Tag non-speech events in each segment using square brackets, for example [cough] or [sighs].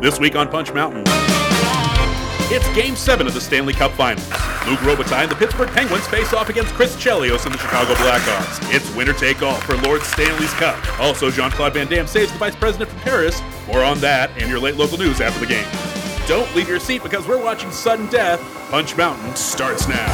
This week on Punch Mountain. It's Game 7 of the Stanley Cup Finals. Luc Robitaille and the Pittsburgh Penguins face off against Chris Chelios and the Chicago Blackhawks. It's winner take all for Lord Stanley's Cup. Also, Jean-Claude Van Damme saves the Vice President from Paris. More on that and your late local news after the game. Don't leave your seat because we're watching Sudden Death. Punch Mountain starts now.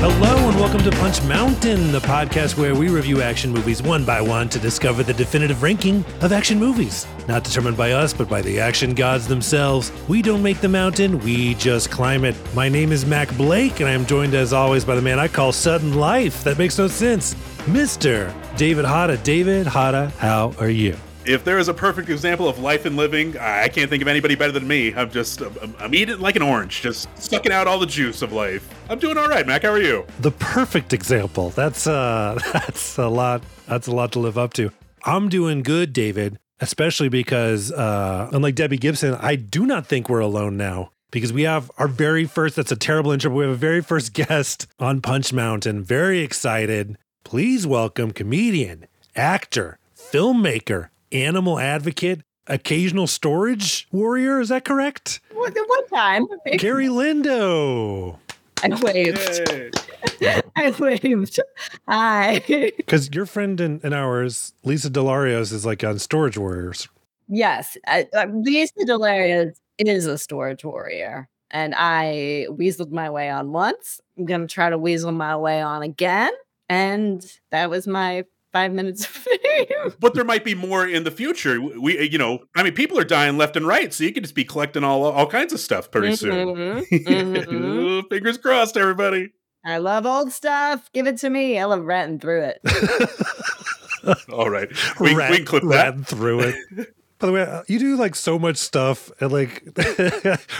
Hello welcome to Punch Mountain, the podcast where we review action movies one by one to discover the definitive ranking of action movies. Not determined by us, but by the action gods themselves. We don't make the mountain, we just climb it. My name is Mac Blake, and I am joined as always by the man I call Sudden Life. That makes no sense. Mr. David Hada. David Hada, how are you? If there is a perfect example of life and living, I can't think of anybody better than me. I'm just, I'm, I'm eating like an orange, just sucking out all the juice of life. I'm doing all right, Mac. How are you? The perfect example. That's uh [laughs] that's a lot that's a lot to live up to. I'm doing good, David, especially because uh unlike Debbie Gibson, I do not think we're alone now. Because we have our very first, that's a terrible intro, but we have a very first [laughs] guest on Punch Mountain. Very excited. Please welcome comedian, actor, filmmaker, animal advocate, occasional storage warrior. Is that correct? One, one time. Kerri Lendo. I waved. Yay. I waved. Hi. Because your friend and, and ours, Lisa Delarios, is like on Storage Warriors. yes, I, uh, Lisa Delarios is a storage warrior. And I weaseled my way on once. I'm going to try to weasel my way on again. And that was my five minutes of fame. [laughs] but there might be more in the future. We, you know, I mean, people are dying left and right, so you could just be collecting all all kinds of stuff pretty soon. Mhm, mhm. [laughs] Fingers crossed, everybody. I love old stuff. Give it to me. I love ratting through it. [laughs] All right, we, Rat- we can clip that. ratting through it. By the way, uh, you do like so much stuff, and like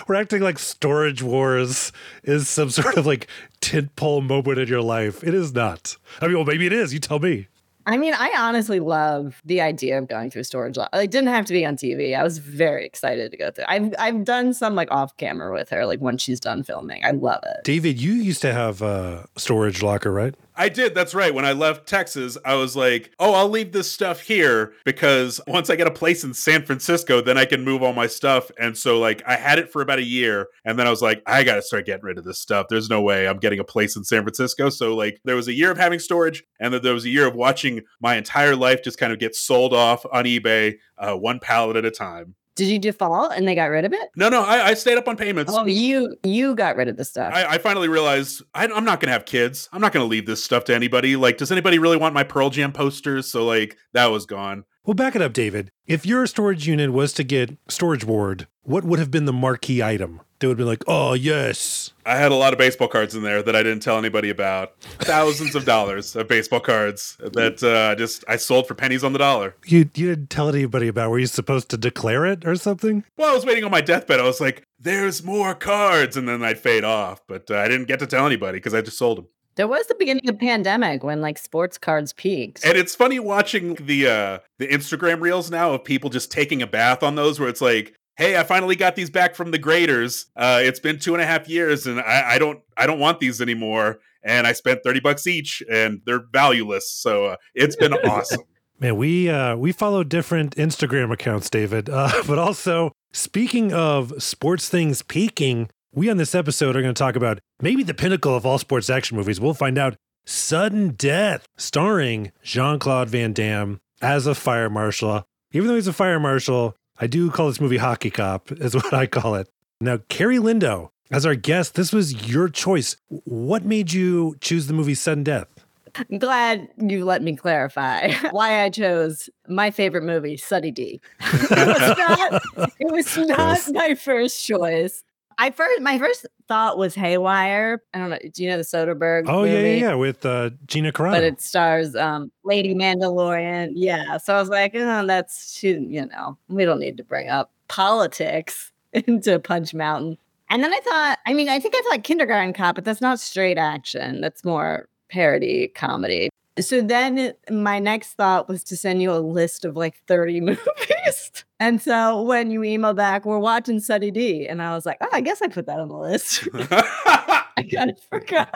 we're acting like Storage Wars is some sort of like tentpole moment in your life. It is not. I mean, well, maybe it is. You tell me. I mean, I honestly love the idea of going through storage. Lo- It didn't have to be on TV. I was very excited to go through. I've I've done some like off camera with her, like when she's done filming. I love it. David, you used to have a storage locker, right? I did. That's right. When I left Texas, I was like, "Oh, I'll leave this stuff here because once I get a place in San Francisco, then I can move all my stuff." And so, like, I had it for about a year, and then I was like, "I got to start getting rid of this stuff. There's no way I'm getting a place in San Francisco." So, like, there was a year of having storage, and then there was a year of watching my entire life just kind of get sold off on eBay, uh, one pallet at a time. Did you default and they got rid of it? No, no, I, I stayed up on payments. Oh, you you got rid of the stuff. I, I finally realized I, I'm not going to have kids. I'm not going to leave this stuff to anybody. Like, does anybody really want my Pearl Jam posters? So, like, that was gone. Well, back it up, David. If your storage unit was to get storage board, what would have been the marquee item? They would be like, oh, yes. I had a lot of baseball cards in there that I didn't tell anybody about. Thousands of dollars of baseball cards that uh, just I sold for pennies on the dollar. You, you didn't tell anybody about Were you supposed to declare it or something? Well, I was waiting on my deathbed. I was like, "There's more cards," and then I'd fade off. But uh, I didn't get to tell anybody because I just sold them. There was the beginning of pandemic when like sports cards peaked. And it's funny watching the uh, the Instagram reels now of people just taking a bath on those, where it's like, "Hey, I finally got these back from the graders. Uh, it's been two and a half years, and I, I don't I don't want these anymore. And I spent thirty bucks each, and they're valueless. So uh, it's been [laughs] awesome. Man, we uh, we follow different Instagram accounts, David. Uh, [laughs] but also, speaking of sports things peaking, we on this episode are going to talk about maybe the pinnacle of all sports action movies. We'll find out Sudden Death, starring Jean Claude Van Damme as a fire marshal. Even though he's a fire marshal, I do call this movie Hockey Cop, [laughs] is what I call it. Now, Kerri Lendo, as our guest, this was your choice. What made you choose the movie Sudden Death? I'm glad you let me clarify [laughs] why I chose my favorite movie, Sunny D. [laughs] it was not, it was not Yes. my first choice. I first my first thought was Haywire. I don't know. Do you know the Soderbergh? Oh, yeah, yeah, yeah, with uh, Gina Carano. But it stars um, Lady Mandalorian. Yeah. So I was like, oh, that's she. You know, we don't need to bring up politics [laughs] into Punch Mountain. And then I thought, I mean, I think I thought Kindergarten Cop, but that's not straight action. That's more parody comedy. So then my next thought was to send you a list of like 30 [laughs] movies. And so when you email back, we're watching Sunny D. And I was like, oh, I guess I put that on the list. [laughs] [laughs] I kind of forgot.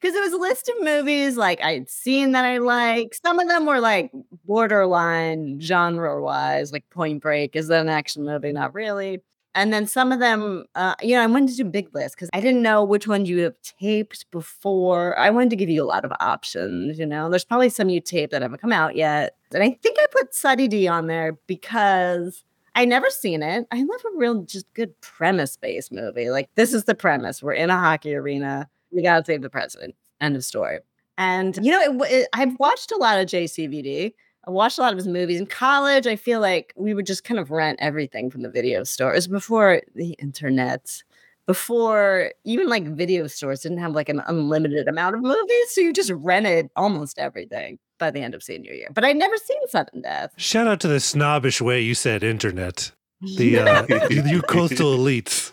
because it was a list of movies like I'd seen that I like. Some of them were like borderline genre wise, like Point Break is that an action movie? Not really. And then some of them, uh, you know, I wanted to do big list because I didn't know which ones you have taped before. I wanted to give you a lot of options. You know, there's probably some you taped that haven't come out yet. And I think I put Suddy D on there because I never seen it. I love a real, just good premise based movie. Like this is the premise: we're in a hockey arena. We gotta save the president. End of story. And you know, it, it, I've watched a lot of JCVD. I watched a lot of his movies in college. I feel like we would just kind of rent everything from the video stores before the internet, before even like video stores didn't have like an unlimited amount of movies. So you just rented almost everything by the end of senior year. But I'd never seen Sudden Death. Shout out to the snobbish way you said internet. The uh, [laughs] you, coastal elites,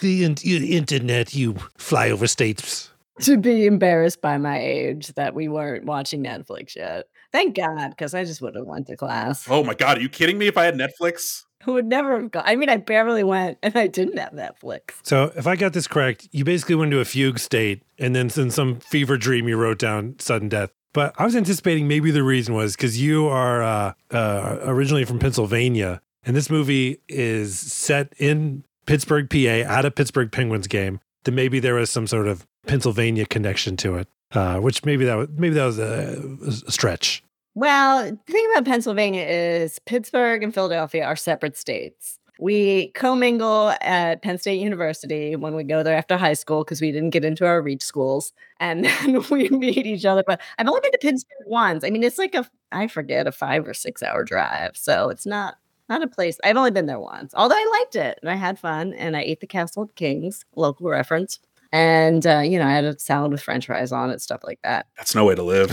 the in- you internet, you flyover states. to be embarrassed by my age that we weren't watching Netflix yet. Thank God, because I just would have went to class. Oh my god, are you kidding me? If I had Netflix, Who [laughs] would never have gone? I mean, I barely went, and I didn't have Netflix. So, if I got this correct, you basically went into a fugue state, and then in some fever dream, you wrote down sudden death. But I was anticipating maybe the reason was because you are uh, uh, originally from Pennsylvania, and this movie is set in Pittsburgh, PA, at a Pittsburgh Penguins game. That maybe there was some sort of Pennsylvania connection to it, uh, which maybe that was maybe that was a, a stretch. Well, the thing about Pennsylvania is Pittsburgh and Philadelphia are separate states. We commingle at Penn State University when we go there after high school because we didn't get into our reach schools. And [laughs] then we meet each other. But I've only been to Pittsburgh once. I mean, it's like a, I forget, a five or six hour drive. So it's not, not a place. I've only been there once, although I liked it and I had fun and I ate the Castle of Kings, local reference. And, uh, you know, I had a salad with french fries on it, stuff like that. that's no way to live.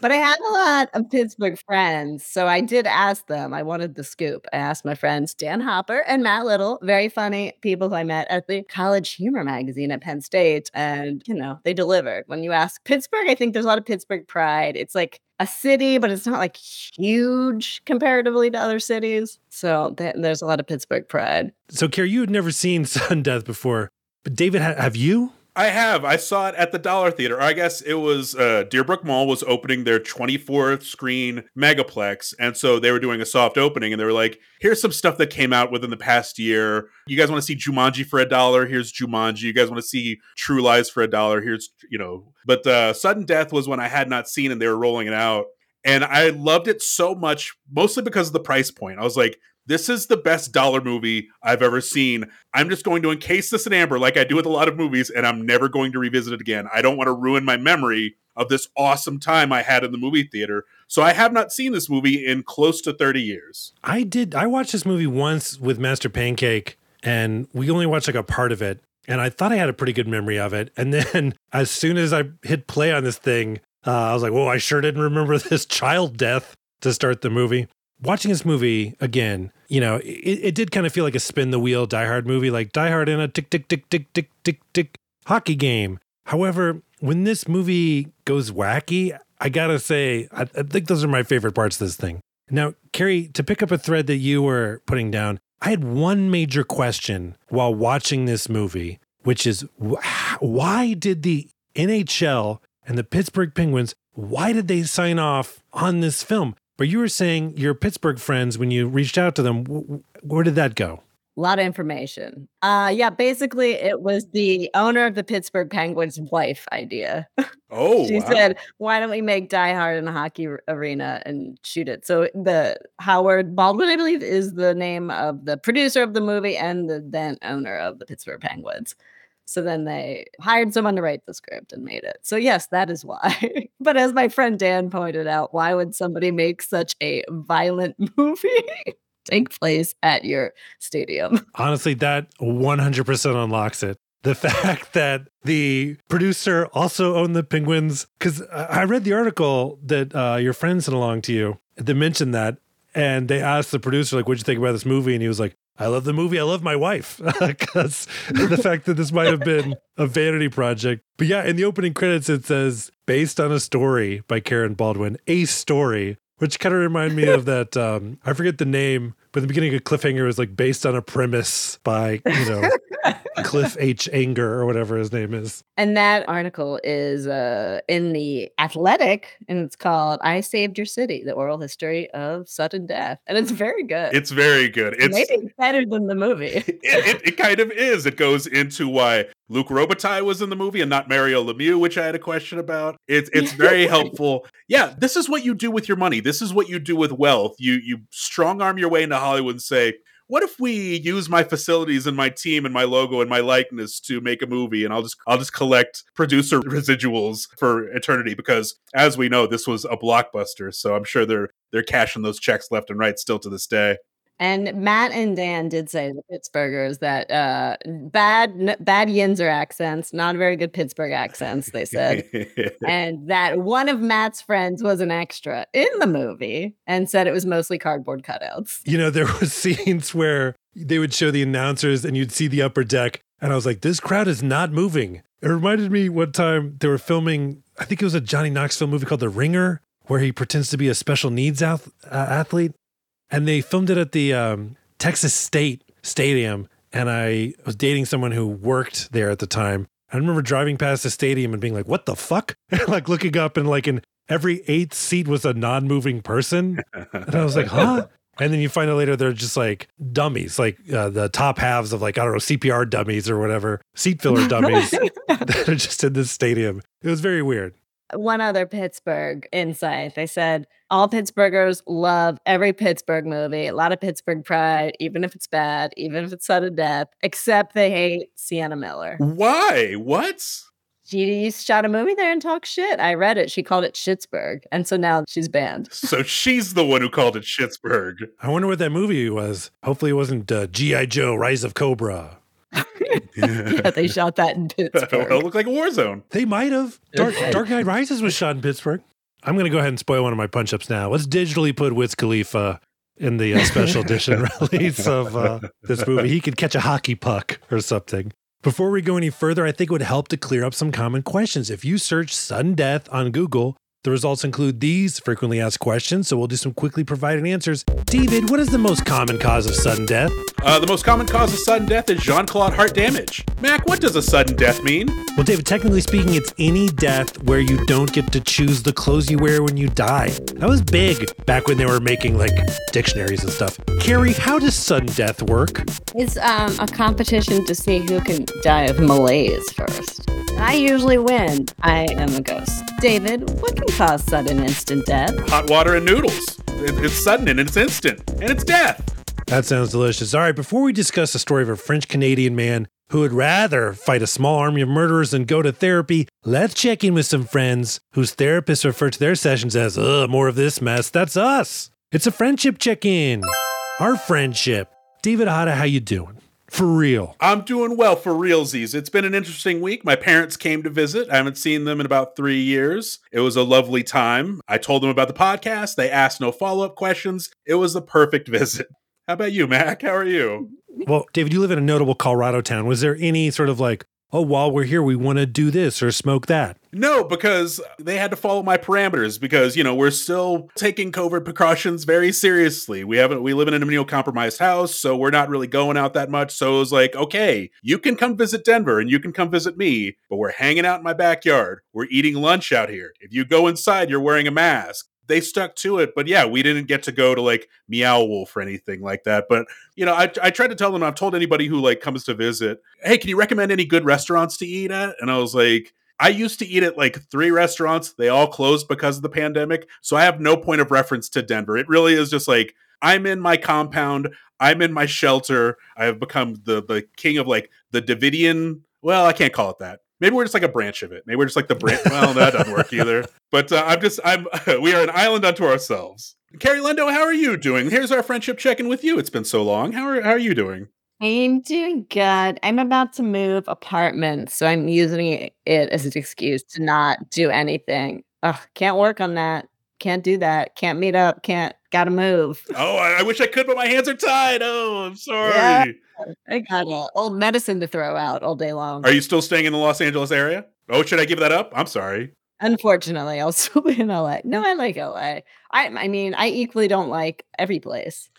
But I had a [laughs] lot of Pittsburgh friends. So I did ask them. I wanted the scoop. I asked my friends, Dan Hopper and Matt Little, very funny people who I met at the College Humor Magazine at Penn State. And, you know, they delivered. When you ask Pittsburgh, I think there's a lot of Pittsburgh pride. It's like a city, but it's not like huge comparatively to other cities. So th- there's a lot of Pittsburgh pride. so, Kerri, you had never seen [laughs] Sudden Death before, but David, ha- have you? I have. I saw it at the Dollar Theater. I guess it was uh, Deerbrook Mall was opening their 24th screen megaplex, and so they were doing a soft opening, and they were like, "Here's some stuff that came out within the past year. You guys want to see Jumanji for a dollar? Here's Jumanji. You guys want to see True Lies for a dollar? Here's you know." But uh, Sudden Death was one I had not seen, and they were rolling it out, and I loved it so much, mostly because of the price point. I was like. This is the best dollar movie I've ever seen. I'm just going to encase this in amber like I do with a lot of movies, and I'm never going to revisit it again. I don't want to ruin my memory of this awesome time I had in the movie theater. So I have not seen this movie in close to 30 years. I did. I watched this movie once with Master Pancake, and we only watched like a part of it. And I thought I had a pretty good memory of it. And [laughs] then as soon as I hit play on this thing, uh, I was like, whoa, I sure didn't remember [laughs] this child death to start the movie. Watching this movie again, you know, it, it did kind of feel like a spin the wheel Die Hard movie, like Die Hard in a tick, tick, tick, tick, tick, tick, tick hockey game. However, when this movie goes wacky, I gotta say, I, I think those are my favorite parts of this thing. Now, Kerri, to pick up a thread that you were putting down, I had one major question while watching this movie, which is wh- why did the NHL and the Pittsburgh Penguins, why did they sign off on this film? But you were saying your Pittsburgh friends, when you reached out to them, wh- wh- where did that go? A lot of information. Uh yeah, basically it was the owner of the Pittsburgh Penguins' wife idea. [laughs] Oh, she wow. said, "Why don't we make Die Hard in a hockey arena and shoot it?" So the Howard Baldwin, I believe, is the name of the producer of the movie and the then owner of the Pittsburgh Penguins. So then they hired someone to write the script and made it. So yes, that is why. [laughs] but as my friend Dan pointed out, why would somebody make such a violent [laughs] movie take place at your stadium? [laughs] Honestly, that 100% unlocks it. The fact that the producer also owned the Penguins, because I read the article that uh, your friend sent along to you that mentioned that. And they asked the producer, like, what'd you think about this movie? And he was like, I love the movie. I love my wife. [laughs] Because the fact that this might have been a vanity project. But yeah, in the opening credits, it says, based on a story by Karen Baldwin, a story, which kind of reminded me of that. Um, I forget the name, but the beginning of Cliffhanger was like based on a premise by, you know, [laughs] Cliff H. Anger or whatever his name is. And that article is uh, in the Athletic, and it's called "I Saved Your City: The Oral History of Sudden Death," and it's very good. It's very good. It's maybe better than the movie. [laughs] it, it, it kind of is. It goes into why Luc Robitaille was in the movie and not Mario Lemieux, which I had a question about. It's it's [laughs] very helpful. Yeah, this is what you do with your money. This is what you do with wealth. You you strong arm your way into Hollywood and say, what if we use my facilities and my team and my logo and my likeness to make a movie and I'll just I'll just collect producer [laughs] residuals for eternity because as we know this was a blockbuster so I'm sure they're they're cashing those checks left and right still to this day. And Matt and Dan did say to the Pittsburghers that uh, bad n- bad Yinzer accents, not very good Pittsburgh accents. They said, [laughs] and that one of Matt's friends was an extra in the movie, and said it was mostly cardboard cutouts. You know, there was [laughs] scenes where they would show the announcers, and you'd see the upper deck, and I was like, "This crowd is not moving." It reminded me one time they were filming. I think it was a Johnny Knoxville movie called The Ringer, where he pretends to be a special needs ath- uh, athlete and they filmed it at the um, Texas State Stadium. And I was dating someone who worked there at the time. I remember driving past the stadium and being like, "What the fuck?" [laughs] like looking up and like in every eighth seat was a non-moving person, and I was like, "Huh." And then you find out later they're just like dummies, like uh, the top halves of like I don't know CPR dummies or whatever, seat filler [laughs] dummies [laughs] that are just in this stadium. It was very weird one other Pittsburgh insight. They said all Pittsburghers love every Pittsburgh movie, a lot of Pittsburgh pride, even if it's bad, even if it's sudden death, except they hate Sienna Miller. Why? What? She shot a movie there and talked shit. I read it. She called it Schittsburg. And so now she's banned. So she's the one who called it Schittsburg. I wonder what that movie was. Hopefully it wasn't uh, G.I. Joe Rise of Cobra. [laughs] yeah, they [laughs] shot that in Pittsburgh. [laughs] it looked like a war zone. They might have. Dark, Dark Knight Rises was shot in Pittsburgh. I'm going to go ahead and spoil one of my punch ups now. Let's digitally put Wiz Khalifa in the uh, special edition release of uh, this movie. He could catch a hockey puck or something. Before we go any further, I think it would help to clear up some common questions. If you search sudden death on Google, the results include these frequently asked questions, so we'll do some quickly provided answers. David, what is the most common cause of sudden death? Uh, the most common cause of sudden death is Jean Claude heart damage. Mac, what does a sudden death mean? Well, David, technically speaking, it's any death where you don't get to choose the clothes you wear when you die. That was big back when they were making like dictionaries and stuff. Kerri, how does sudden death work? It's um, a competition to see who can die of malaise first. I usually win. I am a ghost. David, what can cause sudden instant death? Hot water and noodles. It's sudden and it's instant, and it's death. That sounds delicious. All right, before we discuss the story of a French Canadian man who would rather fight a small army of murderers than go to therapy, let's check in with some friends whose therapists refer to their sessions as, ugh, more of this mess. That's us. It's a friendship check in. Our friendship. David Hada, how you doing? For real. I'm doing well for realsies. It's been an interesting week. My parents came to visit. I haven't seen them in about three years. It was a lovely time. I told them about the podcast. They asked no follow up questions. It was the perfect [laughs] visit. How about you, Mac? How are you? Well, David, you live in a notable Colorado town. Was there any sort of like oh, while we're here, we want to do this or smoke that. No, because they had to follow my parameters because, you know, we're still taking COVID precautions very seriously. We haven't, we live in an immunocompromised house, so we're not really going out that much. So it was like, okay, you can come visit Denver and you can come visit me, but we're hanging out in my backyard. We're eating lunch out here. If you go inside, you're wearing a mask they stuck to it. But yeah, we didn't get to go to like Meow Wolf or anything like that. But you know, I I tried to tell them. I've told anybody who like comes to visit, hey, can you recommend any good restaurants to eat at? And I was like. I used to eat at like three restaurants. They all closed because of the pandemic. So I have no point of reference to Denver. It really is just like I'm in my compound. I'm in my shelter. I have become the the king of like the Davidian. Well, I can't call it that. Maybe we're just like a branch of it. Maybe we're just like the branch. well, that doesn't work either. [laughs] But uh, I'm just I'm [laughs] we are an island unto ourselves. Kerri Lendo, how are you doing? Here's our friendship check-in with you. It's been so long. How are how are you doing? I'm doing good. I'm about to move apartments, so I'm using it as an excuse to not do anything. Ugh, can't work on that. Can't do that. Can't meet up. Can't. Gotta move. Oh, I, I wish I could, but my hands are tied. Oh, I'm sorry. Yeah, I got old medicine to throw out all day long. Are you still staying in the Los Angeles area? Oh, should I give that up? I'm sorry. Unfortunately, I'll [laughs] still be in LA. No, I like LA. I I mean, I equally don't like every place.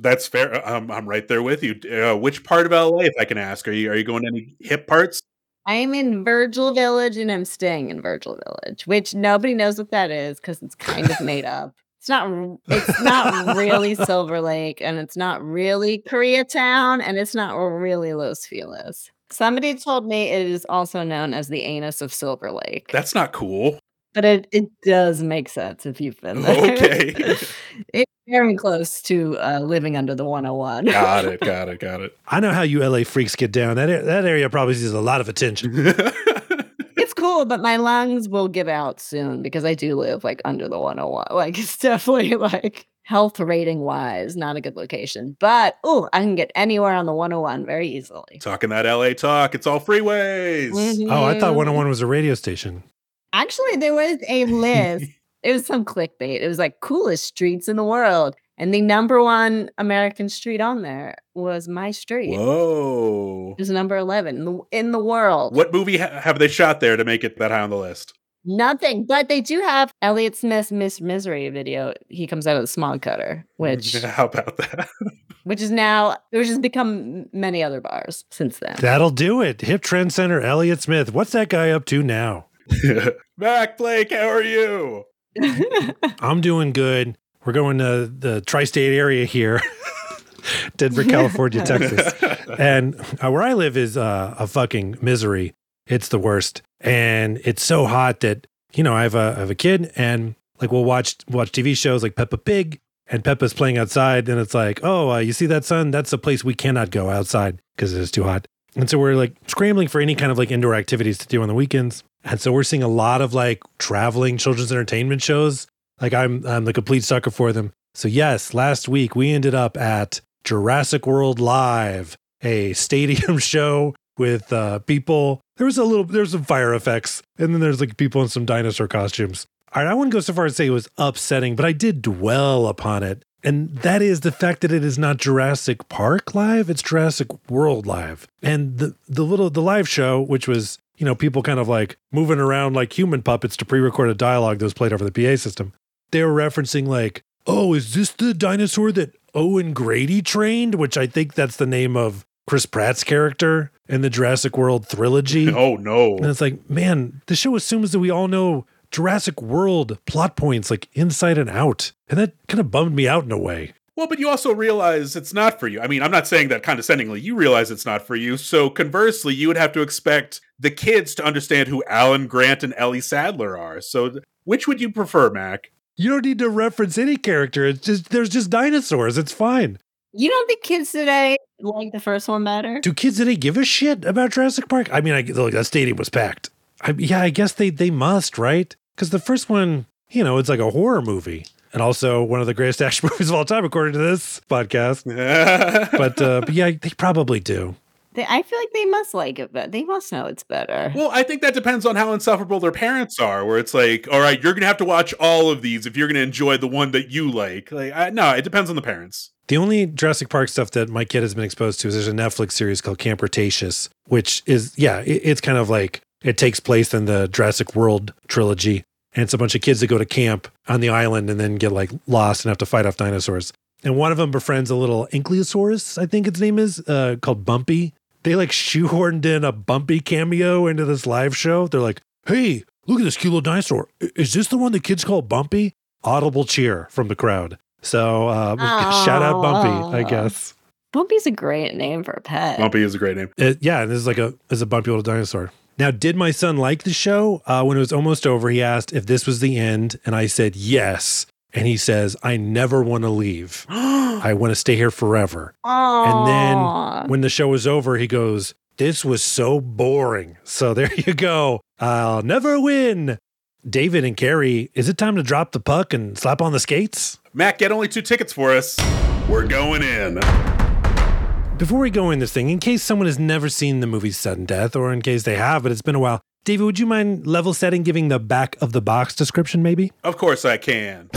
That's fair. Um, I'm right there with you. Uh, which part of LA, if I can ask, are you are you going to any hip parts? I'm in Virgil Village and I'm staying in Virgil Village, which nobody knows what that is because it's kind of made up. It's not it's not really [laughs] Silver Lake and it's not really Koreatown and it's not really Los Feliz. Somebody told me it is also known as the anus of Silver Lake. That's not cool. But it, it does make sense if you've been there. Okay. [laughs] it's very close to uh, living under the 101. got it, [laughs] got it, got it. I know how you LA freaks get down. That that area probably sees a lot of attention. [laughs] it's cool, but my lungs will give out soon because I do live like under the 101. Like it's definitely like health rating wise, not a good location. But oh, I can get anywhere on the 101 very easily. Talking that LA talk, it's all freeways. Oh, I thought Mhm. 101 was a radio station. Actually, there was a list. [laughs] it was some clickbait. It was like coolest streets in the world. And the number one American street on there was my street. Whoa. It was number 11 in the, in the world. What movie ha- have they shot there to make it that high on the list? Nothing. But they do have Elliott Smith's Miss Misery video. He comes out of the smog cutter, which [laughs] How about that? [laughs] which is now which has become many other bars since then. That'll do it. Hip trend center Elliott Smith. What's that guy up to now? [laughs] Mac Blake, how are you? [laughs] I'm doing good. We're going to the tri-state area here, [laughs] Denver, California, Texas, and uh, where I live is uh, a fucking misery. It's the worst, and it's so hot that you know I have a I have a kid, and like we'll watch watch TV shows like Peppa Pig, and Peppa's playing outside, and it's like, oh, uh, you see that sun? That's a place we cannot go outside because it is too hot. And so we're like scrambling for any kind of like indoor activities to do on the weekends. And so we're seeing a lot of like traveling children's entertainment shows. Like I'm I'm the complete sucker for them. So yes, last week we ended up at Jurassic World Live, a stadium [laughs] show with uh, people. There was a little there's some fire effects, and then there's like people in some dinosaur costumes. All right, I wouldn't go so far as to say it was upsetting, but I did dwell upon it. And that is the fact that it is not Jurassic Park live, it's Jurassic World live. And the the little the live show, which was, you know, people kind of like moving around like human puppets to pre-recorded dialogue that was played over the PA system. They were referencing like, "Oh, is this the dinosaur that Owen Grady trained?" Which I think that's the name of Chris Pratt's character in the Jurassic World trilogy. [laughs] Oh no. And it's like, man, the show assumes that we all know Jurassic World plot points like inside and out. And that kind of bummed me out in a way. Well, but you also realize it's not for you. I mean, I'm not saying that condescendingly. You realize it's not for you. So conversely, you would have to expect the kids to understand who Alan Grant and Ellie Sattler are. So which would you prefer, Mac? You don't need to reference any character. It's just there's just dinosaurs. It's fine. you don't think kids today like the first one better? Do kids today give a shit about Jurassic Park? I mean, I look, that stadium was packed. I, yeah, I guess they they must, right? Because the first one, you know, it's like a horror movie, and also one of the greatest [laughs] action movies of all time, according to this podcast. [laughs] But uh, but yeah, they probably do. They, I feel like they must like it, but they must know it's better. Well, I think that depends on how insufferable their parents are. Where it's like, all right, you're gonna have to watch all of these if you're gonna enjoy the one that you like. Like, I, no, it depends on the parents. The only Jurassic Park stuff that my kid has been exposed to is there's a Netflix series called Camp Cretaceous, which is, yeah, it, it's kind of like it takes place in the Jurassic World trilogy. And it's a bunch of kids that go to camp on the island and then get like lost and have to fight off dinosaurs. And one of them befriends a little Ankylosaurus, I think its name is, uh, called Bumpy. They like shoehorned in a Bumpy cameo into this live show. They're like, hey, look at this cute little dinosaur. Is this the one the kids call Bumpy? Audible cheer from the crowd. So uh, shout out Bumpy, I Aw. guess. Bumpy's a great name for a pet. Bumpy is a great name. It, yeah, and this is like a is a bumpy little dinosaur. Now, did my son like the show? Uh, when it was almost over, he asked if this was the end, and I said yes. And he says, "I never want to leave. [gasps] I want to stay here forever." And then when the show was over, he goes, "This was so boring." So [laughs] there you go. I'll never win. David and Kerri, is it time to drop the puck and slap on the skates? Mac, get only two tickets for us. We're going in. Before we go in this thing, in case someone has never seen the movie Sudden Death, or in case they have, but it's been a while, David, would you mind level setting, giving the back of the box description, maybe? Of course I can.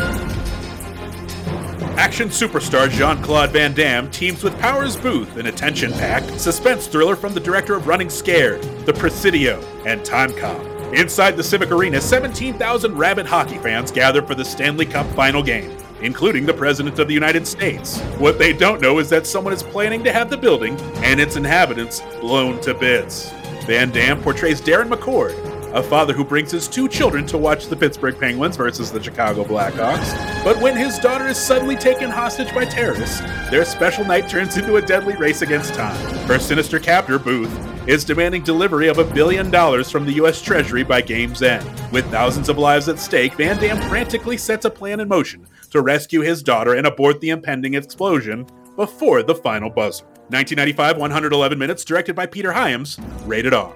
Action superstar Jean Claude Van Damme teams with Powers Boothe in a tension packed suspense thriller from the director of Running Scared, The Presidio, and Timecop. Inside the Civic Arena, 17,000 rabid hockey fans gather for the Stanley Cup final game. Including the President of the United States. What they don't know is that someone is planning to have the building and its inhabitants blown to bits. Van Damme portrays Darren McCord, a father who brings his two children to watch the Pittsburgh Penguins versus the Chicago Blackhawks. But when his daughter is suddenly taken hostage by terrorists, their special night turns into a deadly race against time. Her sinister captor, Boothe, is demanding delivery of a billion dollars from the U.S. Treasury by game's end. With thousands of lives at stake, Van Damme frantically sets a plan in motion to rescue his daughter and abort the impending explosion before the final buzzer. 1995, 111 minutes, directed by Peter Hyams, rated R.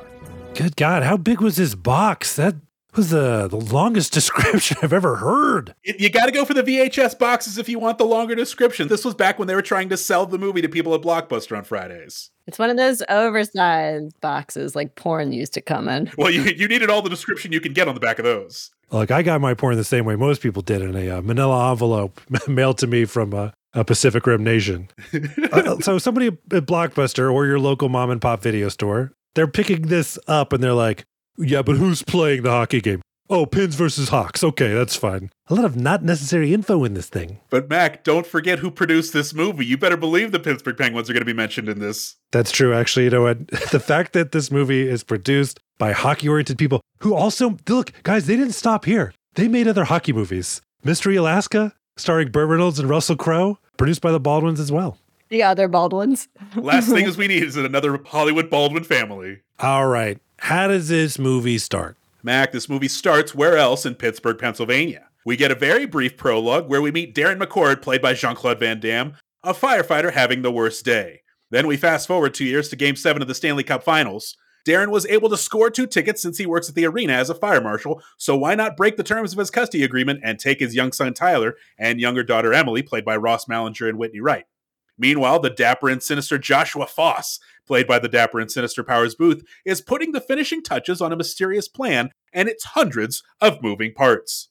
Good God, how big was this box? That was the, the longest [laughs] description I've ever heard. It- you got to go for the VHS boxes if you want the longer description. This was back when they were trying to sell the movie to people at Blockbuster on Fridays. It's one of those oversized boxes like porn used to come in. Well, you, you needed all the description you can get on the back of those. Like I got my porn the same way most people did in a uh, manila envelope [laughs] mailed to me from uh, a Pacific Rim nation. [laughs] Uh, so somebody at Blockbuster or your local mom and pop video store, they're picking this up and they're like, "Yeah, but who's playing the hockey game? Oh, Pins versus Hawks. Okay, that's fine." A lot of not necessary info in this thing. But Mac, don't forget who produced this movie. You better believe the Pittsburgh Penguins are going to be mentioned in this. That's true. Actually, you know what? [laughs] The fact that this movie is produced by hockey-oriented people who also look, guys, they didn't stop here. They made other hockey movies. Mystery Alaska, starring Burt Reynolds and Russell Crowe, produced by the Baldwins as well. The other Baldwins. [laughs] Last thing is we need is another Hollywood Baldwin family. All right. How does this movie start? Mac, this movie starts where else in Pittsburgh, Pennsylvania. We get a very brief prologue where we meet Darren McCord, played by Jean Claude Van Damme, a firefighter having the worst day. Then we fast forward two years to Game 7 of the Stanley Cup Finals. Darren was able to score two tickets since he works at the arena as a fire marshal, so why not break the terms of his custody agreement and take his young son Tyler and younger daughter Emily, played by Ross Mallinger and Whitney Wright? Meanwhile, the dapper and sinister Joshua Foss, played by the dapper and sinister Powers Boothe, is putting the finishing touches on a mysterious plan and its hundreds of moving parts.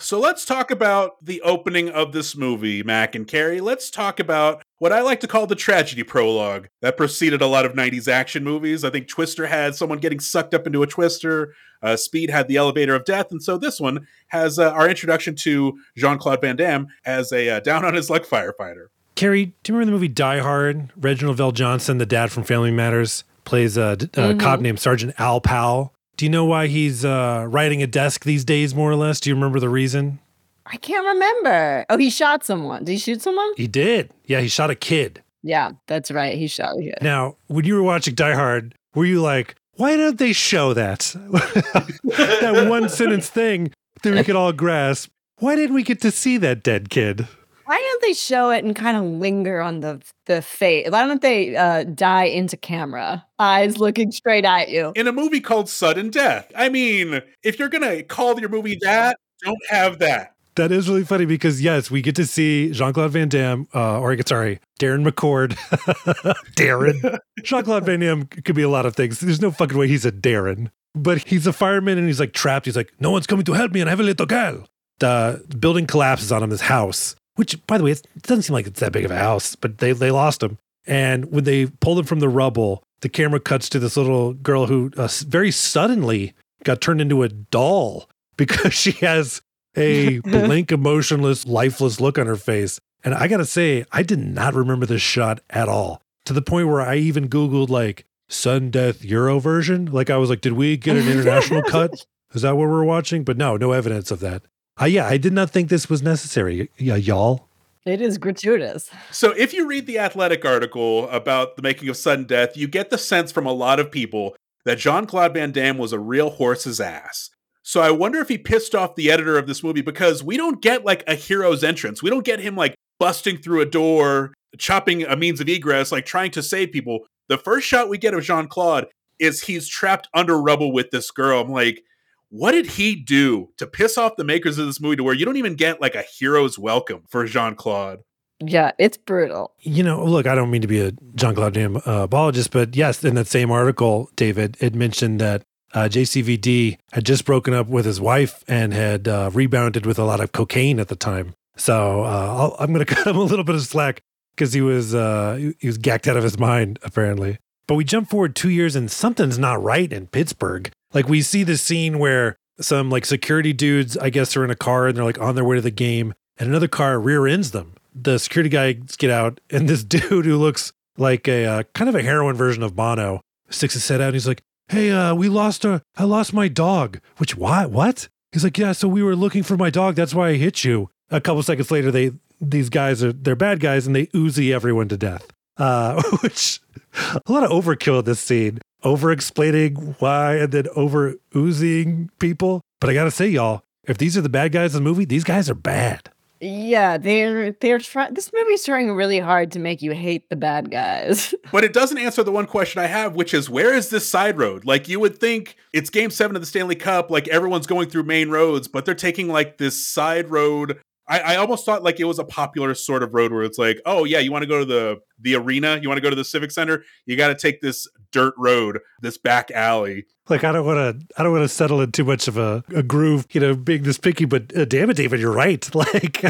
So let's talk about the opening of this movie, Mac and Kerri. Let's talk about what I like to call the tragedy prologue that preceded a lot of 90s action movies. I think Twister had someone getting sucked up into a twister, uh, Speed had the elevator of death, and so this one has uh, our introduction to Jean Claude Van Damme as a uh, down on his luck firefighter. Kerri, do you remember the movie Die Hard? Reginald VelJohnson, the dad from Family Matters, plays a, d- a cop named Sergeant Al Powell. Do you know why he's uh, riding a desk these days, more or less? Do you remember the reason? I can't remember. Oh, he shot someone. Did he shoot someone? He did. Yeah, he shot a kid. Yeah, that's right. He shot a kid. Now, when you were watching Die Hard, were you like, why don't they show that? [laughs] that one sentence thing that we could all grasp. Why didn't we get to see that dead kid? Why don't they show it and kind of linger on the the face? Why don't they uh, die into camera, eyes looking straight at you? In a movie called Sudden Death. I mean, if you're going to call your movie that, don't have that. That is really funny because yes, we get to see Jean Claude Van Damme, uh, or sorry, Darren McCord. [laughs] Darren. [laughs] Jean Claude Van Damme could be a lot of things. There's no fucking way he's a Darren, but he's a fireman and he's like trapped. He's like, no one's coming to help me, and I have a little girl. The building collapses on him. his house, which by the way, it doesn't seem like it's that big of a house, but they they lost him. And when they pulled him from the rubble, the camera cuts to this little girl who uh, very suddenly got turned into a doll [laughs] because she has a [laughs] blank, emotionless, lifeless look on her face. And I gotta say, I did not remember this shot at all. To the point where I even Googled like Sun Death Euro version. Like I was like, did we get an international [laughs] cut? Is that what we're watching? But no, no evidence of that. Uh, yeah, I did not think this was necessary. Yeah, y'all. It is gratuitous. So, if you read the Athletic article about the making of Sudden Death, you get the sense from a lot of people that Jean Claude Van Damme was a real horse's ass. So, I wonder if he pissed off the editor of this movie because we don't get like a hero's entrance. We don't get him like busting through a door, chopping a means of egress, like trying to save people. The first shot we get of Jean Claude is he's trapped under rubble with this girl. I'm like, what did he do to piss off the makers of this movie to where you don't even get like a hero's welcome for Jean Claude? Yeah, it's brutal. You know, look, I don't mean to be a Jean Claude Van Damme uh, apologist, but yes, in that same article, David, it mentioned that uh, JCVD had just broken up with his wife and had uh, rebounded with a lot of cocaine at the time. So uh, I'll, I'm going [laughs] to cut him a little bit of slack because he was uh, he he was gacked out of his mind apparently. But we jump forward two years and something's not right in Pittsburgh. Like we see this scene where some like security dudes, I guess, are in a car and they're like on their way to the game. and another car rear ends them. The security guys get out, [laughs] and this dude who looks like a uh, kind of a heroin version of Bono sticks his head out. And he's like, "Hey, uh, we lost a, I lost my dog." Which what? What? He's like, "Yeah, so we were looking for my dog. That's why I hit you." A couple seconds later, they these guys are they're bad guys, and they oozy everyone to death. Uh, [laughs] which a lot of overkill in this scene, over explaining why, and then over oozing people. But I gotta say, y'all, if these are the bad guys in the movie, these guys are bad. Yeah, they're they're trying. This movie's trying really hard to make you hate the bad guys. [laughs] But it doesn't answer the one question I have, which is where is this side road? Like you would think it's game seven of the Stanley Cup, like everyone's going through main roads, but they're taking like this side road. I, I almost thought like it was a popular sort of road where it's like, oh yeah, you want to go to the the arena, you want to go to the civic center, you got to take this dirt road, this back alley. Like I don't want to, I don't want to settle in too much of a, a groove, you know, being this picky. But uh, damn it, David, you're right. [laughs] Like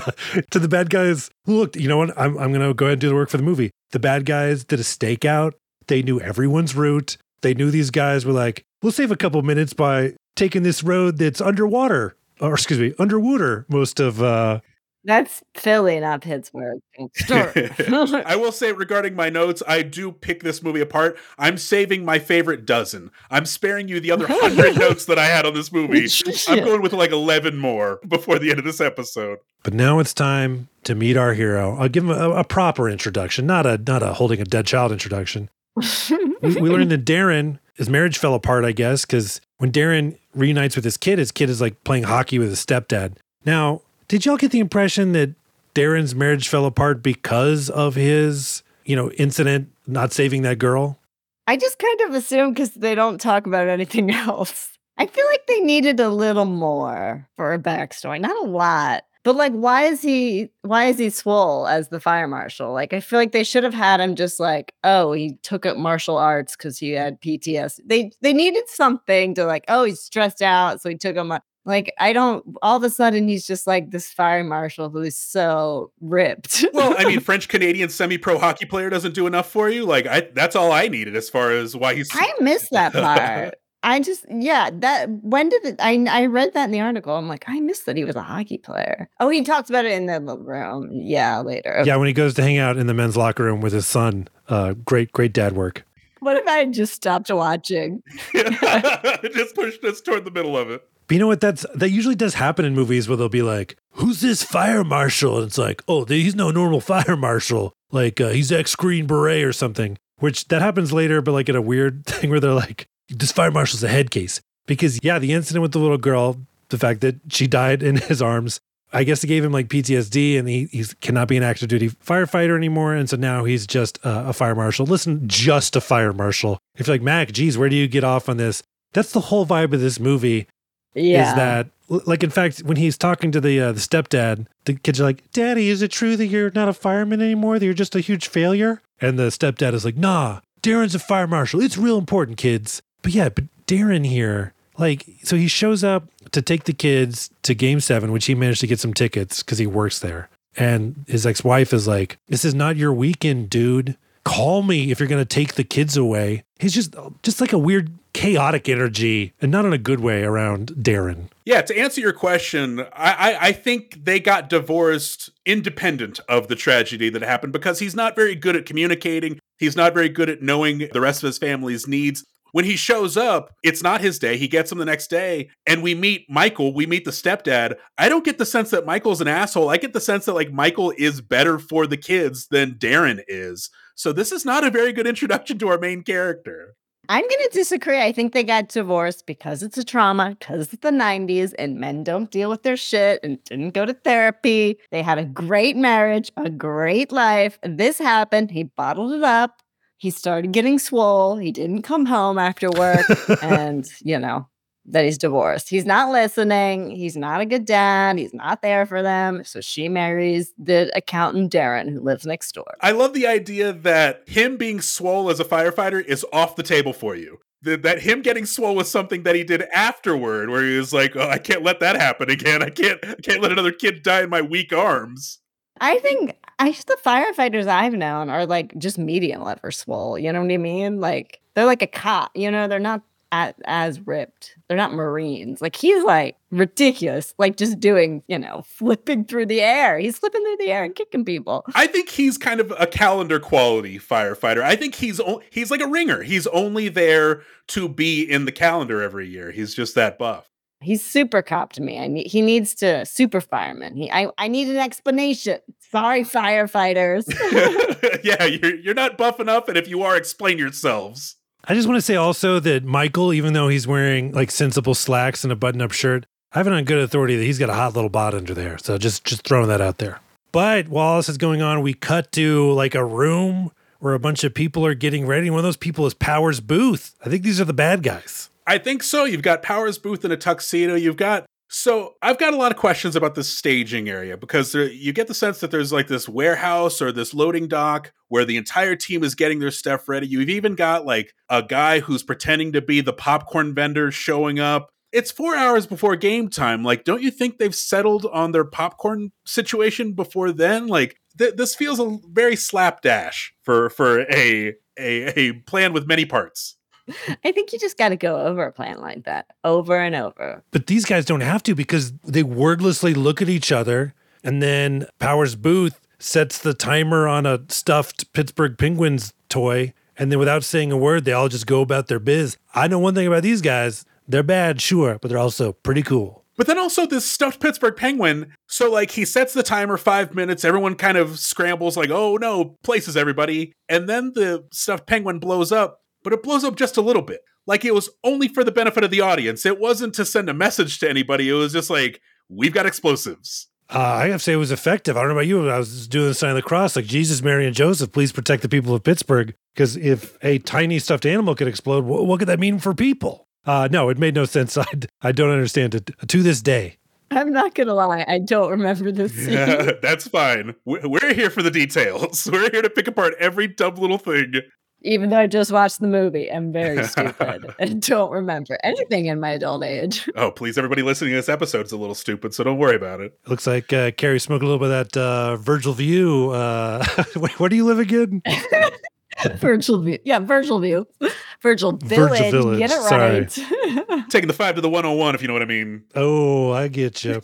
to the bad guys, look, you know what? I'm I'm gonna go ahead and do the work for the movie. The bad guys did a stakeout. They knew everyone's route. They knew these guys were like, we'll save a couple minutes by taking this road that's underwater, or excuse me, underwater most of uh That's Philly, not Pittsburgh. [laughs] [laughs] I will say regarding my notes, I do pick this movie apart. I'm saving my favorite dozen. I'm sparing you the other hundred notes that I had on this movie. [laughs] I'm going with like 11 more before the end of this episode. But now it's time to meet our hero. I'll give him a, a proper introduction, not a not a holding a dead child introduction. we, we learned that Darren, his marriage fell apart, I guess, because when Darren reunites with his kid, his kid is like playing hockey with his stepdad. Now, did y'all get the impression that Darren's marriage fell apart because of his, you know, incident not saving that girl? I just kind of assume because they don't talk about anything [laughs] else. I feel like they needed a little more for a backstory, not a lot. But like, why is he why is he swole as the fire marshal? Like, I feel like they should have had him just like, oh, he took up martial arts because he had PTS. They they needed something to like, oh, he's stressed out, so he took him. Like, I don't. All of a sudden, he's just like this fire marshal who's so ripped. Well, I mean, [laughs] French Canadian semi pro hockey player doesn't do enough for you. Like, I that's all I needed as far as why he's. I miss [laughs] that part. I just yeah that when did it I I read that in the article I'm like I missed that he was a hockey player oh he talks about it in the room yeah later Yeah, when he goes to hang out in the men's locker room with his son. Uh, great, great dad work. what if I had just stopped watching [laughs] just pushed us toward the middle of it. But you know what? That's that usually does happen in movies where they'll be like, "Who's this fire marshal?" And it's like, "Oh, he's no normal [laughs] fire marshal. Like uh, he's ex Green Beret or something." Which that happens later, but like in a weird [laughs] thing where they're like, "This fire marshal's a head case." Because yeah, the incident with the little girl, the fact that she died in [laughs] his arms, I guess it gave him like PTSD, and he he cannot be an active duty firefighter anymore, and so now he's just a fire marshal. Listen, just a fire marshal. If you're like Mac, geez, where do you get off on this? That's the whole vibe of this movie yeah. is that like in fact when he's talking to the uh, the stepdad the kids are like daddy is it true that you're not a fireman anymore that you're just a huge failure? And the stepdad is like nah darren's a fire marshal. It's real important kids. But yeah but darren here like so he shows up to take the kids to game seven which he managed to get some tickets because he works there. And his ex-wife is like this is not your weekend dude call me if you're going to take the kids away he's just just like a weird chaotic energy and not in a good way around darren Yeah, to answer your question, I, I, I think they got divorced independent of the tragedy that happened because he's not very good at communicating. He's not very good at knowing the rest of his family's needs. When he shows up, it's not his day. He gets him the next day, and we meet Michael. We meet the stepdad. I don't get the sense that Michael's an asshole. I get the sense that like Michael is better for the kids than Darren is. So this is not a very good introduction to our main character. I'm going to disagree. I think they got divorced because it's a trauma, because it's the 90s and men don't deal with their shit and didn't go to therapy. They had a great marriage, a great life. This happened. He bottled it up. He started getting swole. He didn't come home after work. [laughs] and, you know, that he's divorced. He's not listening. He's not a good dad. He's not there for them. So she marries the accountant, Darren, who lives next door. I love the idea that him being swole as a firefighter is off the table for you. That, that him getting swole was something that he did afterward, where he was like, "Oh, I can't let that happen again. I can't, I can't let another kid die in my weak arms." I think I the firefighters I've known are like just medium level swole. You know what I mean? Like they're like a cop. You know, they're not as, as ripped. They're not Marines. Like he's like ridiculous, like just doing, you know, flipping through the air. He's flipping through the air and kicking people. I think he's kind of a calendar quality firefighter. I think he's o- he's like a ringer. He's only there to be in the calendar every year. He's just that buff. He's super cop to me. I need he needs to super fireman. He I, I need an explanation. Sorry, firefighters. [laughs] yeah, you're you're not buff enough, and if you are, explain yourselves. I just want to say also that Michael, even though he's wearing like sensible slacks and a button-up shirt, I have it on good authority that he's got a hot little bod under there. So just just throwing that out there. But while this is going on, we cut to like a room where a bunch of people are getting ready. One of those people is Powers Boothe. I think these are the bad guys. I think so. You've got Powers Boothe in a tuxedo. You've got so I've got a lot of questions about this staging area because there, you get the sense that there's like this warehouse or this loading dock where the entire team is getting their stuff ready. You've even got like a guy who's pretending to be the popcorn vendor showing up. It's four hours before game time. Like, don't you think they've settled on their popcorn situation before then? Like, th- this feels a very slapdash for for a a, a plan with many parts. I think you just got to go over a plan like that over and over. But these guys don't have to because they wordlessly look at each other and then Powers Boothe sets the timer on a stuffed Pittsburgh Penguins toy. And then without saying a word, they all just go about their biz. I know one thing about these guys they're bad, sure, but they're also pretty cool. But then also this stuffed Pittsburgh Penguin. So like he sets the timer five minutes. Everyone kind of scrambles like, oh no, places everybody. And then the stuffed penguin blows up, but it blows up just a little bit. Like it was only for the benefit of the audience. It wasn't to send a message to anybody. It was just like, we've got explosives. Uh, I have to say it was effective. I don't know about you. I was doing the sign of the cross, like Jesus, Mary, and Joseph, please protect the people of Pittsburgh. Because if a tiny stuffed animal could explode, what, what could that mean for people? Uh, no, it made no sense. [laughs] I, I don't understand it to this day. I'm not gonna lie, I don't remember this [laughs] scene. Yeah, that's fine. We're here for the details. [laughs] We're here to pick apart every dumb little thing. Even though I just watched the movie, I'm very [laughs] stupid and don't remember anything in my adult age. [laughs] Oh, please, everybody listening to this episode is a little stupid, so don't worry about it. Looks like uh, Kerri smoked a little bit of that uh, Virgil View. Uh, [laughs] where do you live again? Virgil view, yeah, Virgil view, virtual village. Village, Get it sorry. right. Taking the five to the 101, if you know what I mean. Oh, I get you.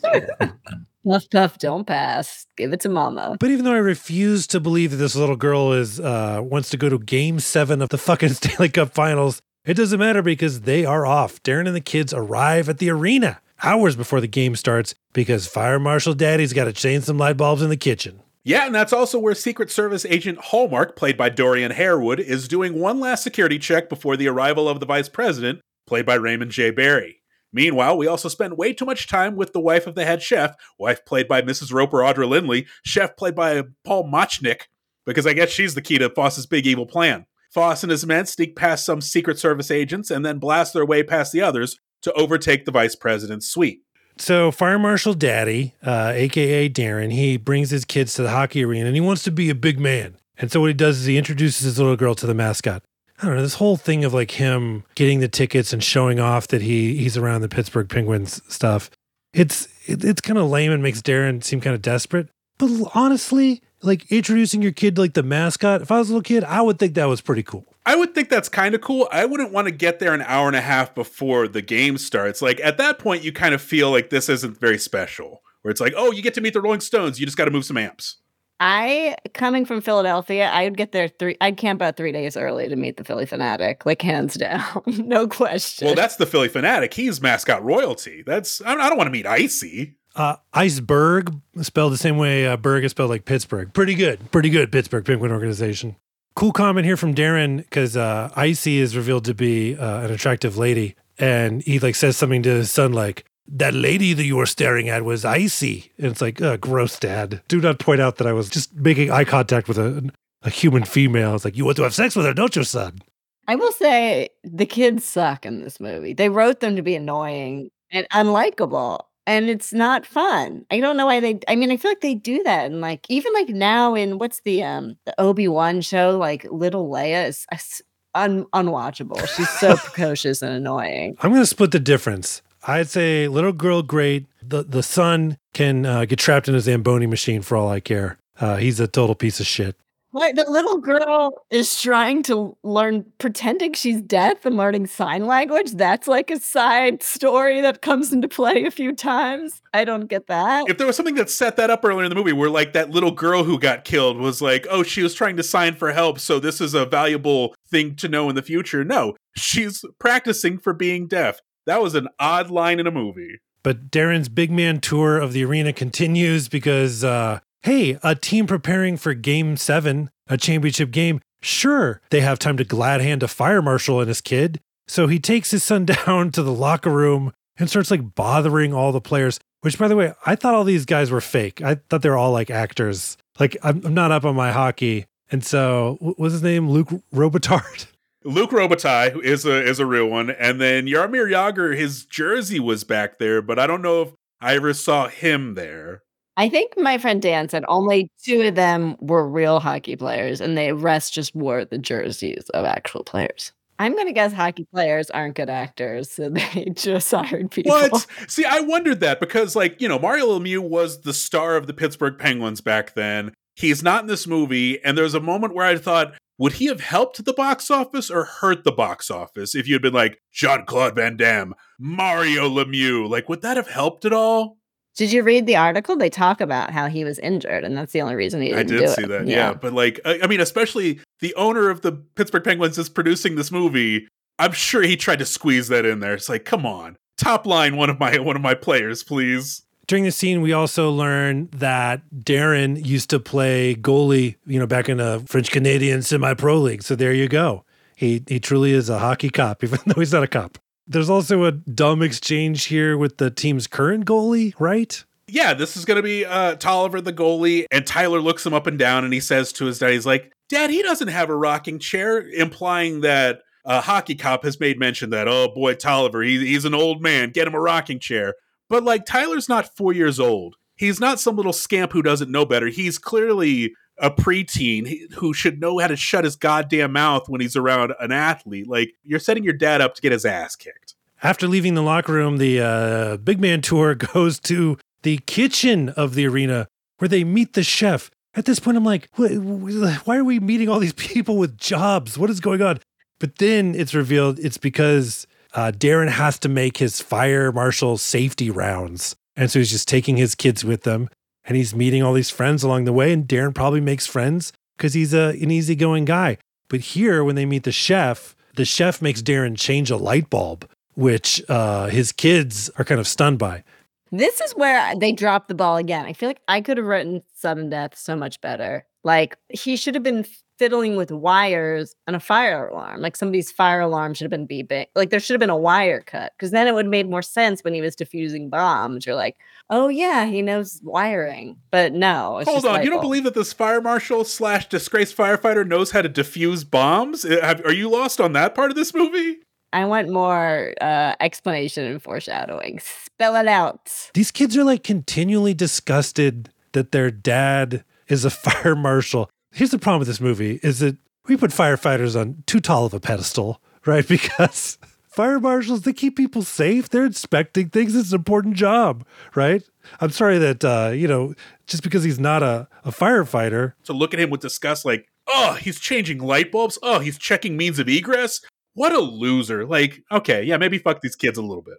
Puff puff, don't pass. Give it to mama. But even though I refuse to believe that this little girl is uh, wants to go to Game Seven of the fucking [laughs] Stanley Cup Finals, it doesn't matter because they are off. Darren and the kids arrive at the arena hours before the game starts because Fire Marshal Daddy's got to change some light bulbs in the kitchen. Yeah, and that's also where Secret Service agent Hallmark, played by Dorian Harewood, is doing one last security check before the arrival of the vice president, played by Raymond J. Barry. Meanwhile, we also spend way too much time with the wife of the head chef, wife played by Mrs. Roper Audra Lindley, chef played by Paul Mochnick, because I guess she's the key to Foss's big evil plan. Foss and his men sneak past some Secret Service agents and then blast their way past the others to overtake the vice president's suite. So Fire Marshal Daddy, uh, aka Darren, he brings his kids to the hockey arena and he wants to be a big man. And so what he does is he introduces his little girl to the mascot. I don't know, this whole thing of like him getting the tickets and showing off that he he's around the Pittsburgh Penguins stuff. It's it, it's kind of lame and makes Darren seem kind of desperate. But honestly, like introducing your kid to like the mascot, if I was a little kid, I would think that was pretty cool. I would think that's kind of cool. I wouldn't want to get there an hour and a half before the game starts. Like at that point, you kind of feel like this isn't very special. Where it's like, oh, you get to meet the Rolling Stones. You just got to move some amps. I coming from Philadelphia, I would get there three. I'd camp out three days early to meet the Phillie Phanatic, like hands down, [laughs] no question. Well, that's the Phillie Phanatic. He's mascot royalty. That's I don't, want to meet Icy. Uh, Iceberg, spelled the same way uh, Berg is spelled like Pittsburgh. Pretty good. Pretty good, Pittsburgh Penguin Organization. Cool comment here from Darren because uh, Icy is revealed to be uh, an attractive lady. And he like says something to his son like, that lady that you were staring at was icy. And it's like, uh, gross, dad. Do not point out that I was just making eye contact with a, a human female. It's like, you want to have sex with her, don't you, son? I will say the kids suck in this movie. They wrote them to be annoying and unlikable, and it's not fun. I don't know why they. I mean, I feel like they do that, and like even like now in what's the um the Obi Wan show, like little Leia is is un- unwatchable. She's so [laughs] precocious and annoying. I'm going to split the difference. I'd say little girl, great. The the son can uh, get trapped in a Zamboni machine for all I care. Uh, he's a total piece of shit. Like the little girl is trying to learn, pretending she's deaf and learning sign language. That's like a side story that comes into play a few times. I don't get that. If there was something that set that up earlier in the movie, where like that little girl who got killed was like, oh, she was trying to sign for help, so this is a valuable thing to know in the future. No, she's practicing for being deaf. That was an odd line in a movie. But Darren's big man tour of the arena continues because uh, hey, a team preparing for game seven, a championship game, sure, they have time to glad hand a fire marshal and his kid. So he takes his son [laughs] down to the locker room and starts like bothering all the players. Which, by the way, I thought all these guys were fake. I thought they were all like actors. Like, I'm, I'm not up on my hockey. And so, what was his name? Luc Robitaille? [laughs] Luc Robitaille is a is a real one, and then Jaromir Jagr, his jersey was back there, but I don't know if I ever saw him there. I think my friend Dan said only two of them were real hockey players, and the rest just wore the jerseys of actual players. I'm going to guess hockey players aren't good actors, so [laughs] they just hired people. What? [laughs] See, I wondered that because, like, you know, Mario Lemieux was the star of the Pittsburgh Penguins back then. He's not in this movie, and there's a moment where I thought, would he have helped the box office or hurt the box office if you had been like Jean Claude Van Damme, Mario Lemieux? Like, would that have helped at all? Did you read the article? They talk about how he was injured, and that's the only reason he didn't I did do see it. that, yeah. But like, I, I mean, especially the owner of the Pittsburgh Penguins is producing this movie. I'm sure he tried to squeeze that in there. It's like, come on, top line one of my one of my players, please. During the scene, we also learn that Darren used to play goalie, you know, back in a French Canadian semi pro league. So there you go. He he truly is a hockey cop, [laughs] even though he's not a cop. There's also a dumb exchange here with the team's current goalie, right? Yeah, this is going to be uh, Tolliver, the goalie, and Tyler looks him up and down, and he says to his dad, he's like, "Dad, he doesn't have a rocking chair," implying that a hockey cop has made mention that, oh boy, Tolliver, he, he's an old man, get him a rocking chair. But like, Tyler's not four years old. He's not some little scamp who doesn't know better. He's clearly a preteen who should know how to shut his goddamn mouth when he's around an athlete. Like, you're setting your dad up to get his ass kicked. After leaving the locker room, the uh, big man tour [laughs] goes to the kitchen of the arena where they meet the chef. At this point, I'm like, why are we meeting all these [laughs] people with jobs? What is going on? But then it's revealed it's because uh, Darren has to make his fire marshal safety rounds. And so he's just taking his kids with them and he's meeting all these friends along the way. And Darren probably makes friends because he's a, an easygoing guy. But here, when they meet the chef, the chef makes Darren change a light bulb, which uh, his kids are kind of stunned by. This is where they drop the ball again. I feel like I could have written sudden death so much better. Like he should have been fiddling with wires on a fire alarm. Like somebody's fire alarm should have been beeping. Like there should have been a wire cut because then it would have made more sense when he was diffusing bombs. You're like, oh yeah, he knows wiring. But no. Hold on, you don't believe that this fire marshal slash disgraced firefighter knows how to defuse bombs? Uh, are you lost on that part of this movie? I want more uh, explanation and foreshadowing. Spell it out. These kids are like continually disgusted that their dad is a [laughs] fire marshal. Here's the problem with this movie is that we put firefighters on too tall of a pedestal, right? [laughs] Because fire marshals, they keep people safe. They're inspecting things. It's an important job, right? I'm sorry that, uh, you know, just because he's not a, a firefighter. To look at him with disgust, like, oh, he's changing light bulbs. Oh, he's checking means of egress. What a loser. Like, okay, yeah, maybe fuck these kids a little bit.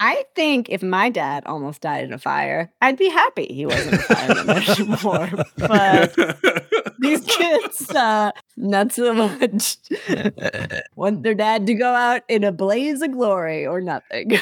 I think if my dad almost died in a fire, I'd be happy he wasn't a fireman [laughs] anymore. But these [laughs] kids, uh, not so much. [laughs] Want their dad to go out in a blaze of glory or nothing.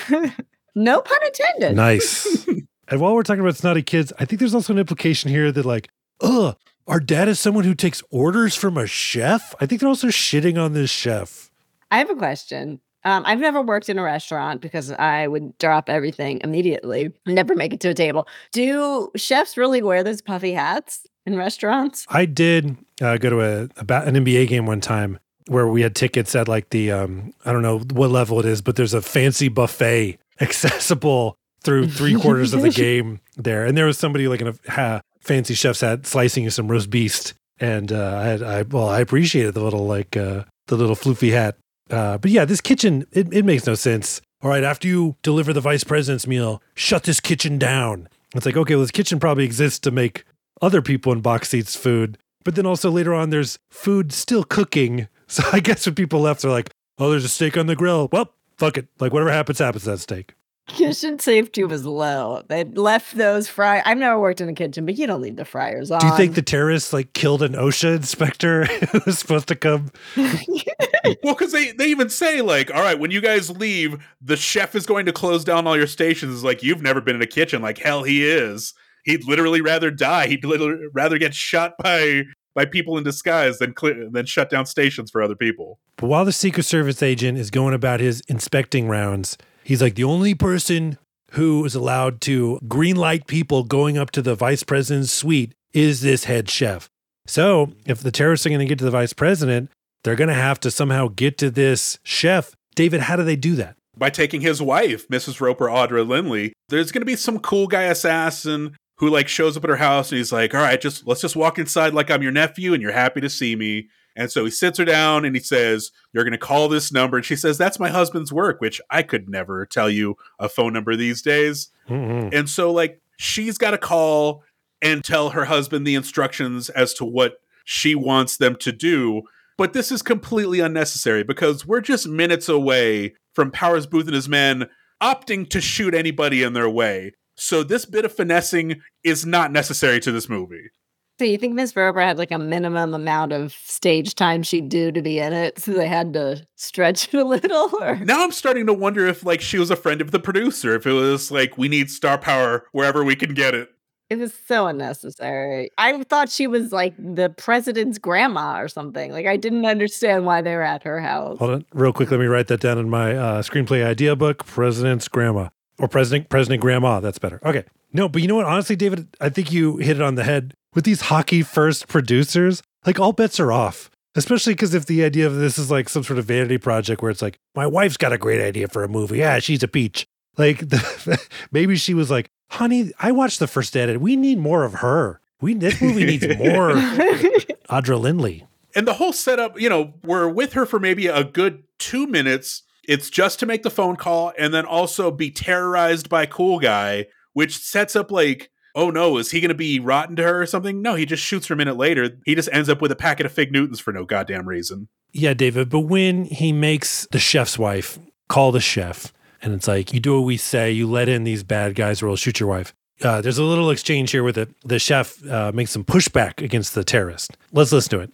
no pun intended. Nice. and while we're talking about snotty kids, I think there's also an implication here that, like, ugh, our dad is someone who takes orders from a chef. I think they're also shitting on this chef. I have a question. Um, I've never worked in a restaurant because I would drop everything immediately, never make it to a table. Do chefs really wear those puffy hats in restaurants? I did uh, go to a, a, an NBA game one time where we had tickets at like the um, I don't know what level it is, but there's a fancy buffet [laughs] accessible through three quarters of the [laughs] game there, and there was somebody like in a ha, fancy chef's hat slicing some roast beast, and uh, I, had, I well I appreciated the little like uh, the little floofy hat uh, but yeah, this kitchen, it, it makes no sense. All right, after you deliver the vice president's meal, shut this kitchen down. It's like, okay, well, this kitchen probably exists to make other people in box seats food. But then also later on, there's food still cooking. [laughs] So I guess when people left, they're like, oh, there's a steak on the grill. Well, fuck it. Like whatever happens, happens to that steak. Kitchen safety was low. They left those fry. I've never worked in a kitchen, but you don't leave the fryers on. Do you think the terrorists like killed an OSHA inspector [laughs] who was supposed to come? [laughs] well, because they, they even say, like, all right, when you guys leave, the chef is going to close down all your stations. Like, you've never been in a kitchen. Like, hell, he is. He'd literally rather die. He'd literally rather get shot by by people in disguise than clear, than shut down stations for other people. But while the Secret Service agent is going about his inspecting rounds, he's like the only person who is allowed to green light people going up to the vice president's suite is this head chef. So if the terrorists are going to get to the vice president, they're going to have to somehow get to this chef. David, how do they do that? By taking his wife, Mrs. Roper Audra Lindley. There's going to be some cool guy assassin who like shows up at her house and he's like, "All right, just let's just walk inside like I'm your nephew and you're happy to see me." And so he sits her down and he says, You're going to call this number. And she says, That's my husband's work, which I could never tell you a phone number these days. Mm-hmm. And so, like, she's got to call and tell her husband the instructions as to what she wants them to do. But this is completely unnecessary because we're just minutes away from Powers Boothe and his men opting to shoot anybody in their way. So this bit of finessing is not necessary to this movie. So you think Miss Roper had like a minimum amount of stage time she'd do to be in it, so they had to stretch it a little? Or? Now I'm starting to wonder if like she was a friend of the producer, if it was like we need star power wherever we can get it. It was so unnecessary. I thought she was like the president's grandma or something. Like I didn't understand why they were at her house. Hold on, real quick. Let me write that down in my uh, screenplay idea book. President's grandma or president, president grandma. That's better. Okay. No, but you know what? Honestly, David, I think you hit it on the head with these hockey first producers, like all bets are off. Especially because if the idea of this is like some sort of vanity project where it's like, my wife's got a great idea for a movie. Yeah, she's a peach. Like [laughs] the, maybe she was like, honey, I watched the first edit. We need more of her. We this movie needs [laughs] more [laughs] Audra Lindley. And the whole setup, you know, we're with her for maybe a good two minutes. It's just to make the phone call and then also be terrorized by Cool Guy, which sets up like oh no, is he going to be rotten to her or something? No, he just shoots her a minute later. He just ends up with a packet of fig Newtons for no goddamn reason. Yeah, David, but when he makes the chef's wife call the chef, and it's like, you do what we say, you let in these bad guys or we'll shoot your wife. Uh, there's a little exchange here with it. The chef uh, makes some pushback against the terrorist. Let's listen to it.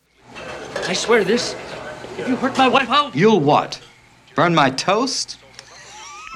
I swear this. If you hurt my wife, I'll. You'll what? Burn my toast?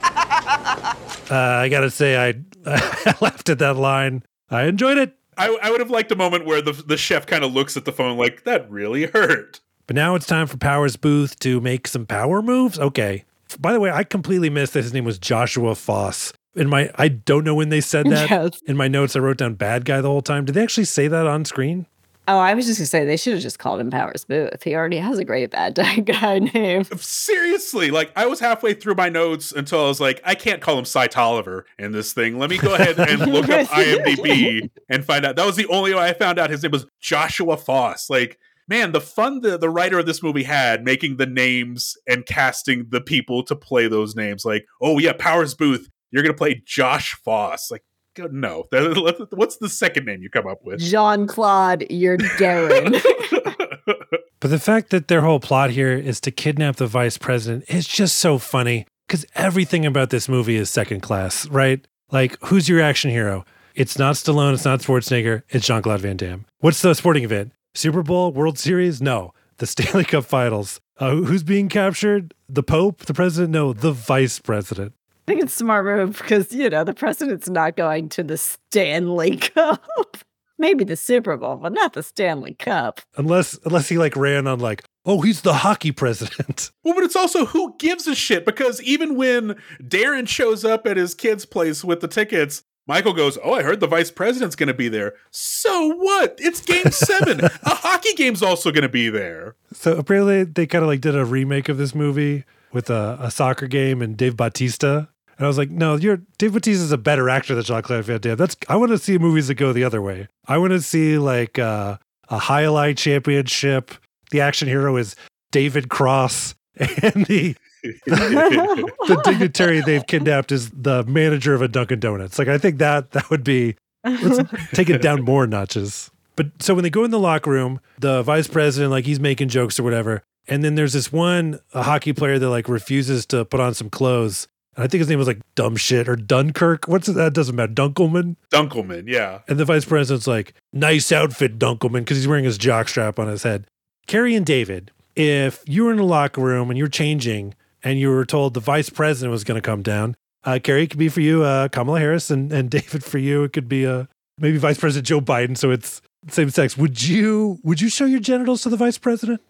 [laughs] uh, I gotta say, I, [laughs] I laughed at that line. I enjoyed it. I, I would have liked a moment where the the chef kind of looks at the phone like that really hurt. But now it's time for Powers Boothe to make some power moves. Okay. By the way, I completely missed that his name was Joshua Foss. In my, I don't know when they said that. [laughs] Yes. In my notes, I wrote down bad guy the whole time. Did they actually say that on screen? Oh, I was just gonna say they should have just called him Powers Boothe. He already has a great bad [laughs] guy name. Seriously, like I was halfway through my notes until I was like, I can't call him Cy Tolliver in this thing. Let me go ahead and [laughs] look up IMDb and find out. That was the only way I found out his name was Joshua Foss. Like, man, the fun the, the writer of this movie had making the names and casting the people to play those names. Like, oh yeah, Powers Boothe, you're gonna play Josh Foss. Like, no. [laughs] What's the second name you come up with? Jean Claude, you're Darren. [laughs] [laughs] but the fact that their whole plot here is to kidnap the vice president is just so funny because everything about this movie is second class, right? Like, who's your action hero? It's not Stallone, it's not Schwarzenegger, it's Jean Claude Van Damme. What's the sporting event? Super Bowl, World Series? No. The Stanley Cup Finals. Uh, who's being captured? The Pope? The president? No, the vice president. I think it's smart move because you know the president's not going to the Stanley Cup. [laughs] Maybe the Super Bowl, but not the Stanley Cup. Unless unless he like ran on like, oh, he's the hockey president. [laughs] Well, but it's also who gives a shit because even when Darren shows up at his kid's place with the tickets, Michael goes, "Oh, I heard the vice president's going to be there. So what? It's Game [laughs] Seven. a hockey game's also going to be there." So apparently, they kind of like did a remake of this movie with a, a soccer game and Dave Bautista and I was like, no, you're Dave Bautista is a better actor than Jean Claude Van Damme. That's I want to see movies that go the other way. I want to see like uh, a highlight championship. The action hero is David Cross, [laughs] and the the, [laughs] the dignitary they've kidnapped is the manager of a Dunkin' Donuts. Like I think that that would be let's take it down more notches. But so when they go in the locker room, the vice president, like he's making jokes or whatever. And then there's this one a hockey player that like refuses to put on some clothes. And I think his name was like dumb shit or Dunkirk. What's it? That doesn't matter. Dunkelman. Dunkelman, yeah. And the vice president's like, nice outfit, Dunkelman, because he's wearing his jockstrap on his head. Kerri and David, if you were in a locker room and you're changing and you were told the vice president was going to come down, uh, Kerri, it could be for you, uh, Kamala Harris, and, and [laughs] David for you, it could be uh, maybe Vice President Joe Biden. So it's same sex. Would you would you show your genitals to the vice president?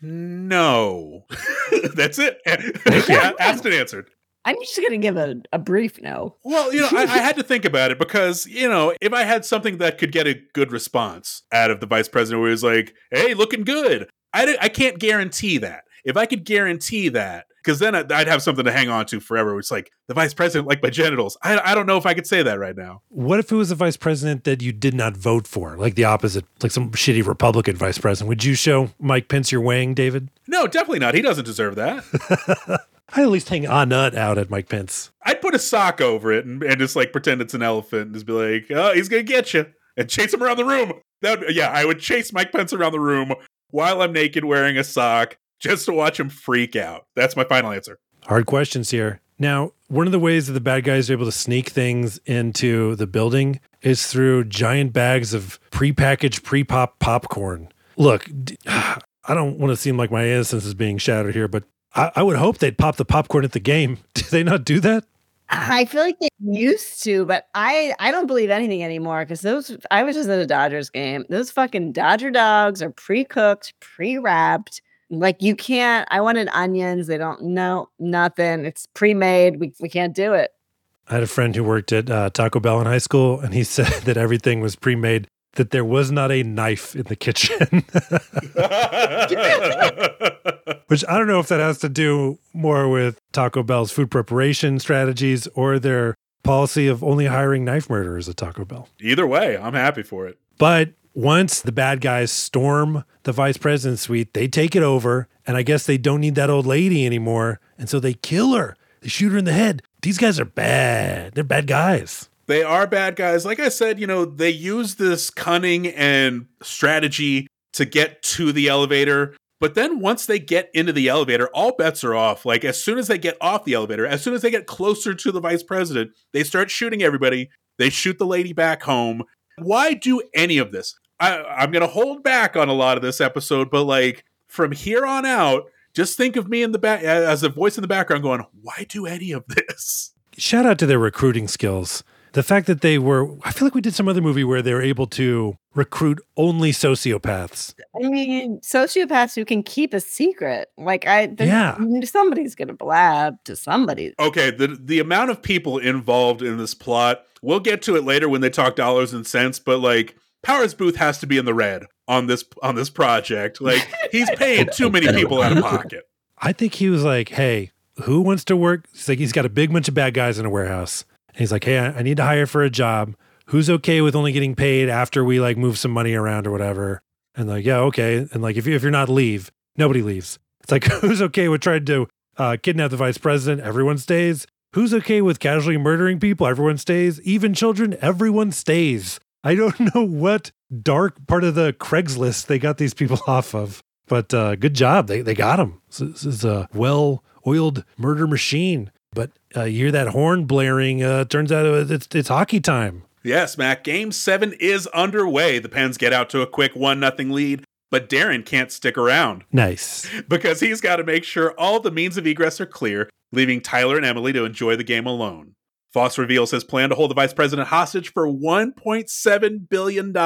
No. [laughs] That's it. [laughs] yeah, asked and answered. I'm just going to give a, a brief no. Well, you know, I, I, [laughs] had to think about it because, you know, if I had something that could get a good response out of the vice president where he's like, hey, looking good, I, I can't guarantee that. If I could guarantee that, because then I'd have something to hang on to forever. It's like the vice president like my genitals. I, I don't know if I could say that right now. What if it was a vice president that you did not vote for, like the opposite, like some shitty Republican vice president? Would you show Mike Pence your wang, David? No, definitely not. He doesn't deserve that. [laughs] I at least hang a nut out at Mike Pence. I'd put a sock over it and, and just like pretend it's an elephant and just be like, oh, he's gonna get you and chase him around the room. That yeah, I would chase Mike Pence around the room while I'm naked wearing a sock just to watch him freak out. That's my final answer. Hard questions here. Now, one of the ways that the bad guys are able to sneak things into the building is through giant bags of prepackaged pre-pop popcorn. Look, [sighs] I don't want to seem like my innocence is being shattered here, but I, I would hope they'd pop the popcorn at the game. [laughs] Do they not do that? I feel like they used to, but I I don't believe anything anymore because those I was just at a Dodgers game. Those fucking Dodger dogs are pre-cooked, pre-wrapped like you can't. I wanted onions. They don't. No, nothing. It's pre-made. We we can't do it. I had a friend who worked at uh, Taco Bell in high school, and he [laughs] said that everything was pre-made. That there was not a knife in the kitchen. [laughs] Which I don't know if that has to do more with Taco Bell's food preparation strategies or their policy of only hiring knife murderers at Taco Bell. Either way, I'm happy for it. But once the bad guys storm the vice president's suite, they take it over. And I guess they don't need that old lady anymore. And so they kill her. They shoot her in the head. These guys are bad. They're bad guys. They are bad guys. Like I said, you know, they use this cunning and strategy to get to the elevator. But then once they get into the elevator, all bets are off. Like as soon as they get off the elevator, as soon as they get closer to the vice president, they start shooting everybody. They shoot the lady back home. Why do any of this? I, am going to hold back on a lot of this episode, but like from here on out, just think of me in the back as a voice in the background going, why do any of this? Shout out to their recruiting skills. The fact that they were, I feel like we did some other movie where they were able to recruit only sociopaths. I mean, sociopaths who can keep a secret. Like, I, yeah, somebody's going to blab to somebody. Okay. The, the amount of people involved in this plot, we'll get to it later when they talk dollars and cents, but like, Powers Boothe has to be in the red on this on this project. Like he's [laughs] paying too many people out of pocket. I think he was like, "Hey, who wants to work?" He's like, he's got a big bunch of bad guys in a warehouse, and he's like, "Hey, I, need to hire for a job. Who's okay with only getting paid after we like move some money around or whatever?" And like, yeah, okay. And like, if you if you're not leave, nobody leaves. It's like, [laughs] who's okay with trying to uh, kidnap the vice president? Everyone stays. Who's okay with casually murdering people? Everyone stays. Even children, everyone stays. I don't [laughs] know what dark part of the Craigslist they got these people [laughs] off of, but uh, good job. They, they got them. This is a well oiled murder machine. Uh, you hear that horn blaring, uh, turns out it's, it's hockey time. Yes, Mac. Game seven is underway. The Pens get out to a quick 1 nothing lead, but Darren can't stick around. Nice. [laughs] because he's got to make sure all the means of egress are clear, leaving Tyler and Emily to enjoy the game alone. Foss reveals his plan to hold the vice president hostage for $1.7 billion.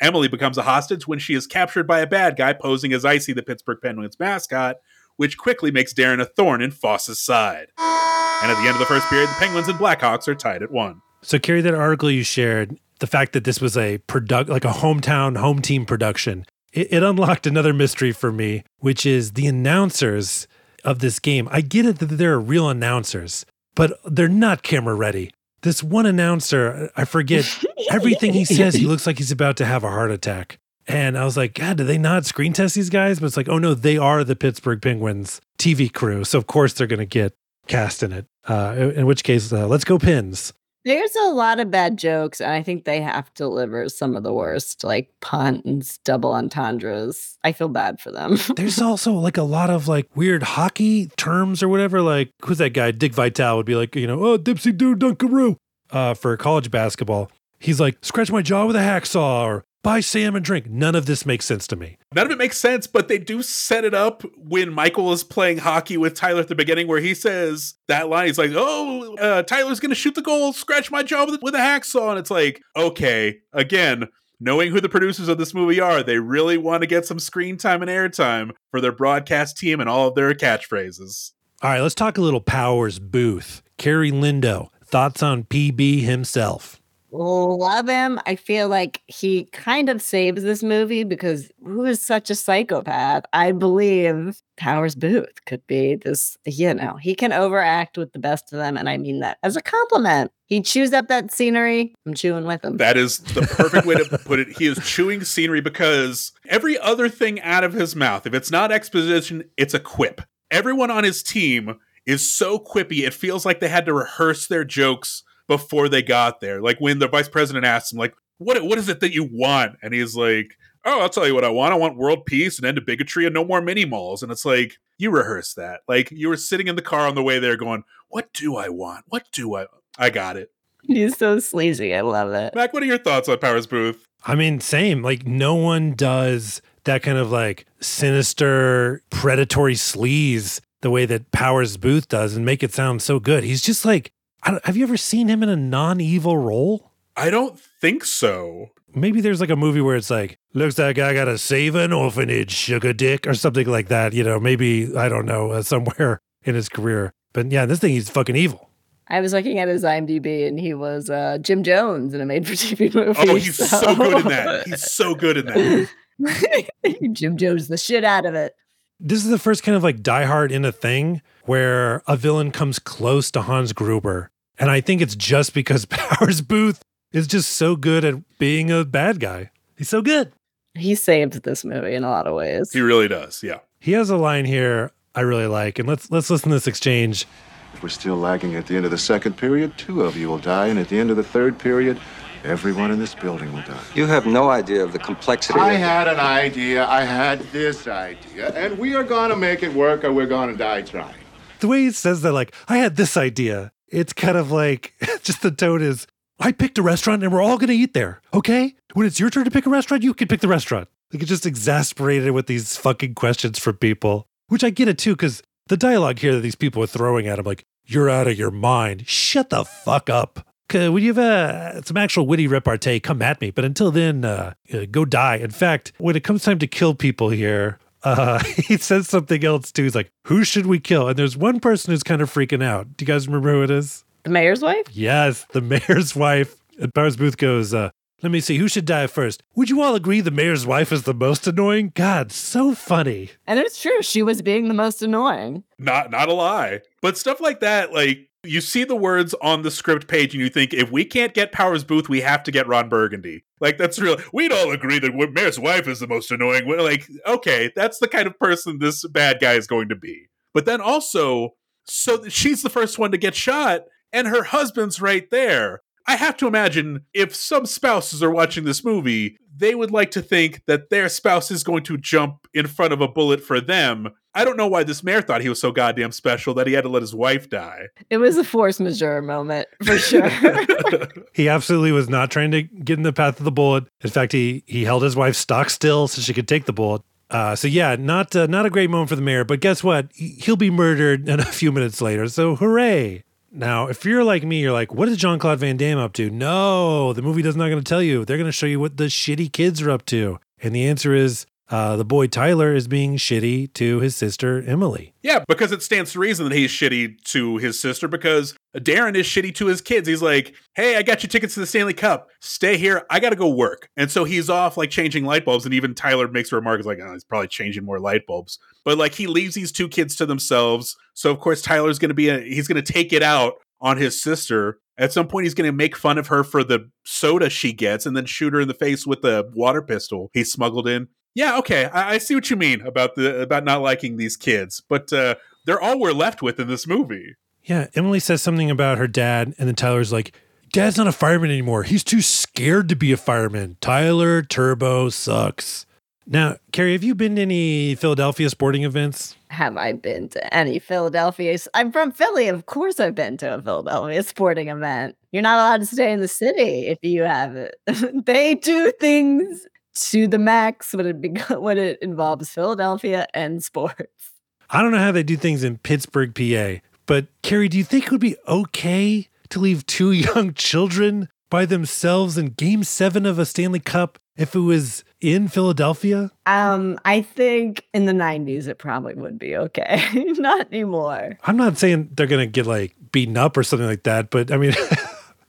Emily becomes a hostage when she is captured by a bad guy posing as Icy, the Pittsburgh Penguins mascot, which quickly makes Darren a thorn in Foss's side. And at the end of the first period, the Penguins and Blackhawks are tied at one. So, Kerri, that article you shared, the fact that this was a product, like a hometown home team production, it, it unlocked another mystery for me, which is the announcers of this game. I get it that they're real announcers, but they're not camera ready. This one announcer, I forget [laughs] everything he says, he looks like he's about to have a heart attack. And I was like, God, do they not screen test these guys? But it's like, oh no, they are the Pittsburgh Penguins TV crew. So of course they're going to get cast in it. Uh, in which case, uh, let's go pins. There's a lot of bad jokes, and I think they have to deliver some of the worst, like puns, double entendres. I feel bad for them. [laughs] There's also like a lot of like weird hockey terms or whatever. Like who's that guy? Dick Vitale would be like, you know, oh dipsy doo dunkaroo uh, for college basketball. He's like, scratch my jaw with a hacksaw or buy Sam and drink. None of this makes sense to me. None of it makes sense, but they do set it up when Michael is playing hockey with Tyler at the beginning, where he says that line. He's like, "Oh, uh, Tyler's going to shoot the goal, scratch my jaw with, with a hacksaw," and it's like, okay, again. Knowing who the producers of this movie are, they really want to get some screen time and airtime for their broadcast team and all of their catchphrases. All right, let's talk a little Powers Boothe. Kerri Lendo, thoughts on PB himself? Love him. I feel like he kind of saves this movie because who is such a psychopath? I believe Powers Boothe could be this, you know, he can overact with the best of them. And I mean that as a compliment. He chews up that scenery. I'm chewing with him. That is the perfect way to [laughs] put it. He is chewing scenery because every other thing out of his mouth, if it's not exposition, it's a quip. Everyone on his team is so quippy, it feels like they had to rehearse their jokes before they got there. Like when the vice president asks him, like, what what is it that you want? And he's like, Oh, I'll tell you what I want. I want world peace and end of bigotry and no more mini malls. And it's like, you rehearsed that. Like you were sitting in the car on the way there going, What do I want? What do I I got it. He's so sleazy. I love it. Mac, what are your thoughts on Powers Boothe? I mean, same. Like no one does that kind of like sinister predatory sleaze the way that Powers Boothe does and make it sound so good. He's just like have you ever seen him in a non-evil role? I don't think so. Maybe there's like a movie where it's like, looks like I gotta save an orphanage, sugar dick, or something like that. You know, maybe I don't know uh, [laughs] somewhere in his career. But yeah, this thing he's fucking evil. I was looking at his IMDb, and he was uh, Jim Jones in a made-for-TV [laughs] movie. Oh, he's so. so good in that. He's so good in that. [laughs] Jim Jones, the shit out of it. This is the first kind of like Die Hard in a thing where a villain comes close to Hans Gruber. And I think it's just because [laughs] Powers Boothe is just so good at being a bad guy. He's so good. He saved this movie in a lot of ways. He really does. Yeah. He has a line here I really like, and let's let's listen to this exchange. If we're still lagging at the end of the second period, two of you will die, and at the end of the third period, everyone in this building will die. You have no idea of the complexity. I had an idea. I had this idea, and we are going to make it work, or we're going to die trying the way he says that, like, I had this idea, it's kind of like [laughs] just the tone is, I picked a restaurant and we're all going to eat there. Okay. When it's your turn to pick a restaurant, you can pick the restaurant. Like, it's just exasperated with these fucking questions from people, which I get it too, because the dialogue here that these people are throwing at him, like, you're out of your mind. Shut the fuck up. When you have uh, some actual witty repartee, come at me. But until then, uh, uh, go die. In fact, when it comes time to kill people here, uh, [laughs] he says something else too. He's like, "Who should we kill?" And there's one person who's kind of freaking out. Do you guys remember who it is? The mayor's wife. Yes, the [laughs] mayor's wife. And Powers Boothe goes, uh, "Let me see, who should die first? Would you all agree the mayor's wife is the most annoying? God, so funny." And it's true. She was being the most annoying. Not, not a lie. But stuff like that, like you see the words on the script page and you think if we can't get Powers Boothe, we have to get Ron Burgundy. Like that's real. We'd all agree that Mayor's wife is the most annoying. We're like, okay, that's the kind of person this bad guy is going to be. But then also, so she's the first one to get shot, and her husband's right there. I have to imagine if some spouses are watching this movie, they would like to think that their spouse is going to jump in front of a bullet for them. I don't know why this mayor thought he was so goddamn special that he had to let his wife die. It was a force majeure moment for [laughs] sure. [laughs] he absolutely was not trying to get in the path of the bullet. In fact, he he held his wife stock still so she could take the bullet. Uh, so yeah, not uh, not a great moment for the mayor, but guess what? He'll be murdered in a [laughs] few minutes later. So hooray! Now, if you're like me, you're like, what is Jean Claude Van Damme up to? No, the movie does not going to tell you. They're going to show you what the shitty kids are up to. And the answer is uh, the boy Tyler is being shitty to his sister Emily. Yeah, because it stands to reason that he's shitty to his sister because Darren is shitty to his kids. He's like, hey, I got you tickets to the Stanley Cup. Stay here. I got to go work. And so he's off like changing light bulbs. And even Tyler makes a remark, he's like, oh, he's probably changing more light bulbs. But like he leaves these two kids to themselves. So of course Tyler's going to be, a, he's going to take it out on his sister. At some point, he's going to make fun of her for the soda she gets and then shoot her in the face with the water pistol he smuggled in yeah, okay, I, I, see what you mean about the about not liking these kids, but uh, they're all we're left with in this movie. Yeah, Emily says something about her dad, and then Tyler's like, Dad's not a fireman anymore. He's too scared to be a fireman. Tyler Turbo sucks. Now, Kerri, have you been to any Philadelphia sporting events? Have I been to any Philadelphia? I'm from Philly. Of course, I've been to a Philadelphia sporting event. You're not allowed to stay in the city if you have it. [laughs] they do things to the max when it, be- [laughs] when it involves Philadelphia and sports. I don't know how they do things in Pittsburgh, PA, but Kerri, do you think it would be okay to leave two [laughs] young children by themselves in game seven of a Stanley Cup if it was in Philadelphia? Um, I think in the 90s it probably would be okay. [laughs] not anymore. I'm not saying they're going to get like beaten up or something like that, but I mean,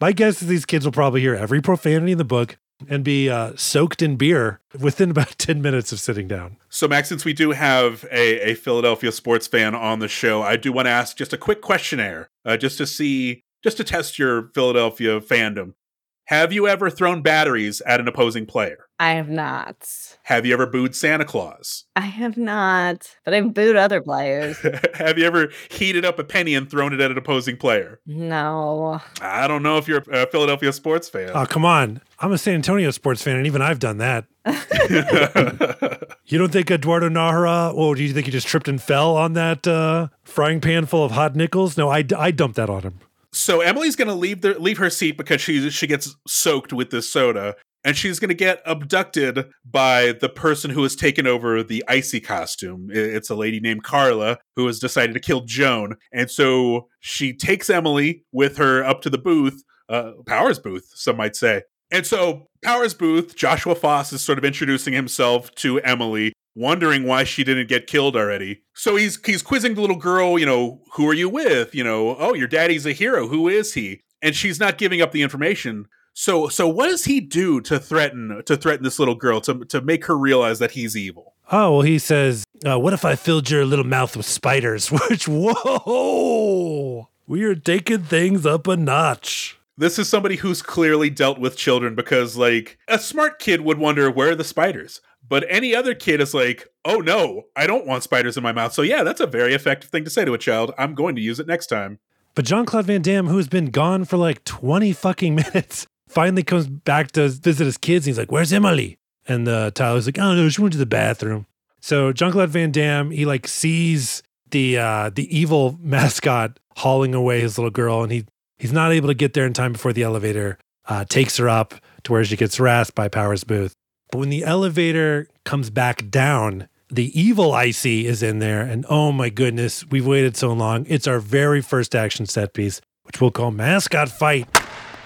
my guess is these kids will probably hear every profanity in the book and be uh, soaked in beer within about [laughs] 10 minutes of sitting down. So, Max, since we do have a, a Philadelphia sports fan on the show, I do want to ask just a quick questionnaire uh, just to see, just to test your Philadelphia fandom. Have you ever thrown batteries at an opposing player? I have not. Have you ever booed Santa Claus? I have not, but I've booed other players. [laughs] have you ever heated up a penny and thrown it at an opposing player? No. I don't know if you're a Philadelphia sports fan. Oh, come on. I'm a San Antonio sports fan, and even I've done that. [laughs] you don't think Eduardo Nájera, oh, do you think he just tripped and fell on that uh, frying pan full of hot nickels? No, I, I dumped that on him. So Emily's to leave the, leave her seat because she she gets soaked with this soda, and she's to get abducted by the person who has taken over the icy costume. It's a lady named Carla who has decided to kill Joan, and so she takes Emily with her up to the booth, uh, Powers Boothe, some might say. And so Powers Boothe, Joshua Foss is sort of introducing himself to Emily wondering why she didn't get killed already. So he's he's quizzing the little girl, you know, who are you with? You know, oh, your daddy's a hero. Who is he? And she's not giving up the information. So so what does he do to threaten to threaten this little girl to to make her realize that he's evil? Oh, well, he says, uh, "What if I filled your little mouth with spiders?" [laughs] Which whoa, we are taking things up a notch. This is somebody who's clearly dealt with children because, like, a smart kid would wonder where are the spiders. But any other kid is like, oh no, I don't want spiders in my mouth. So yeah, that's a very effective thing to say to a child. I'm going to use it next time. But Jean Claude Van Damme, who's been gone for like 20 fucking [laughs] minutes, finally comes back to visit his kids. And he's like, Where's Emily? And uh, Tyler's like, Oh no, she went to the bathroom. So Jean Claude Van Damme, he like sees the uh, the evil mascot hauling away his little girl, and he he's not able to get there in time before the elevator uh, takes her up to where she gets harassed by Powers Boothe. But when the elevator comes back down, the evil Icy is in there. And oh my goodness, we've waited so long. It's our very first action set piece, which we'll call Mascot Fight.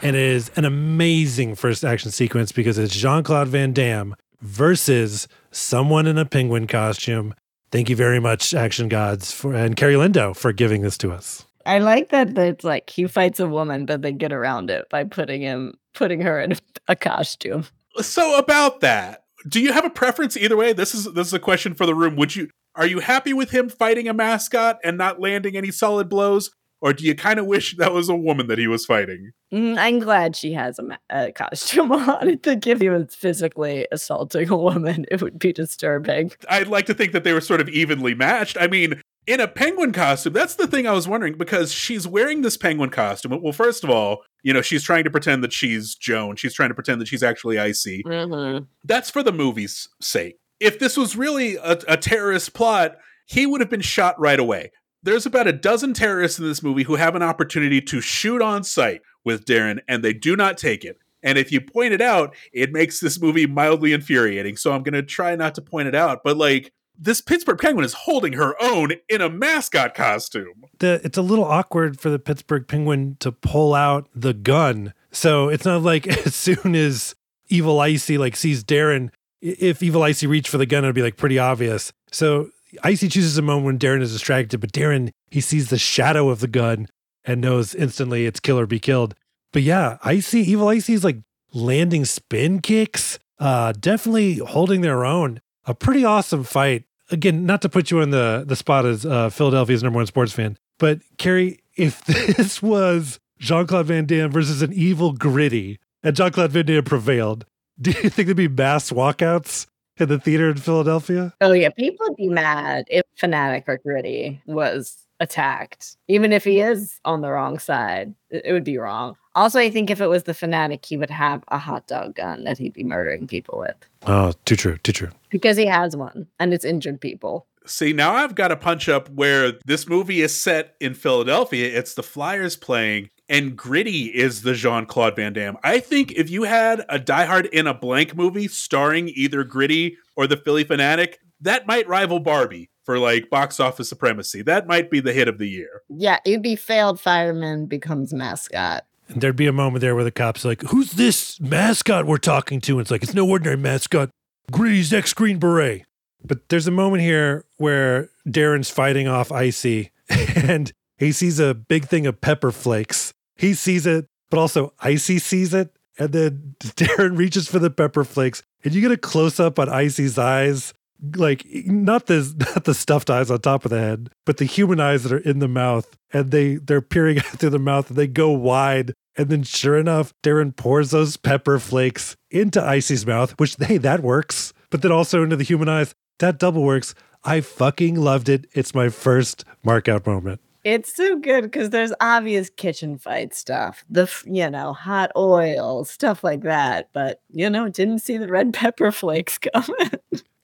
And it is an amazing first action sequence because it's Jean Claude Van Damme versus someone in a penguin costume. Thank you very much, Action Gods, for, and Kerri Lendo for giving this to us. I like that it's like he fights a woman, but they get around it by putting him putting her in a costume. So about that, do you have a preference either way? This is this is a question for the room. Would you are you happy with him fighting a mascot and not landing any solid blows? Or do you kind of wish that was a woman that he was fighting? Mm, I'm glad she has a, ma- a costume [laughs] on. I think if he was physically assaulting a [laughs] woman, it would be disturbing. I'd like to think that they were sort of evenly matched. I mean, in a penguin costume, that's the thing I was wondering because she's wearing this penguin costume. Well, first of all, you know, she's trying to pretend that she's Joan. She's trying to pretend that she's actually Icy. Mm-hmm. That's for the movie's sake. If this was really a, a terrorist plot, he would have been shot right away. There's about a dozen terrorists in this movie who have an opportunity to shoot on sight with Darren, and they do not take it. And if you point it out, it makes this movie mildly infuriating. So I'm going to try not to point it out. But like, this Pittsburgh Penguin is holding her own in a mascot costume. The, it's a little awkward for the Pittsburgh Penguin to pull out the gun. So it's not like [laughs] as soon as Evil Icy like sees Darren, if Evil Icy reached for the gun, it'd be like pretty obvious. So Icy chooses a moment when Darren is distracted, but Darren he sees the shadow of the gun and knows instantly it's kill or be killed. But yeah, Icy, Evil Icy is like landing spin kicks, uh, definitely holding their own. A pretty awesome fight. Again, not to put you in the the spot as uh, Philadelphia's number one sports fan, but Kerri, if [laughs] this was Jean Claude Van Damme versus an evil gritty, and Jean Claude Van Damme prevailed, [laughs] do you think there'd be mass walkouts in the theater in Philadelphia? Oh yeah, people would be mad if Phanatic or Gritty was attacked. Even if he is on the wrong side, it, it would be wrong. Also, I think if it was the fanatic, he would have a hot dog gun that he'd be murdering people with Oh, too true, too true. Because he has one and it's injured people. See, now I've got a punch up where this movie is set in Philadelphia. It's the Flyers playing, and Gritty is the Jean Claude Van Damme. I think if you had a Die Hard in a blank movie starring either Gritty or the Phillie Phanatic, that might rival Barbie for like box office supremacy. That might be the hit of the year. Yeah, it'd be failed fireman becomes mascot. And there'd be a moment there where the cops are like, "Who's this mascot we're talking to?" And it's like, "It's no ordinary mascot, Gritty's ex Green Beret." But there's a moment here where Darren's fighting off Icy, [laughs] and he sees a big thing of pepper flakes. He sees it, but also Icy sees it, and then [laughs] Darren reaches for the pepper flakes, and you get a close up on Icy's eyes, like not the [laughs] not the stuffed eyes on top of the head, but the human eyes that are in the mouth, and they they're peering [laughs] out through the mouth, and they go wide. And then, sure enough, Darren pours those pepper flakes into Icy's mouth, which hey, that works. But then also into the human eyes, that double works. I fucking loved it. It's my first markout moment. It's so good because there's obvious kitchen fight stuff, the you know hot oil stuff like that. But you know, didn't see the red [laughs] pepper flakes coming.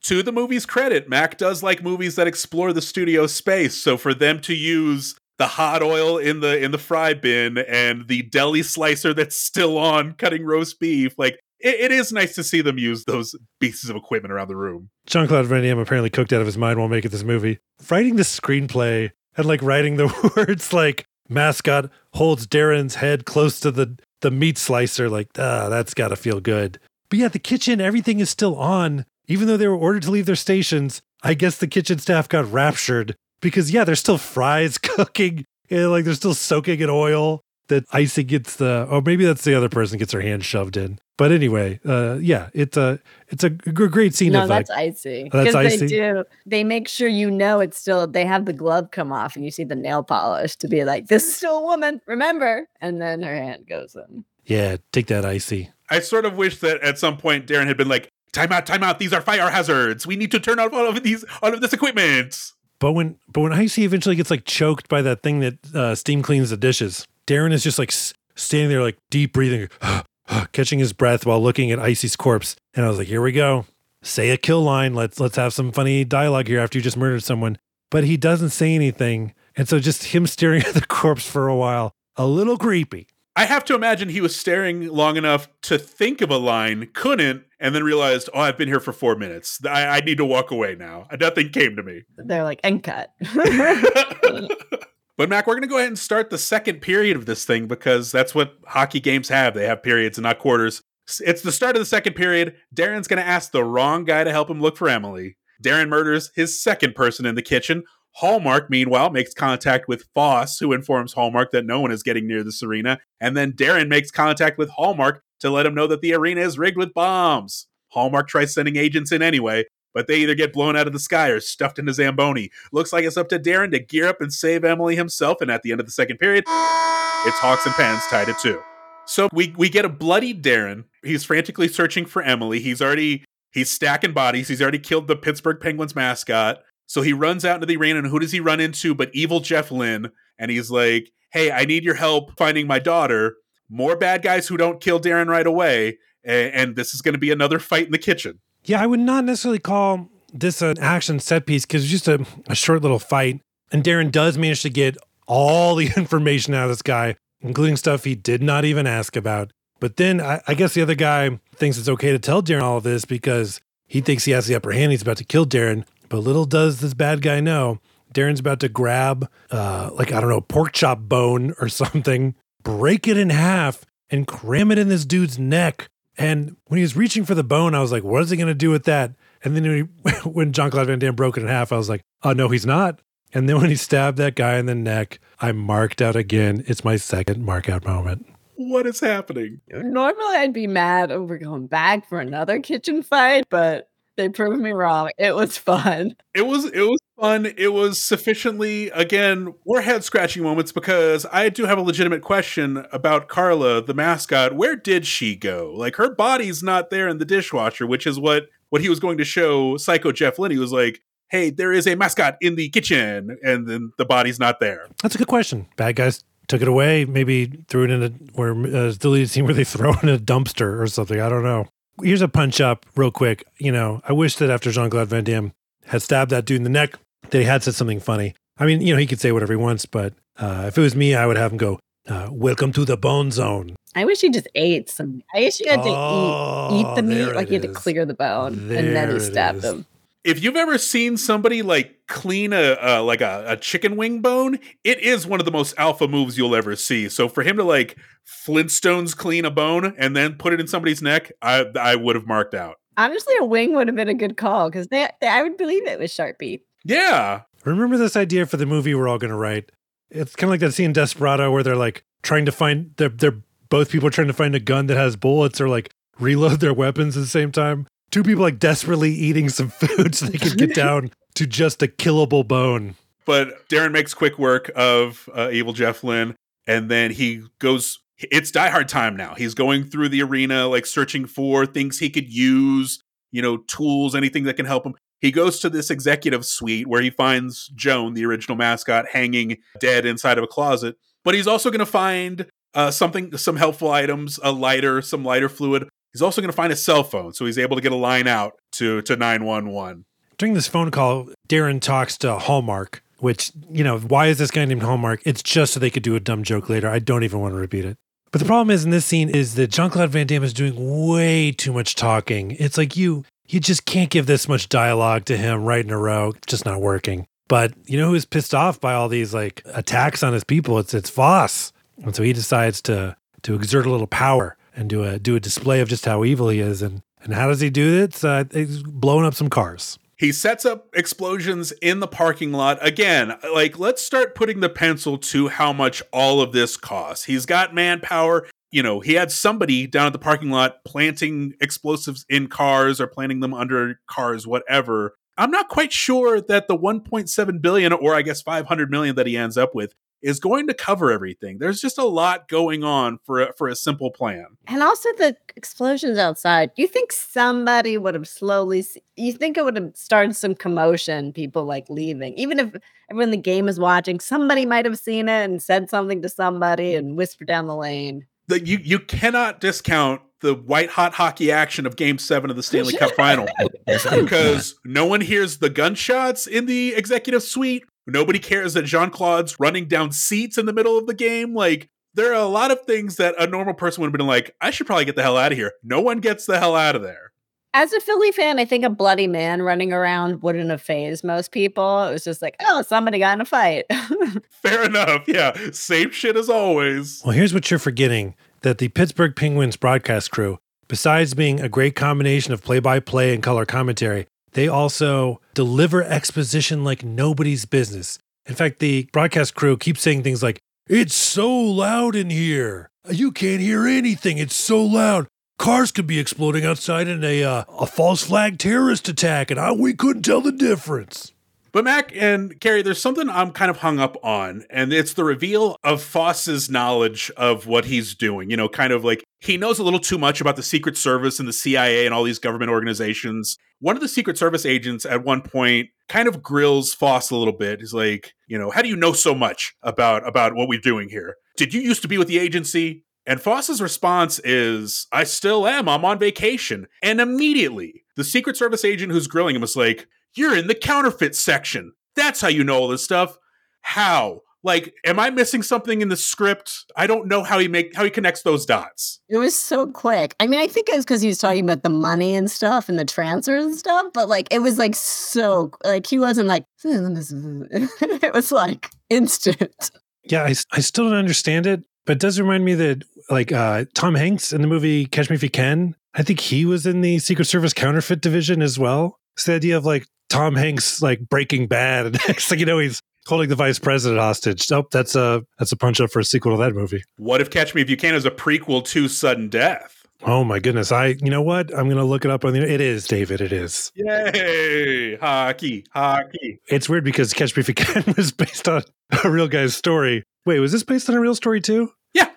To the movie's credit, Mac does like movies that explore the studio space. So for them to use the hot oil in the in the fry bin and the deli slicer that's still on cutting roast beef, like it, it is nice to see them use those pieces of equipment around the room. Jean Claude Van Damme apparently cooked out of his mind while making this movie. Writing the screenplay and like writing the [laughs] words like mascot holds Darren's head close to the, the meat slicer, like, ah, that's gotta feel good. But yeah, the kitchen, everything is still on. Even though they were ordered to leave their stations, I guess the kitchen staff got raptured because yeah, there's still fries [laughs] cooking. Yeah, like they're still soaking in oil. That Icy gets the, or maybe that's the other person gets her hand shoved in. But anyway, uh, yeah, it's a it's a g- great scene no, of that's like, icy. Oh, that's Because icy? they do. They make sure you know it's still. They have the glove come off, and you see the nail polish to be like, "This is still a woman, remember?" And then her hand goes in. yeah, take that Icy. I sort of wish that at some point Darren had been like, "Time out, time out! These are fire hazards. We need to turn off all of these, all of this equipment." But when but when Icy eventually gets like choked by that thing that uh, steam cleans the dishes, Darren is just like standing there like deep breathing, [sighs] [sighs] catching his breath while looking at Icy's corpse. And I was like, here we go. Say a kill line. Let's let's have some funny dialogue here after you just murdered someone. But he doesn't say anything. And so just him [laughs] staring at the corpse for a while, a little creepy. I have to imagine he was staring long enough to think of a line, couldn't, and then realized, "Oh, I've been here for four minutes. I, I need to walk away now." Nothing came to me. They're like, end cut." [laughs] But Mac, we're going to go ahead and start the second period of this thing because that's what hockey games have. They have periods and not quarters. It's the start of the second period. Darren's going to ask the wrong guy to help him look for Emily. Darren murders his second person in the kitchen. Hallmark, meanwhile, makes contact with Foss, who informs Hallmark that no one is getting near this arena. And then Darren makes contact with Hallmark to let him know that the arena is rigged with bombs. Hallmark tries sending agents in anyway, but they either get blown out of the sky or stuffed into Zamboni. Looks like it's up to Darren to gear up and save Emily himself, and at the end of the second period, it's Hawks and Pens tied at two. So we we get a bloody Darren. He's frantically searching for Emily. He's already he's stacking bodies. He's already killed the Pittsburgh Penguins mascot. So he runs out into the arena, and who does he run into but evil Jeff Lynne? And he's like, "Hey, I need your help finding my daughter." More bad guys who don't kill Darren right away, a- and this is going to be another fight in the kitchen. Yeah, I would not necessarily call this an action set piece because it's just a, a short little fight. And Darren does manage to get all the [laughs] information out of this guy, including stuff he did not even ask about. But then I, I guess the other guy thinks it's okay to tell Darren all of this because he thinks he has the upper hand. He's about to kill Darren. But little does this bad guy know, Darren's about to grab, uh, like, I don't know, pork chop bone or [laughs] something, break it in half, and cram it in this dude's neck. And when he was reaching for the bone, I was like, what is he going to do with that? And then when, he, [laughs] when Jean Claude Van Damme broke it in half, I was like, oh, no, he's not. And then when he stabbed that guy in the neck, I marked out again. It's my second mark out moment. What is happening? Normally, I'd be mad over going back for another kitchen fight, but they proved me wrong. It was fun. It was it was fun. It was sufficiently again, we're head scratching moments because I do have a legitimate question about Carla, the mascot. Where did she go? Like her body's not there in the dishwasher, which is what what he was going to show Psycho Jeff Lynne. He was like, hey, there is a mascot in the kitchen, and then the body's not there. That's a good question. Bad guys took it away, maybe threw it in a where uh, deleted scene where they [laughs] throw it in a dumpster or something. I don't know. Here's a punch up real quick. You know, I wish that after Jean Claude Van Damme had stabbed that dude in the neck, that he had said something funny. I mean, you know, he could say whatever he wants, but uh, if it was me, I would have him go, uh, "Welcome to the Bone Zone." I wish he just ate some. I wish he had to Oh, eat eat the meat, like he had to clear the bone, and then he stabbed is. him. If you've ever seen somebody like clean a uh, like a, a chicken wing bone, it is one of the most alpha moves you'll ever see. So for him to like Flintstones clean a bone and then put it in somebody's neck, I I would have marked out. Honestly, a wing would have been a good call because they, they, I would believe it was Sharpie. Yeah, Remember this idea for the movie we're all going to write? It's kind of like that scene in Desperado where they're like trying to find they're they're both people trying to find a gun that has bullets or like reload their weapons at the same time. Two people like desperately eating some [laughs] food so they can get down to just a killable bone. but Darren makes quick work of uh, Evil Jeff Lynne, and then he goes. It's Die Hard time now. He's going through the arena, like searching for things he could use, you know, tools, anything that can help him. He goes to this executive suite where he finds Joan, the original mascot, hanging dead inside of a closet. But he's also going to find uh, something, some helpful items, a lighter, some lighter fluid. He's also going to find a cell phone, so he's able to get a line out to to nine one one. During this phone call, Darren talks to Hallmark, which, you know, why is this guy named Hallmark? It's just so they could do a dumb joke later. I don't even want to repeat it. But the problem is in this scene is that Jean Claude Van Damme is doing way too much talking. It's like you you just can't give this much dialogue to him right in a row. It's just not working. But you know who's pissed off by all these like attacks on his people? It's it's Foss. And so he decides to to exert a little power and do a do a display of just how evil he is. And and how does he do it? Uh, he's blowing up some cars. He sets up explosions in the parking lot. Again, like, let's start putting the pencil to how much all of this costs. He's got manpower. You know, he had somebody down at the parking lot planting explosives in cars or planting them under cars, whatever. I'm not quite sure that the 1.7 billion or I guess 500 million that he ends up with is going to cover everything. There's just a lot going on for a, for a simple plan. And also the explosions outside. You think somebody would have slowly, you think it would have started some commotion, people like leaving. Even if everyone in the game is watching, somebody might have seen it and said something to somebody and whispered down the lane. that you you cannot discount the white hot hockey action of game 7 of the Stanley Cup final [laughs] because no one hears the gunshots in the executive suite. Nobody cares that Jean-Claude's running down seats in the middle of the game like there are a lot of things that a normal person would have been like, I should probably get the hell out of here. No one gets the hell out of there. As a Philly fan, I think a bloody man running around wouldn't have phased most people. It was just like, oh, somebody got in a fight. [laughs] Fair enough. Yeah. Same shit as always. Well, here's what you're forgetting that the Pittsburgh Penguins broadcast crew, besides being a great combination of play by play and color commentary, they also deliver exposition like nobody's business. In fact, the broadcast crew keeps saying things like, It's so loud in here. You can't hear anything. It's so loud. Cars could be exploding outside in a, uh, a false flag terrorist attack, and I, we couldn't tell the difference. But Mac and Kerri, there's something I'm kind of hung up on, and it's the reveal of Foss's knowledge of what he's doing. You know, kind of like he knows a little too much about the Secret Service and the CIA and all these government organizations. One of the Secret Service agents at one point kind of grills Foss a little bit. He's like, you know, how do you know so much about about what we're doing here? Did you used to be with the agency? And Foss's response is, I still am. I'm on vacation. And immediately, the Secret Service agent who's grilling him is like, You're in the counterfeit section. That's how you know all this stuff. How? Like, am I missing something in the script? I don't know how he make how he connects those dots. It was so quick. I mean, I think it was because he was talking about the money and stuff and the transfers and stuff, but like it was like so like he wasn't like [laughs] it was like instant. Yeah, I, I still don't understand it, but it does remind me that like uh, Tom Hanks in the movie Catch Me If You Can, I think he was in the Secret Service counterfeit division as well. It's the idea of like Tom Hanks like Breaking Bad, and next thing you know, he's holding the vice president hostage. Nope, that's a that's a punch up for a sequel to that movie. What if Catch Me If You Can is a prequel to Sudden Death? Oh my goodness! I you know what? I'm gonna look it up on the. It is David. It is. Yay! Hockey, hockey. It's weird because Catch Me If You Can [laughs] was based on a real guy's story. Wait, was this based on a real story too? Yeah.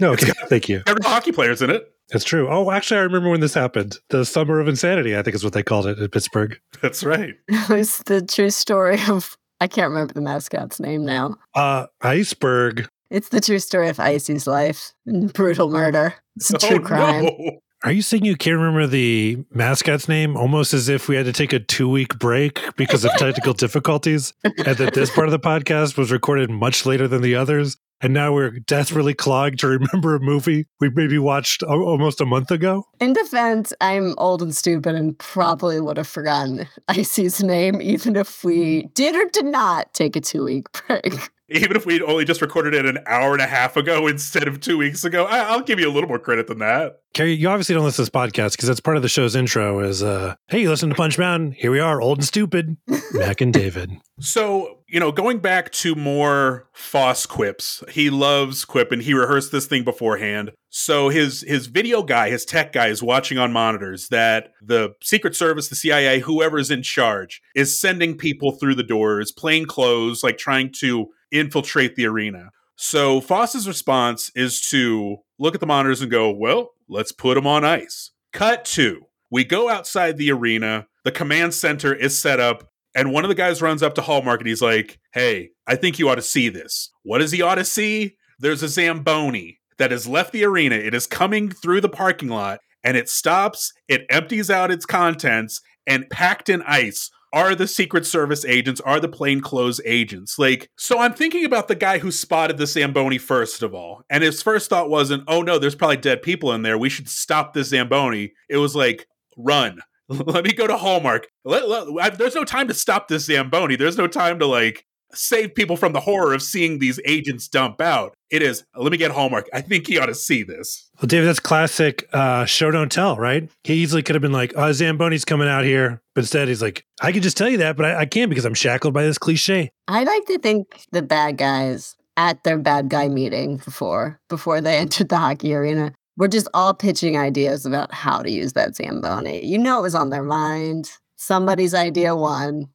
No. Okay. Thank you. Every hockey player's in it. That's true. Oh, actually, I remember when this happened. The Summer of Insanity, I think is what they called it in Pittsburgh. That's right. [laughs] it's the true story of I can't remember the mascot's name now. Uh, Iceburgh. It's the true story of Icy's life and brutal murder. It's a Oh, true crime. no. Are you saying you can't remember the mascot's name almost as if we had to take a two week break because of technical difficulties? And that this part of the podcast was recorded much later than the others? And now we're desperately clogged to remember a movie we maybe watched al- almost a month ago? In defense, I'm old and stupid and probably would have forgotten [laughs] Icy's name even if we did or did not take a two week [laughs] break. Even if we'd only just recorded it an hour and a half ago instead of two weeks ago, I- I'll give you a little more credit than that. Kerri, you obviously don't listen to this podcast because that's part of the show's intro is, uh, hey, you listen to Punch Mountain. Here we are, old and stupid. [laughs] Mac and David. So, you know, going back to more Foss quips, he loves quip and he rehearsed this thing beforehand. So his his video guy, his tech guy is watching on monitors that the Secret Service, the CIA, whoever's in charge is sending people through the doors, plain clothes, like trying to infiltrate the arena. So Foss's response is to look at the monitors and go, "Well, let's put them on ice." Cut to we go outside the arena. The command center is set up and one of the guys runs up to Hallmark and he's like, Hey, I think you ought to see this. What does he ought to see? There's a Zamboni that has left the arena. It is coming through the parking lot and it stops, it empties out its contents, and packed in ice are the Secret Service agents, are the plainclothes agents. Like, so I'm thinking about the guy who spotted the Zamboni first of all. And his first thought wasn't, oh no, there's probably dead people in there. We should stop this Zamboni. It was like, run. [laughs] Let me go to Hallmark. Let, let- I- there's no time to stop this Zamboni. There's no time to like save people from the horror of seeing these agents dump out. It is, let me get Hallmark. I think he ought to see this. Well, David, that's classic uh, show don't tell, right? He easily could have been like, "Oh, Zamboni's coming out here," but instead he's like, "I could just tell you that, but I, I can't because I'm shackled by this cliche." I like to think the bad guys at their bad guy meeting before before they [laughs] entered the hockey arena were just all pitching ideas about how to use that Zamboni. You know it was on their mind. Somebody's idea won.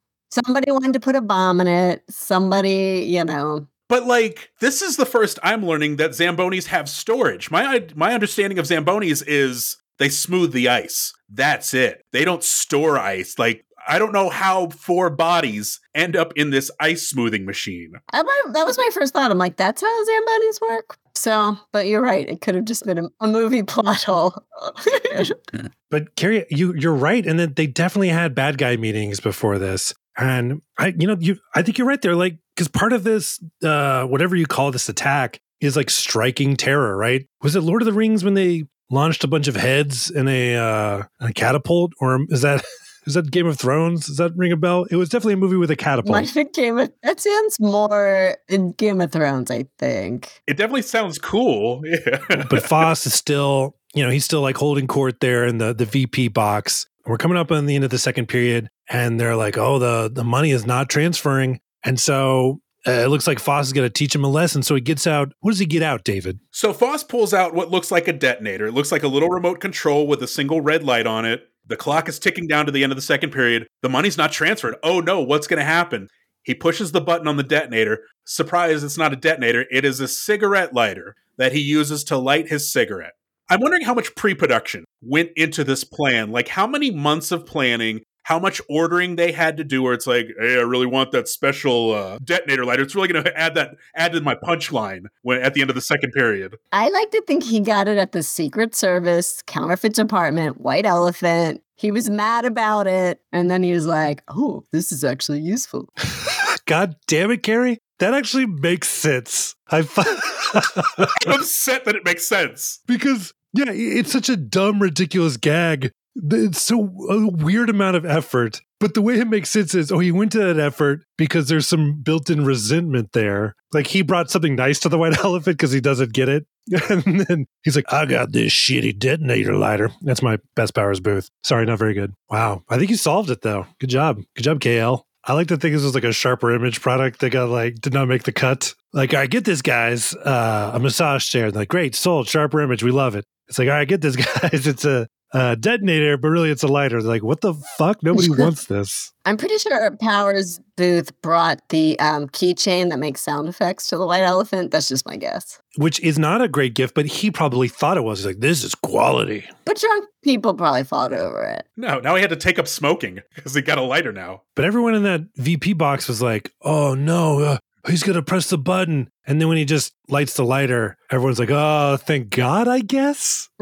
Somebody wanted to put a bomb in it. Somebody, you know, But like, this is the first I'm learning that Zambonis have storage. My my understanding of Zambonis is they smooth the ice. That's it. They don't store ice. Like, I don't know how four bodies end up in this ice smoothing machine. I, that was my first thought. I'm like, that's how Zambonis work. So, but you're right. It could have just been a, a movie plot hole. [laughs] But Kerri, you you're right, and that they definitely had bad guy meetings before this. And I, you know, you I think you're right there. Like, because part of this, uh, whatever you call this attack, is like striking terror, right? Was it Lord of the Rings when they launched a bunch of heads in a uh, a catapult, or is that [laughs] is that Game of Thrones? Does that ring a bell? It was definitely a movie with a catapult. Might have Game of, that sounds more in Game of Thrones, I think. It definitely sounds cool. [laughs] Yeah. but Foss is still, you know, he's still like holding court there in the the VP box. We're coming up on the end of the second period, and they're like, "Oh, the the money is not transferring," and so uh, it looks like Foss is going to teach him a lesson. So he gets out. What does he get out, David? So Foss pulls out what looks like a detonator. It looks like a little remote control with a single red light on it. The clock is ticking down to the end of the second period. The money's not transferred. Oh no, what's going to happen? He pushes the button on the detonator. Surprise, it's not a detonator. It is a cigarette lighter that he uses to light his cigarette. I'm wondering how much pre production went into this plan. Like, how many months of planning, how much ordering they had to do, where it's like, hey, I really want that special uh, detonator lighter. It's really going to add that, add to my punchline when at the end of the second period. I like to think he got it at the Secret Service, counterfeit department, white elephant. He was mad about it. And then he was like, oh, this is actually useful. [laughs] God damn it, Kerri! That actually makes sense. I fi- [laughs] I'm upset that it makes sense. because yeah, it's such a dumb, ridiculous gag. It's so a weird amount of effort. But the way it makes sense is, oh, he went to that effort because there's some built-in resentment there. Like he brought something nice to the white [laughs] elephant because he doesn't get it. [laughs] And then he's like, I got this shitty detonator lighter. That's my best Powers Boothe. Sorry, not very good. Wow. I think you solved it though. Good job. Good job, KL. I like to think this was like a sharper image product that got like did not make the cut. Like, I get this guys, uh, a massage chair. Like, great, sold, sharper image. We love it. It's like, all right, get this [laughs] guys. It's a a detonator, but really it's a lighter. They're like, what the fuck? Nobody [laughs] wants this. I'm pretty sure Powers Boothe brought the um, keychain that makes sound effects to the white elephant. That's just my guess. Which is not a great gift, but he probably thought it was. He's like, this is quality. But drunk people probably fought over it. No, now he had to take up smoking because he got a lighter now. But everyone in that VP box was like, oh no, uh, he's going to press the button. And then when he just lights the lighter, everyone's like, oh, thank God, I guess. [laughs]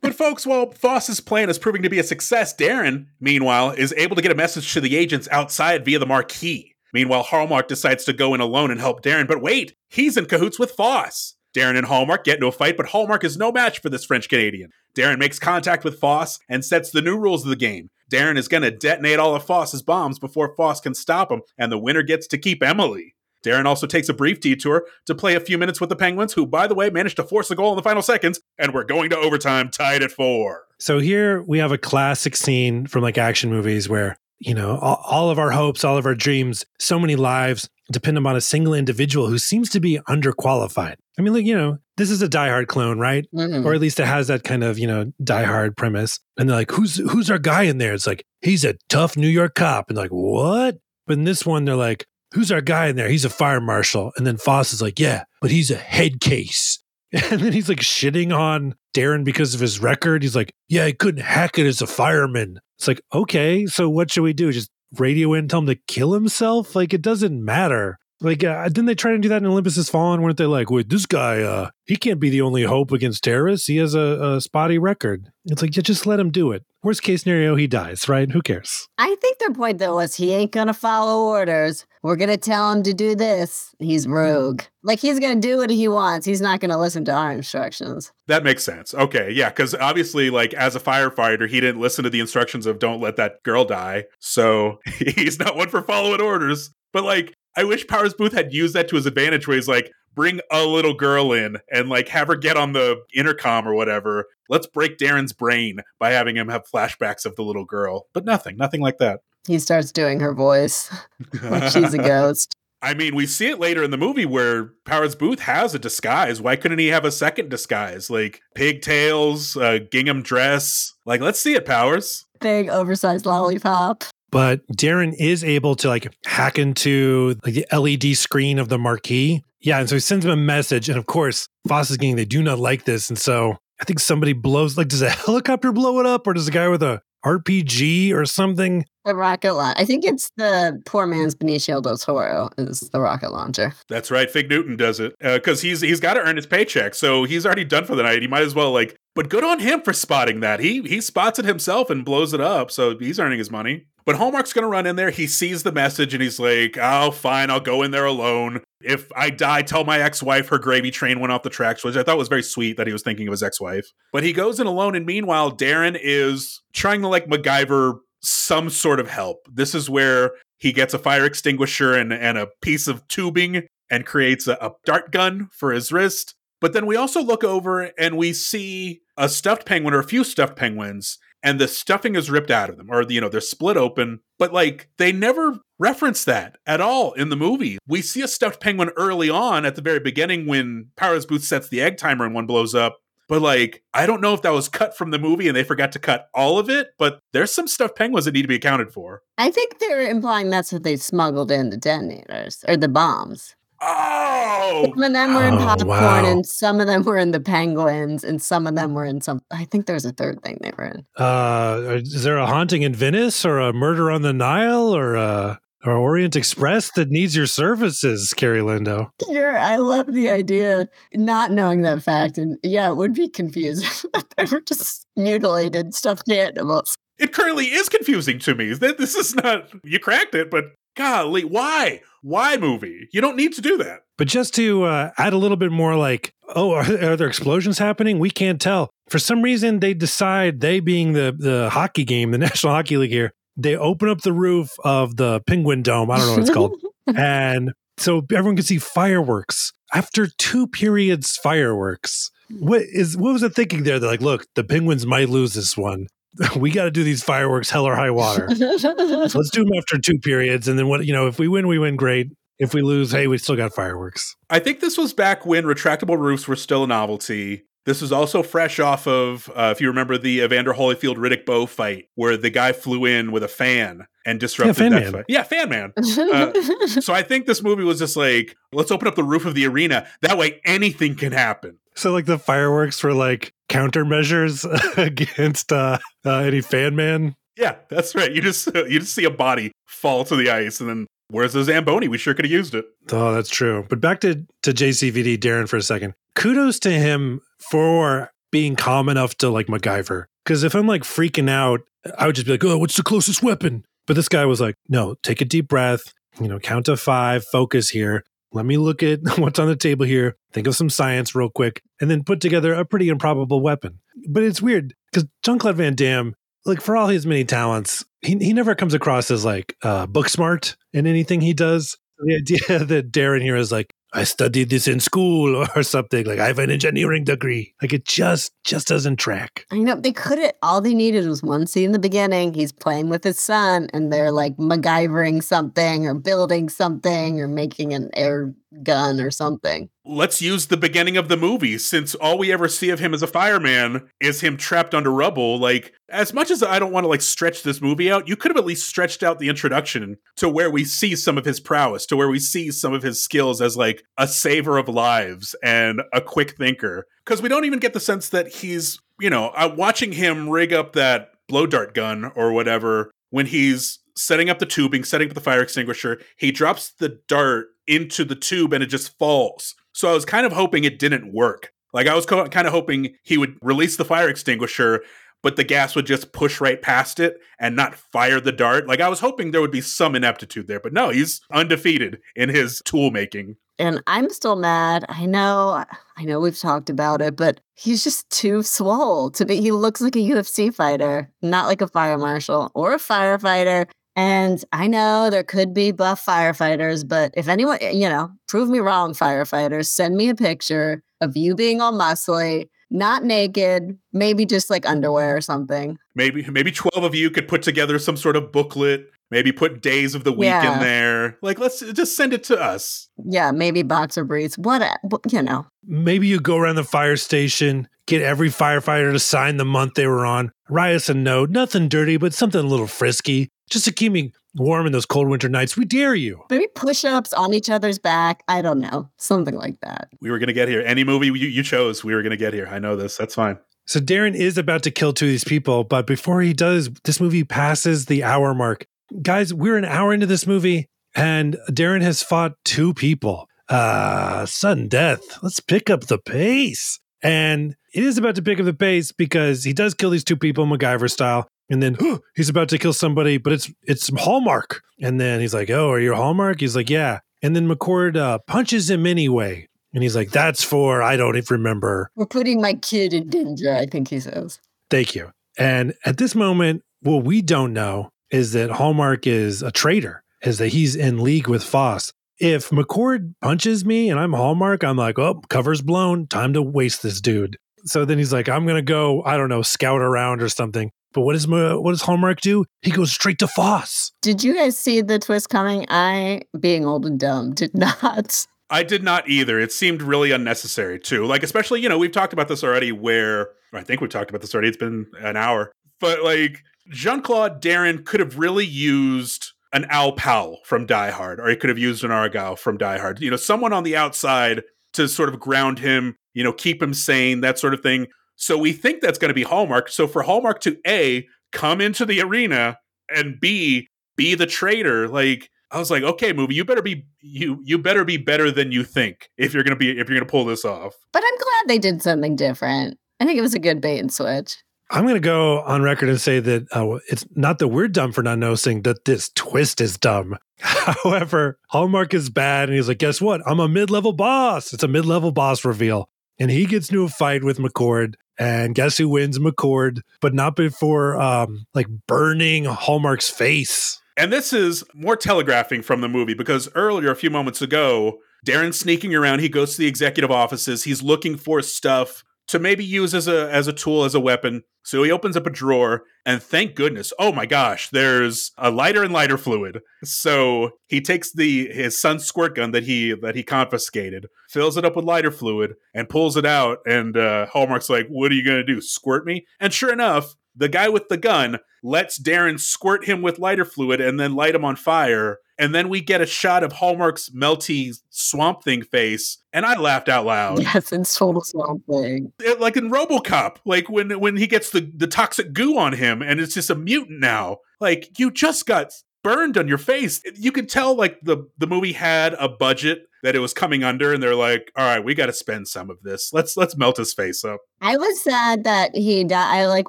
But folks, while Foss's plan is proving to be a success, Darren, meanwhile, is able to get a message to the agents outside via the marquee. Meanwhile, Hallmark decides to go in alone and help Darren, but wait, he's in cahoots with Foss. Darren and Hallmark get into a fight, but Hallmark is no match for this French Canadian. Darren makes contact with Foss and sets the new rules of the game. Darren is going to detonate all of Foss's bombs before Foss can stop him, and the winner gets to keep Emily. Darren also takes a brief detour to play a few minutes with the Penguins, who, by the way, managed to force a goal in the final seconds, and we're going to overtime, tied at four. So here we have a classic scene from like action movies where, you know, all, all of our hopes, all of our dreams, so many lives depend upon a single individual who seems to be underqualified. I mean, like, you know, this is a Die Hard clone, right? Mhm. Or at least it has that kind of, you know, Die Hard premise. And they're like, who's who's our guy in there? It's like, he's a tough New York cop. And like, what? But in this one, they're like, who's our guy in there? He's a fire marshal. And then Foss is like, yeah, but he's a head case. [laughs] And then he's like shitting on Darren because of his record. He's like, yeah, he couldn't hack it as a fireman. It's like, okay, so what should we do? Just radio in, tell him to kill himself? Like, it doesn't matter. Like, uh, didn't they try to do that in Olympus Has Fallen? Weren't they like, wait, this guy, uh, he can't be the only hope against terrorists. He has a, a spotty record. It's like, yeah, just let him do it. Worst case scenario, he dies, right? Who cares? I think their point though was he ain't gonna follow orders. We're gonna tell him to do this. He's rogue. Like he's gonna do what he wants. He's not gonna listen to our instructions. That makes sense. Okay, yeah, because obviously, like, as a firefighter, he didn't listen to the instructions of don't let that girl die. So [laughs] he's not one for following orders. But, like, I wish Powers Boothe had used that to his advantage where he's like, bring a little girl in and, like, have her get on the intercom or whatever. Let's break Darren's brain by having him have flashbacks of the little girl. But nothing, nothing like that. He starts doing her voice [laughs] like she's a ghost. [laughs] I mean, we see it later in the movie where Powers Boothe has a disguise. Why couldn't he have a second disguise? Like pigtails, a gingham dress. Like, let's see it, Powers. Big oversized lollipop. But Darren is able to like hack into like the LED screen of the marquee. Yeah, and so he sends him a message, and of course, Foss is getting they do not like this, and so I think somebody blows like does a helicopter blow it up, or does a guy with a RPG or something? The rocket launch. I think it's the poor man's Benicio del Toro is the rocket launcher. That's right. Fig Newton does it uh, because he's he's got to earn his paycheck, so he's already done for the night. He might as well like. But good on him for spotting that. He he spots it himself and blows it up, so he's earning his money. But Hallmark's gonna run in there. He sees the message and he's like, "Oh, fine, I'll go in there alone. If I die, tell my ex-wife her gravy train went off the tracks," which I thought was very sweet that he was thinking of his ex-wife. But he goes in alone, and meanwhile, Darren is trying to like MacGyver some sort of help. This is where he gets a fire extinguisher and, and a piece of tubing and creates a, a dart gun for his wrist. But then we also look over and we see a stuffed penguin or a few stuffed penguins, and the stuffing is ripped out of them, or you know, they're split open. But like they never reference that at all in the movie. We see a stuffed penguin early on at the very beginning when Powers Boothe sets the egg timer and one blows up. But like, I don't know if that was cut from the movie and they forgot to cut all of it, but there's some stuffed penguins that need to be accounted for. I think they're implying that's what they smuggled in the detonators or the bombs. Oh, Some of them were in Oh, popcorn, wow. and some of them were in the penguins, and some of them were in some. I think there's a third thing they were in. Uh, is there a haunting in Venice or a murder on the Nile or a or Orient Express that needs your services, Carrie Lindo? Sure, I love the idea, not knowing that fact, and yeah, it would be confusing. [laughs] they were just mutilated stuffed animals. it currently is confusing to me. This is not, you cracked it, but golly, why? Why movie? You don't need to do that. But just to uh, add a little bit more, like, oh, are, are there explosions happening? We can't tell. For some reason, they decide, they being the the hockey game, the [laughs] National Hockey League here, they open up the roof of the Penguin Dome. I don't know what it's called, [laughs] and so everyone can see fireworks after two periods. Fireworks. What is what was it thinking there? They're like, look, the Penguins might lose this one. [laughs] We got to do these fireworks, hell or high water. So [laughs] let's do them after two periods, and then what? You know, if we win, we win. Great. If we lose, hey, we still got fireworks. I think this was back when retractable roofs were still a novelty. This is also fresh off of, uh, if you remember the Evander Holyfield Riddick Bowe fight, where the guy flew in with a fan and disrupted Fan that Man. fight. Yeah, Fan Man. [laughs] Uh, so I think this movie was just like, let's open up the roof of the arena. That way anything can happen. So like the fireworks were like countermeasures [laughs] against uh, uh any fan man. Yeah, that's right. You just [laughs] you just see a body fall to the ice, and then where's the Zamboni? We sure could have used it. Oh, that's true. But back to to JCVD Darren for a second. Kudos to him for being calm enough to like MacGyver. Because if I'm like freaking out, I would just be like, "Oh, what's the closest weapon?" But this guy was like, "No, take a deep breath. You know, count to five. Focus here. Let me look at [laughs] what's on the table here. Think of some science real quick, and then put together a pretty improbable weapon." But it's weird because Jean Claude Van Damme, like for all his many talents, he he never comes across as like uh, book smart in anything he does. The idea [laughs] that Darren here is like, I studied this in school [laughs] or something, like I have an engineering degree. Like it just just doesn't track. I know they could have. All they needed was one scene in the beginning. He's playing with his son, and they're like MacGyvering something, or building something, or making an air gun or something. Let's use the beginning of the movie since all we ever see of him as a fireman is him trapped under rubble. Like, as much as I don't want to like stretch this movie out, you could have at least stretched out the introduction to where we see some of his prowess, to where we see some of his skills as like a saver of lives and a quick thinker. Because we don't even get the sense that he's, you know, uh, watching him rig up that blow dart gun or whatever when he's setting up the tubing, setting up the fire extinguisher, he drops the dart into the tube and it just falls. So I was kind of hoping it didn't work. Like I was co- kind of hoping he would release the fire extinguisher, but the gas would just push right past it and not fire the dart. Like I was hoping there would be some ineptitude there, but no, he's undefeated in his tool making. And I'm still mad. I know, I know we've talked about it, but he's just too swole to be. He looks like a UFC fighter, not like a fire marshal or a firefighter. And I know there could be buff firefighters, but if anyone, eh, you know, prove me wrong, firefighters, send me a picture of you being all muscly, not naked, maybe just like underwear or something. Maybe maybe 12 of you could put together some sort of booklet, maybe put days of the week Yeah. in there. Like let's eh, just send it to us. Yeah, maybe boxer briefs. What, a- what- you know. Maybe you go around the fire station, get every firefighter to sign the month they were on, write us a note, nothing dirty, but something a little frisky, just to keep me warm in those cold winter nights. We dare you. Maybe push ups on each other's back. I don't know. Something like that. We were going to get here. Any movie you, you chose, we were going to get here. I know this. That's fine. So Darren is about to kill two of these people, but before he does, this movie passes the hour mark. Guys, we're an hour into this movie, and Darren has fought two people. Uh, sudden death. Let's pick up the pace. And it is about to pick up the pace because he does kill these two people MacGyver style. And then [gasps] he's about to kill somebody, but it's it's Hallmark. And then he's like, "Oh, are you Hallmark?" He's like, "Yeah." And then McCord uh, punches him anyway, and he's like, "That's for I don't even remember." We're putting my kid in danger, I think he says. Thank you. And at this moment, what we don't know is that Hallmark is a traitor, is that he's in league with Foss. If McCord punches me and I'm Hallmark, I'm like, oh, cover's blown. Time to waste this dude. So then he's like, I'm gonna go, I don't know, scout around or something. But what does what does Hallmark do? He goes straight to Foss. Did you guys see the twist coming? I, being old and dumb, did [laughs] not. I did not either. It seemed really unnecessary too. Like, especially, you know, we've talked about this already where I think we've talked about this already. It's been an hour. But like Jean Claude Darren could have really used an Al Powell from Die Hard, or he could have used an Argyle from Die Hard. You know, someone on the outside to sort of ground him, you know, keep him sane, that sort of thing. So we think that's going to be Hallmark. So for Hallmark to A, come into the arena and B, be the traitor, like I was like, okay, movie, you better be you you better be better than you think if you're gonna be if you're gonna pull this off. But I'm glad they did something different. I think it was a good bait and switch. I'm going to go on record and say that uh, it's not that we're dumb for not noticing that this twist is dumb. [laughs] However, Hallmark is bad, and he's like, guess what? I'm a mid level boss. It's a mid level boss reveal. And he gets into a fight with McCord. And guess who wins McCord? But not before um, like burning Hallmark's face. And this is more telegraphing from the movie because earlier, a few moments ago, Darren's sneaking around. He goes to the executive offices. He's looking for stuff to maybe use as a as a tool as a weapon. So he opens up a drawer and thank goodness, oh my gosh, there's a lighter and lighter fluid. So he takes the his son's squirt gun that he that he confiscated, fills it up with lighter fluid, and pulls it out. And uh, Hallmark's like, "What are you gonna do? Squirt me?" And sure enough, the guy with the gun lets Darren squirt him with lighter fluid and then light him on fire. And then we get a shot of Hallmark's melty swamp thing face, and I laughed out loud. Yes, it's total swamp thing. It- like in RoboCop, like when when he gets the the toxic goo on him, and it's just a mutant now. Like you just got burned on your face. You could tell like the the movie had a budget that it was coming under, and they're like, "All right, we got to spend some of this. Let's let's melt his face up." I was sad that he died. I like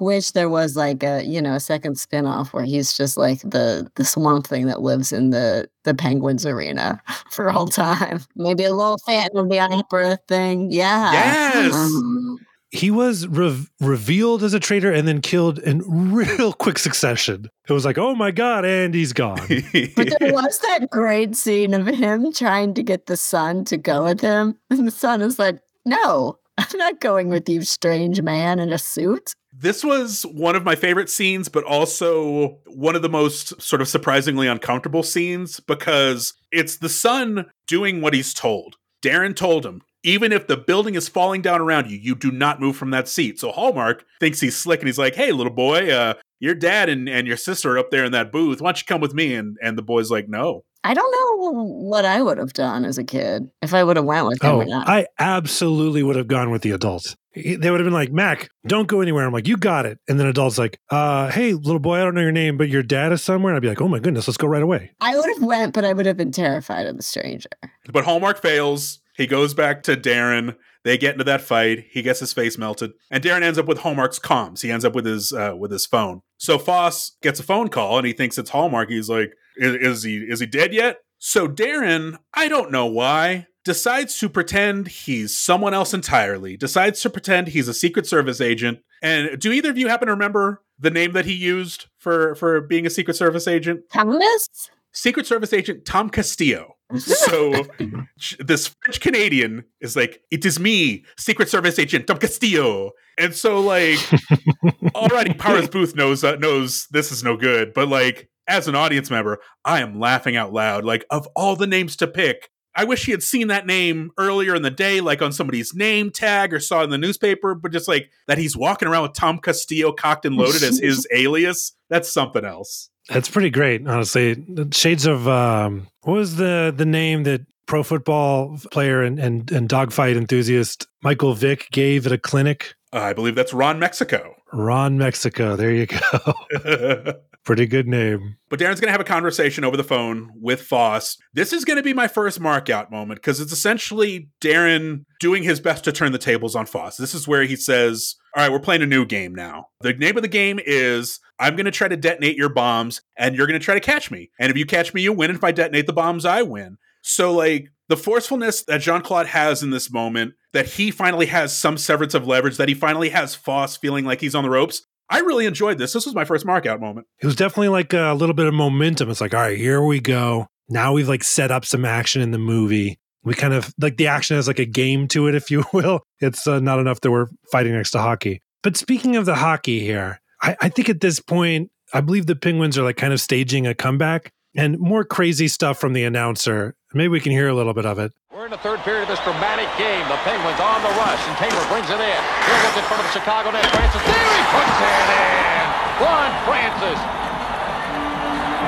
wish there was like a you know a second spin-off where he's just like the the swamp thing that lives in the the penguins arena [laughs] for all time. Maybe a little Phantom of the Opera thing. Yeah. Yes. Mhm. He was re- revealed as a traitor and then killed in [laughs] real quick succession. It was like, oh my God, and he's gone. [laughs] But there was that great scene of him trying to get the son to go with him. And the son is like, no, I'm not going with you, strange man in a suit. This was one of my favorite scenes, but also one of the most sort of surprisingly uncomfortable scenes because it's the son doing what he's told. Darren told him, even if the building is falling down around you, you do not move from that seat. So Hallmark thinks he's slick and he's like, hey, little boy, uh, your dad and, and your sister are up there in that booth. Why don't you come with me? And and the boy's like, no. I don't know what I would have done as a kid if I would have went with him Oh, or not. I absolutely would have gone with the adults. They would have been like, Mac, don't go anywhere. I'm like, you got it. And then adults like, uh, hey, little boy, I don't know your name, but your dad is somewhere. And I'd be like, oh my goodness, let's go right away. I would have went, but I would have been terrified of the stranger. But Hallmark fails. He goes back to Darren. They get into that fight. He gets his face melted, and Darren ends up with Hallmark's comms. He ends up with his uh, with his phone. So Foss gets a phone call, and he thinks it's Hallmark. He's like, "Is, is he is he dead yet?" So Darren, I don't know why, decides to pretend he's someone else entirely. Decides to pretend he's a Secret Service agent. And do either of you happen to remember the name that he used for for being a Secret Service agent? Thomas? Secret Service agent Tom Castillo. So [laughs] this French Canadian is like, it is me, Secret Service agent Tom Castillo. And so like [laughs] already Powers Boothe knows uh, knows this is no good, but like as an audience member, I am laughing out loud. Like of all the names to pick, I wish he had seen that name earlier in the day, like on somebody's name tag or saw it in the newspaper, but just like that he's walking around with Tom Castillo cocked and loaded as his [laughs] alias. That's something else. That's pretty great, honestly. Shades of um, what was the the name that pro football player and and, and dogfight enthusiast Michael Vick gave at a clinic? Uh, I believe that's Ron Mexico. Ron Mexico. There you go. [laughs] pretty good name. But Darren's going to have a conversation over the phone with Foss. This is going to be my first mark out moment because it's essentially Darren doing his best to turn the tables on Foss. This is where he says, All right, we're playing a new game now. The name of the game is I'm going to try to detonate your bombs and you're going to try to catch me. And if you catch me, you win. And if I detonate the bombs, I win. So, like, the forcefulness that Jean Claude has in this moment, that he finally has some severance of leverage, that he finally has Foss feeling like he's on the ropes. I really enjoyed this. This was my first mark out moment. It was definitely like a little bit of momentum. It's like, all right, here we go. Now we've like set up some action in the movie. We kind of like the action has like a game to it, if you [laughs] will. It's uh, not enough that we're fighting next to hockey. But speaking of the hockey here, I, I think at this point, I believe the Penguins are like kind of staging a comeback and more crazy stuff from the announcer. Maybe we can hear a little bit of it. We're in the third period of this dramatic game. The Penguins on the rush, and Taylor brings it in. Here look in front of the Chicago net. Francis, there he puts it in. Ron Francis.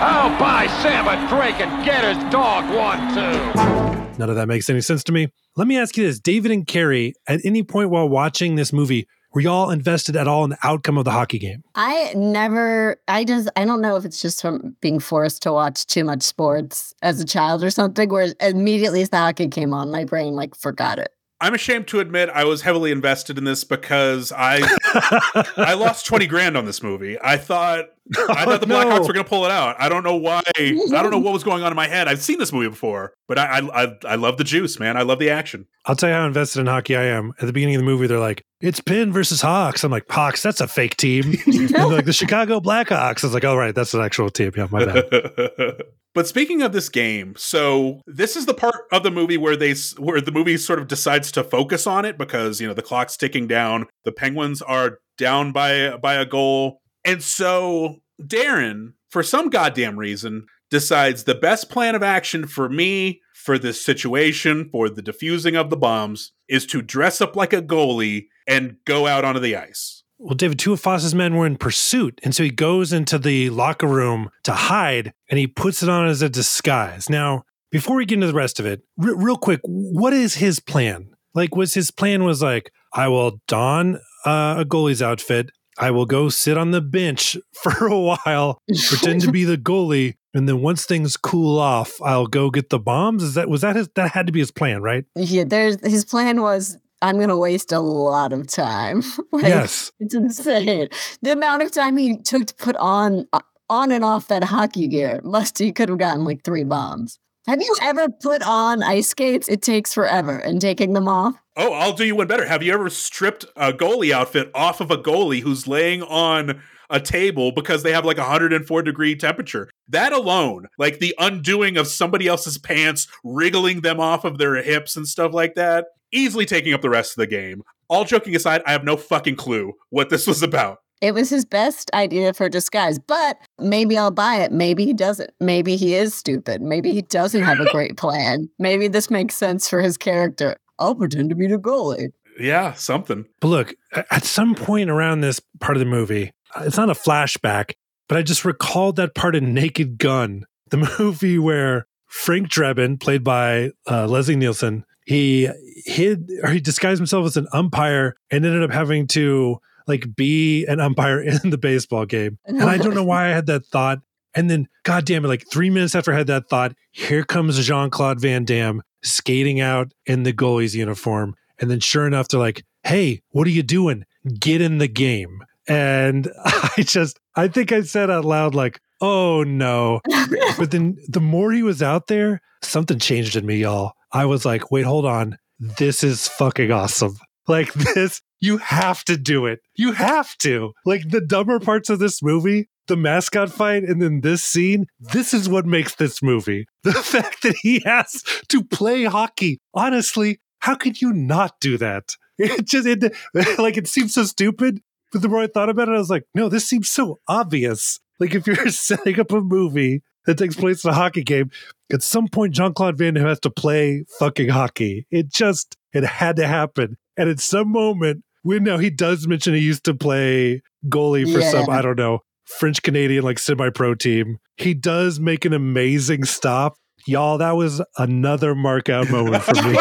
Oh, by Sam a drink and get his dog one, two. None of that makes any sense to me. Let me ask you this David and Kerri, at any point while watching this movie, were y'all invested at all in the outcome of the hockey game? I never, I just, I don't know if it's just from being forced to watch too much sports as a child or something, where immediately as the hockey came on, my brain like forgot it. I'm ashamed to admit I was heavily invested in this because I [laughs] I lost 20 grand on this movie. I thought [laughs] I thought the no. Blackhawks were going to pull it out. I don't know why. I don't know [laughs] what was going on in my head. I've seen this movie before, but I I I, I love the juice, man. I love the action. I'll tell you how invested in hockey I am. At the beginning of the movie, they're like, it's Penn versus Hawks. I'm like, Hawks, that's a fake team. [laughs] like the Chicago Blackhawks. I was like, oh right, that's an actual team. Yeah, my bad. but speaking of this game, so this is the part of the movie where they where the movie sort of decides to focus on it because you know the clock's ticking down. The Penguins are down by by a goal, and so Darren, for some goddamn reason, decides the best plan of action for me for this situation for the defusing of the bombs is to dress up like a goalie and go out onto the ice. Well, David, two of Foss's men were in pursuit. And so he goes into the locker room to hide and he puts it on as a disguise. Now, before we get into the rest of it, re- real quick, what is his plan? Like, was his plan was like, I will don uh, a goalie's outfit. I will go sit on the bench [laughs] for a while, pretend to be the goalie, and then once things cool off, I'll go get the bombs. Is that was that his that had to be his plan, right? Yeah, there's his plan was I'm gonna waste a lot of time. [laughs] like, yes. it's insane. The amount of time he took to put on uh, on and off that hockey gear must he could have gotten like three bombs. Have you ever put on ice skates? It takes forever, and taking them off. Oh, I'll do you one better. Have you ever stripped a goalie outfit off of a goalie who's laying on a table because they have like a 104 degree temperature? That alone, like the undoing of somebody else's pants, wriggling them off of their hips and stuff like that, easily taking up the rest of the game. All joking aside, I have no fucking clue what this was about. It was his best idea for disguise, but maybe I'll buy it. Maybe he doesn't. Maybe he is stupid. Maybe he doesn't have a [laughs] great plan. Maybe this makes sense for his character. I'll pretend to be the goalie. Yeah, something. But look, at some point around this part of the movie, uh, it's not a flashback, but I just recalled that part in Naked Gun, the [laughs] movie where Frank Drebin, played by uh, Leslie Nielsen, he hid or he disguised himself as an umpire and ended up having to like be an umpire [laughs] in the baseball game. And I don't know why I had that thought. And then, God damn it, like three minutes after I had that thought, here comes Jean Claude Van Damme skating out in the goalie's uniform. And then, sure enough, they're like, hey, what are you doing? Get in the game. And [laughs] I just, I think I said out loud, like, oh no. [laughs] but then the more he was out there, something changed in me, y'all. I was like, wait, hold on. This is fucking awesome. Like [laughs] this, you have to do it. You have to. Like the dumber parts of this movie, the mascot fight, and then this scene, this is what makes this movie. [laughs] The fact that he has to play hockey. Honestly, how could you not do that? [laughs] It just, it, [laughs] like, it seems so stupid. But the more I thought about it, I was like, no, this seems so obvious. Like, if you're setting up a movie that takes place in a hockey game, at some point, Jean Claude Van Damme has to play fucking hockey. It just, it had to happen. And at some moment, when now he does mention he used to play goalie for some, I don't know, French Canadian like semi pro team, he does make an amazing stop. Y'all, that was another mark out moment for me.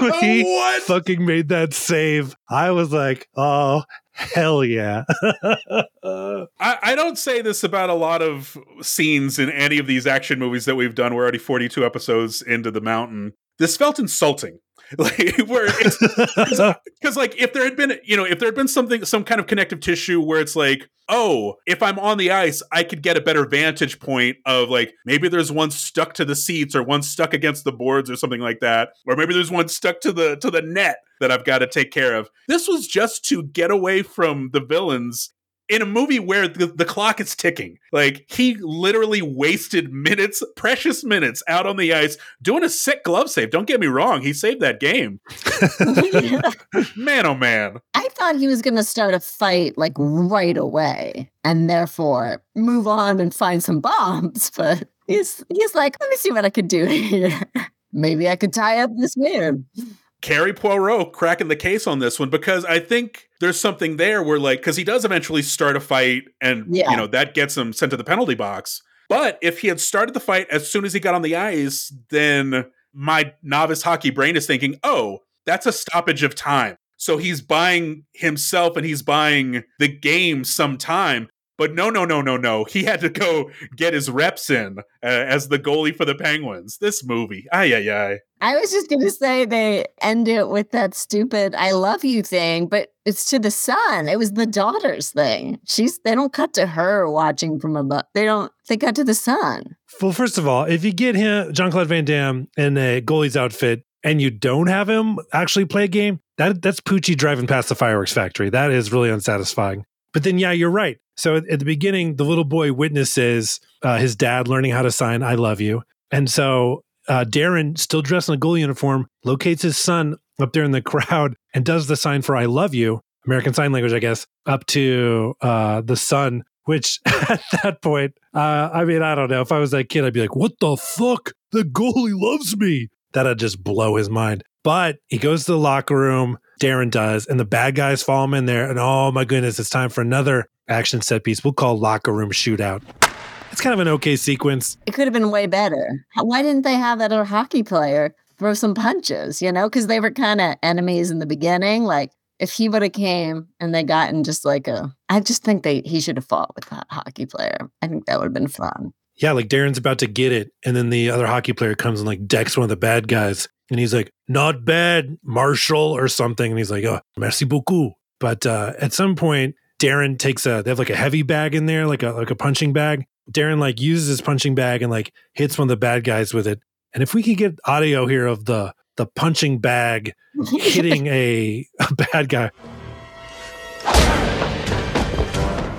When [laughs] [laughs] he What? fucking made that save. I was like, oh, hell yeah. [laughs] I, I don't say this about a lot of scenes in any of these action movies that we've done. We're already 42 episodes into the mountain. This felt insulting. [laughs] Like where it's [laughs] because like if there had been you know if there had been something some kind of connective tissue where it's like oh if i'm on the ice i could get a better vantage point of like maybe there's one stuck to the seats or one stuck against the boards or something like that or maybe there's one stuck to the to the net that i've got to take care of. This was just to get away from the villains in a movie where the, the clock is ticking like he literally wasted minutes precious minutes out on the ice doing a sick glove save don't get me wrong he saved that game [laughs] man oh man I thought he was going to start a fight like right away and therefore move on and find some bombs. [laughs] But he's he's like, let me see what I could do here. [laughs] Maybe I could tie up this man. Kerri Poirot cracking the case on this one because I think there's something there where like because he does eventually start a fight and Yeah. you know that gets him sent to the penalty box. But if he had started the fight as soon as he got on the ice, then my novice hockey brain is thinking, oh, that's a stoppage of time. So he's buying himself and he's buying the game some time. But no, no, no, no, no. He had to go get his reps in uh, as the goalie for the Penguins. This movie, ay, ay, ay. I was just going to say they end it with that stupid I love you thing, but it's to the son. It was the daughter's thing. She's they don't cut to her watching from above. They don't they cut to the son. Well, first of all, if you get him, Jean Claude Van Damme, in a goalie's outfit, and you don't have him actually play a game, that that's Poochie driving past the fireworks factory. That is really unsatisfying. But then, yeah, you're right. So at, at the beginning, the little boy witnesses uh, his dad learning how to sign "I love you," and so uh, Darren, still dressed in a goalie uniform, locates his son up there in the [laughs] crowd and does the sign for "I love you," American Sign Language, I guess, up to uh, the son. Which [laughs] at that point, uh, I mean, I don't know. If I was that kid, I'd be like, "What the fuck? The goalie loves me." That'd just blow his mind. But he goes to the locker room. Darren does, and the bad guys follow him in there. And oh my goodness, it's time for another action set piece. We'll call locker room shootout. It's kind of an okay sequence. It could have been way better. Why didn't they have that other hockey player throw some punches? You know, because they were kind of enemies in the beginning. Like if he would have came and they gotten just like a, I just think they he should have fought with that hockey player. I think that would have been fun. Yeah, like Darren's about to get it, and then the other hockey player comes and like decks one of the bad guys, and he's like, "Not bad, Marshall," or something, and he's like, "Oh, merci beaucoup." But uh, at some point, Darren takes a they have like a heavy bag in there, like a like a punching bag. Darren like uses his punching bag and like hits one of the bad guys with it. And if we could get audio here of the the punching bag [laughs] hitting a, a bad guy.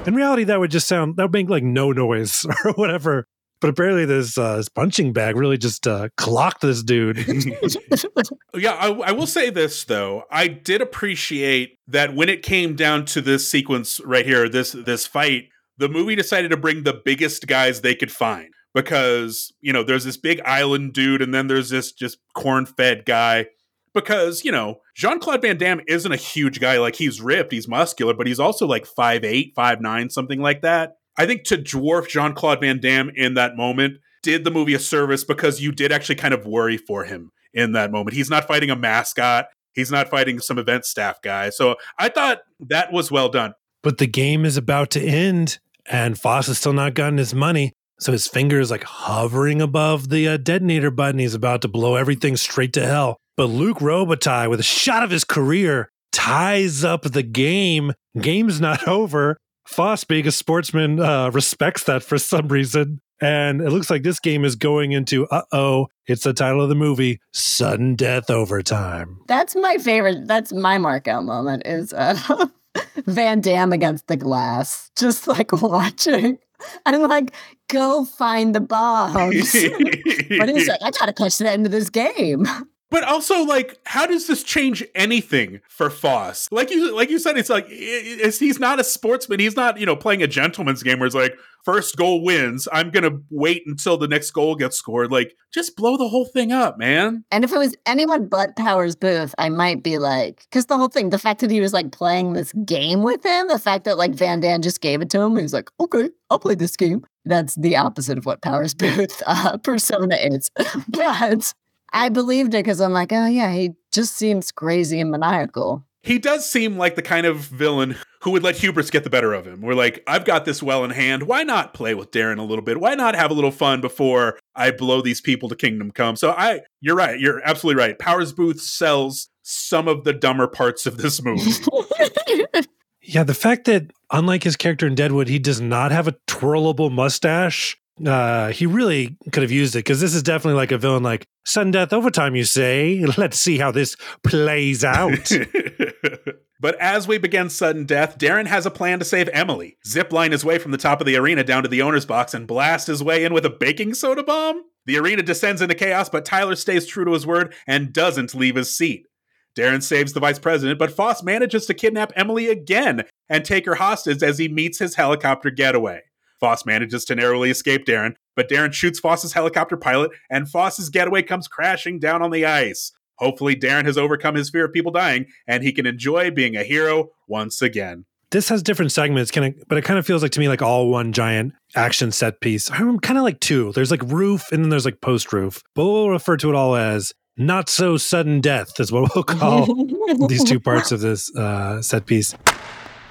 In reality, that would just sound that would make like no noise [laughs] or whatever. But apparently, this, uh, this punching bag really just uh, clocked this dude. [laughs] Yeah, I, I will say this though. I did appreciate that when it came down to this sequence right here, this this fight, the movie decided to bring the biggest guys they could find because you know there's this big island dude, and then there's this just corn-fed guy. Because you know Jean Claude Van Damme isn't a huge guy; like he's ripped, he's muscular, but he's also like five eight, five nine, something like that. I think to dwarf Jean Claude Van Damme in that moment did the movie a service because you did actually kind of worry for him in that moment. He's not fighting a mascot. He's not fighting some event staff guy. So I thought that was well done. but the game is about to end, and Foss has still not gotten his money. So his finger is like hovering above the uh, detonator button. He's about to blow everything straight to hell. But Luc Robitaille, with a shot of his career, ties up the game. Game's not [laughs] over. Foss, being a sportsman, uh, respects that for some reason. And it looks like this game is going into, uh oh, it's the title of the movie, Sudden Death Overtime. That's my favorite. That's my markout moment is uh, [laughs] Van Damme against the glass, just like [laughs] watching. I'm like, go find the bombs. but he's like, I gotta catch the end of this game. But also, like, how does this change anything for Foss? Like you, like you said, it's like it's, he's not a sportsman. He's not, you know, playing a gentleman's game where it's like first goal wins. I'm gonna wait until the next goal gets scored. Like, just blow the whole thing up, man. And if it was anyone but Powers Boothe, I might be like, because the whole thing, the fact that he was like playing this game with him, the fact that like Van Damme just gave it to him, he's like, okay, I'll play this game. That's the opposite of what Powers Boothe uh, [laughs] persona is. [laughs] but I believed it because I'm like, oh yeah, he just seems crazy and maniacal. He does seem like the kind of villain who would let hubris get the better of him. We're like, I've got this well in hand. Why not play with Darren a little bit? Why not have a little fun before I blow these people to kingdom come? So I, you're right. You're absolutely right. Powers Boothe sells some of the dumber parts of this movie. [laughs] Yeah, the fact that unlike his character in Deadwood, he does not have a twirlable mustache. Uh, he really could have used it because this is definitely like a villain, like sudden death overtime. You say, [laughs] let's see how this plays out. [laughs] but as we begin sudden death, Darren has a plan to save Emily. Zipline his way from the top of the arena down to the owner's box and blast his way in with a baking soda bomb. The arena descends into chaos, but Tyler stays true to his word and doesn't leave his seat. Darren saves the vice president, but Foss manages to kidnap Emily again and take her hostage as he meets his helicopter getaway. Foss manages to narrowly escape Darren, but Darren shoots Foss's helicopter pilot, and Foss's getaway comes crashing down on the ice. Hopefully, Darren has overcome his fear of people dying, and he can enjoy being a hero once again. this has different segments, kind of, but it kind of feels like to me like all one giant action set piece. I'm kind of like two. There's like roof, and then there's like post roof. But we'll refer to it all as not so sudden death, is what we'll call [laughs] these two parts of this uh, set piece.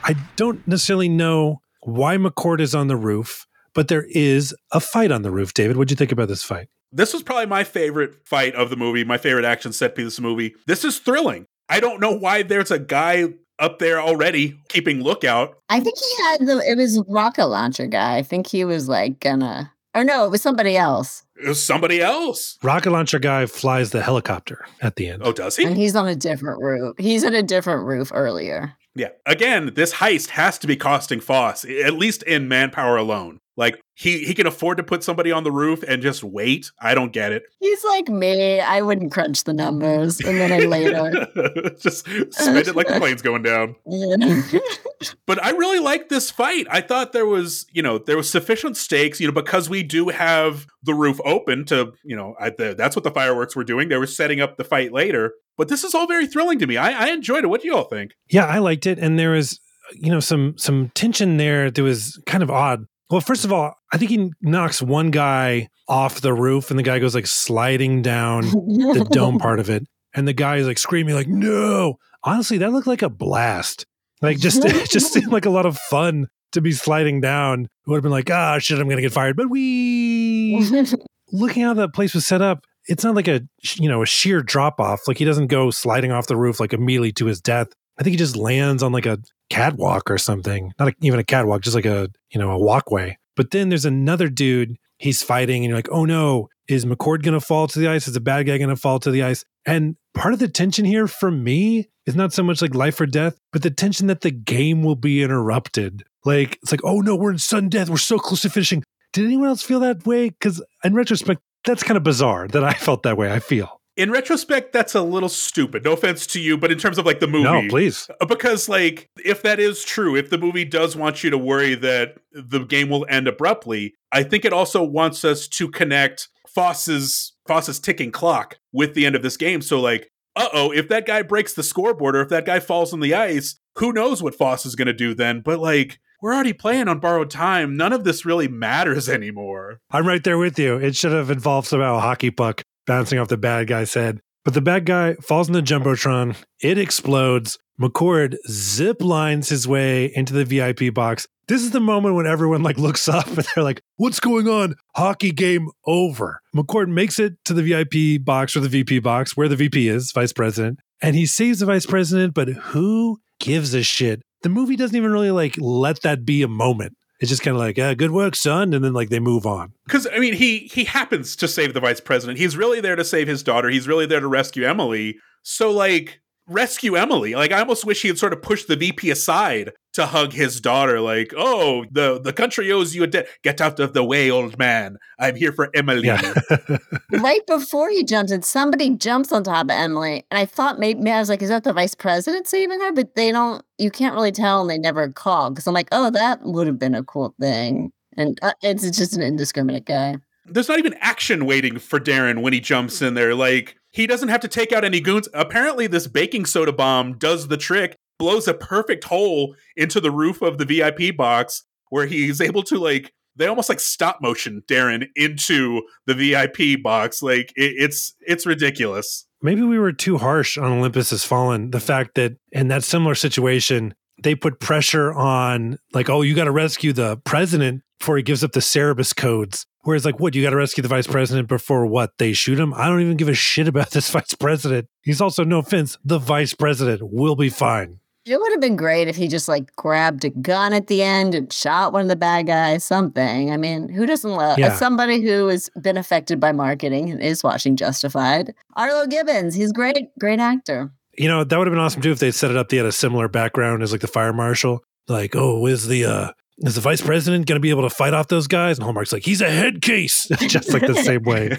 I don't necessarily know why McCord is on the roof, but there is a fight on the roof. David, what'd you think about this fight? This was probably my favorite fight of the movie, my favorite action set piece of the movie. This is thrilling. I don't know why there's a guy up there already keeping lookout. I think he had the it was rocket launcher guy. I think he was like gonna Or no, it was somebody else. It was somebody else. Rocket launcher guy flies the helicopter at the end. Oh, does he? And he's on a different roof. He's on a different roof earlier. Yeah. Again, this heist has to be costing Foss, at least in manpower alone. Like he he can afford to put somebody on the roof and just wait. I don't get it. He's like me. I wouldn't crunch the numbers. And then I later. [laughs] just spend it like the [laughs] plane's going down. Yeah. But I really like this fight. I thought there was, you know, there was sufficient stakes, you know, because we do have the roof open to, you know, I, the, that's what the fireworks were doing. They were setting up the fight later. But this is all very thrilling to me. I, I enjoyed it. What do you all think? Yeah, I liked it, and there was you know some some tension there that was kind of odd. Well, first of all, I think he knocks one guy off the roof, and the guy goes like sliding down [laughs] the dome part of it, and the guy is like screaming like "No!" Honestly, that looked like a blast. Like just it [laughs] [laughs] just seemed like a lot of fun to be sliding down. It would have been like, ah, shit, I'm gonna get fired. But we looking how that place was set up, it's not like a you know a sheer drop off. Like he doesn't go sliding off the roof like immediately to his death. I think he just lands on like a catwalk or something. Not a, even a catwalk, just like a you know a walkway. But then there's another dude. He's fighting, and you're like, oh no, is McCord gonna fall to the ice? Is the bad guy gonna fall to the ice? And part of the tension here for me is not so much like life or death, but the tension that the game will be interrupted. Like it's like, oh no, we're in sudden death. We're so close to finishing. Did anyone else feel that way? Because in retrospect, that's kind of bizarre that I [laughs] felt that way. I feel. In retrospect, that's a little stupid. No offense to you, but in terms of like the movie, No, please. Uh, because like if that is true if the movie does want you to worry that the game will end abruptly i think it also wants us to connect foss's foss's ticking clock with the end of this game so like uh-oh if that guy breaks the scoreboard or if that guy falls on the ice who knows what foss is going to do then but like we're already playing on borrowed time none of this really matters [laughs] anymore I'm right there with you. It should have involved somehow a hockey puck bouncing off the bad guy's head. But the bad guy falls in the Jumbotron. It explodes. McCord zip lines his way into the VIP box. This is the moment when everyone like looks [laughs] up and they're like, what's going on? Hockey game over. McCord makes it to the VIP box or the VP box where the VP is, vice president, and he saves the vice president, but who gives a shit? The movie doesn't even really like let that be a moment. It's just kind of like, good work, son. And then like they move on. because i mean he he happens to save the vice president he's really there to save his daughter he's really there to rescue emily so like rescue emily like i almost wish he had sort of pushed the vp aside to hug his daughter like oh the the country owes you a debt get out of the way old man i'm here for emily Yeah. [laughs] right before he jumps in, somebody jumps on top of Emily. And I thought maybe, I was like, is that the vice president saving her? But they don't, you can't really tell. And they never call. Because I'm like, oh, that would have been a cool thing. And uh, it's just an indiscriminate guy. there's not even action waiting for Darren when he jumps in there. Like he doesn't have to take out any goons. Apparently, this baking soda bomb does the trick, blows a perfect hole into the roof of the VIP box where he's able to like they almost like stop motion Darren into the VIP box. Like it, it's it's ridiculous. Maybe we were too harsh on Olympus Has Fallen. The fact that in that similar situation, they put pressure on, like, oh, you got to rescue the president before he gives up the Cerberus codes. Whereas, like, what, you got to rescue the vice president before what? They shoot him? I don't even give a shit about [laughs] this vice president. He's also, no offense, the vice president will be fine. It would have been great if he just like grabbed a gun at the end and shot one of the bad guys, something. I mean, who doesn't love Yeah. somebody who has been affected by marketing and is watching Justified? Arlo Givens, he's great, great actor. You know, that would have been awesome too if they set it up. They had a similar background as like the fire marshal. Like, oh, is the uh is the vice president going to be able to fight off those guys? And Hallmark's like, he's a head case, [laughs] just like the same way.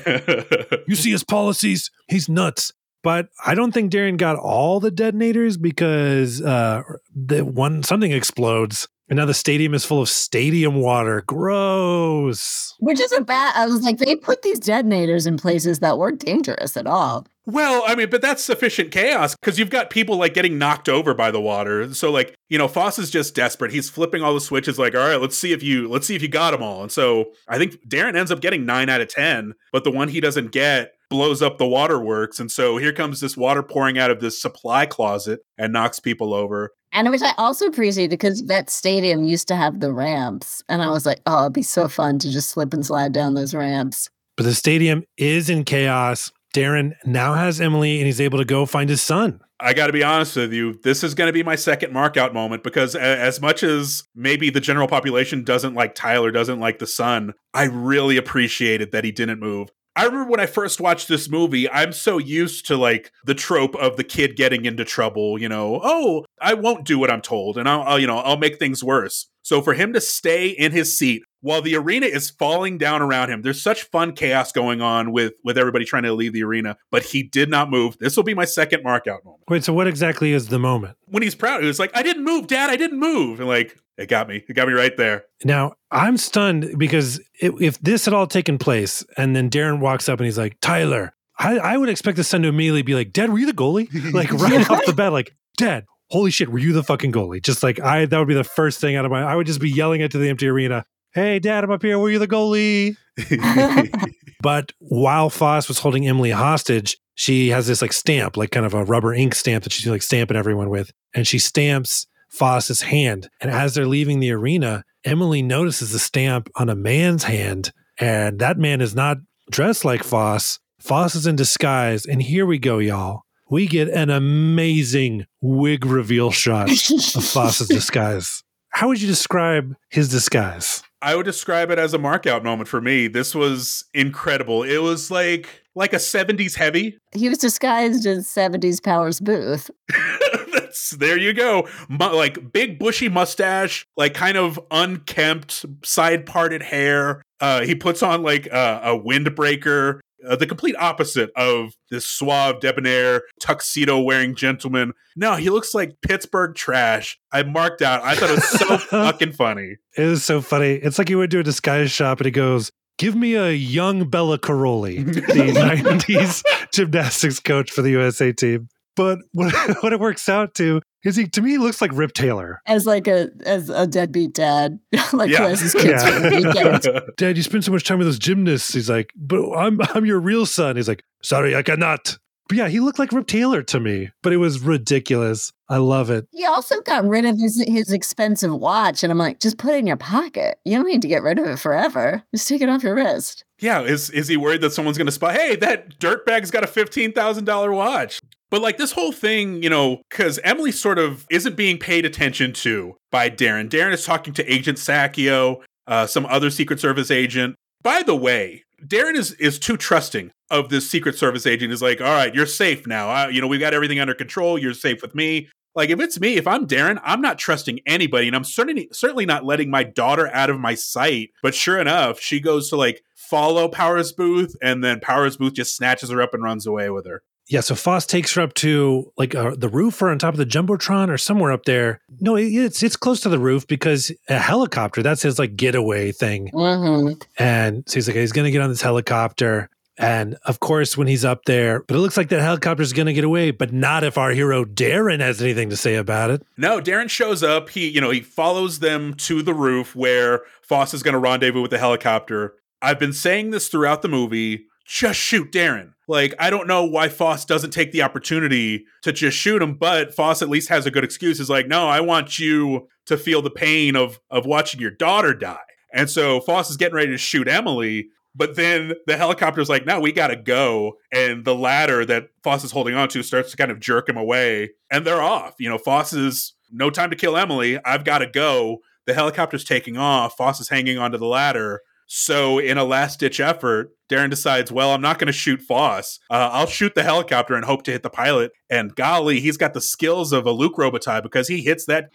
[laughs] You see his policies, he's nuts. But I don't think Darren got all the detonators because uh the one something explodes and now the stadium is full of stadium water. Gross. Which isn't bad. I was like, they put these detonators in places that weren't dangerous at all. Well, I mean, but that's sufficient chaos because you've got people like getting knocked over by the water. So, like, you know, Foss is just desperate. He's flipping all the switches, like, all right, let's see if you let's see if you got them all. And so, I think Darren ends up getting nine out of ten, but the one he doesn't get blows up the waterworks. And so, here comes this water pouring out of this supply closet and knocks people over. And which I also appreciate because that stadium used to have the ramps. And I was like, oh, it'd be so fun to just slip and slide down those ramps. But the stadium is in chaos. Darren now has Emily and he's able to go find his son. I got to be honest with you. This is going to be my second markout moment because, as much as maybe the general population doesn't like Tyler, doesn't like the son, I really appreciated that he didn't move. I remember when I first watched this movie, I'm so used to like the trope of the kid getting into trouble, you know, oh, I won't do what I'm told and I'll, I'll, you know, I'll make things worse. So for him to stay in his seat while the arena is falling down around him, there's such fun chaos going on with with everybody trying to leave the arena, but he did not move. This will be my second markout moment. Wait, so what exactly is the moment? When he's proud, he was like, I didn't move, dad, I didn't move. And like, it got me. It got me right there. Now, I'm stunned because if, if this had all taken place and then Darren walks up and he's like, Tyler, I, I would expect the son to immediately be like, Dad, were you the goalie? [laughs] Like right off the bat, like, Dad, holy shit, were you the fucking goalie? Just like I that would be the first thing out of my I would just be yelling it to the empty arena. Hey, Dad, I'm up here. Were you the goalie? [laughs] But while Foss was holding Emily hostage, she has this like stamp, like kind of a rubber ink stamp that she's like stamping everyone with. And she stamps Foss's hand. And as they're leaving the arena, Emily notices the stamp on a man's hand. And that man is not dressed like Foss. Foss is in disguise. And here we go, y'all. We get an amazing wig reveal shot of [laughs] Foss's disguise. How would you describe his disguise? I would describe it as a markout moment for me. This was incredible. It was like like a 70s heavy. He was disguised as 70s Powers Boothe. [laughs] That's there you go. Mu- like big bushy mustache, like kind of unkempt, side parted hair. Uh, he puts on like a, a windbreaker. Uh, the complete opposite of this suave, debonair, tuxedo wearing gentleman. No, he looks like Pittsburgh trash. I marked out. I thought it was so [laughs] fucking funny. It is so funny. It's like he went to a disguise shop and he goes, Give me a young Bela Karolyi, the [laughs] 90s gymnastics coach for the USA team. But what, [laughs] what it works out to is he, to me, he looks like Rip Taylor. As like a as a deadbeat dad, [laughs] like Yeah. who has his kids for the weekend. [laughs] Dad, you spend so much time with those gymnasts. He's like, But I'm, I'm your real son. He's like, Sorry, I cannot. But yeah, he looked like Rip Taylor to me, but it was ridiculous. I love it. He also got rid of his his expensive watch, and I'm like, just put it in your pocket. You don't need to get rid of it forever. Just take it off your wrist. Yeah, is is he worried that someone's going to spy? Hey, that dirtbag's got a fifteen thousand dollar watch. But like this whole thing, you know, because Emily sort of isn't being paid attention to by Darren. Darren is talking to Agent Sakio, uh, some other Secret Service agent. By the way, Darren is is too trusting of this Secret Service agent. Is like, all right, you're safe now. Uh, you know, we've got everything under control. You're safe with me. Like if it's me, if I'm Darren, I'm not trusting anybody, and I'm certainly certainly not letting my daughter out of my sight. But sure enough, she goes to like follow Powers Boothe, and then Powers Boothe just snatches her up and runs away with her. Yeah, so Foss takes her up to like uh, the roof or on top of the jumbotron or somewhere up there. No, it- it's it's close to the roof because a helicopter. That's his like getaway thing. Mm-hmm. And so he's like, he's gonna get on this helicopter. And of course, when he's up there, but it looks like that helicopter's gonna get away, but not if our hero Darren has anything to say about it. No, Darren shows up. He, you know, he follows them to the roof where Foss is going to rendezvous with the helicopter. I've been saying this throughout the movie. Just shoot Darren. Like, I don't know why Foss doesn't take the opportunity to just shoot him, but Foss at least has a good excuse. Is like, no, I want you to feel the pain of of watching your daughter die. And so Foss is getting ready to shoot Emily, but then the helicopter's like, no, we gotta go. And the ladder that Foss is holding onto starts to kind of jerk him away. And they're off. You know, Foss is no time to kill Emily. I've gotta go. The helicopter's taking off. Foss is hanging onto the ladder. So, in a last ditch effort, Darren decides, well, I'm not going to shoot Foss. Uh, I'll shoot the helicopter and hope to hit the pilot. And golly, he's got the skills of a Luc Robitaille because he hits that,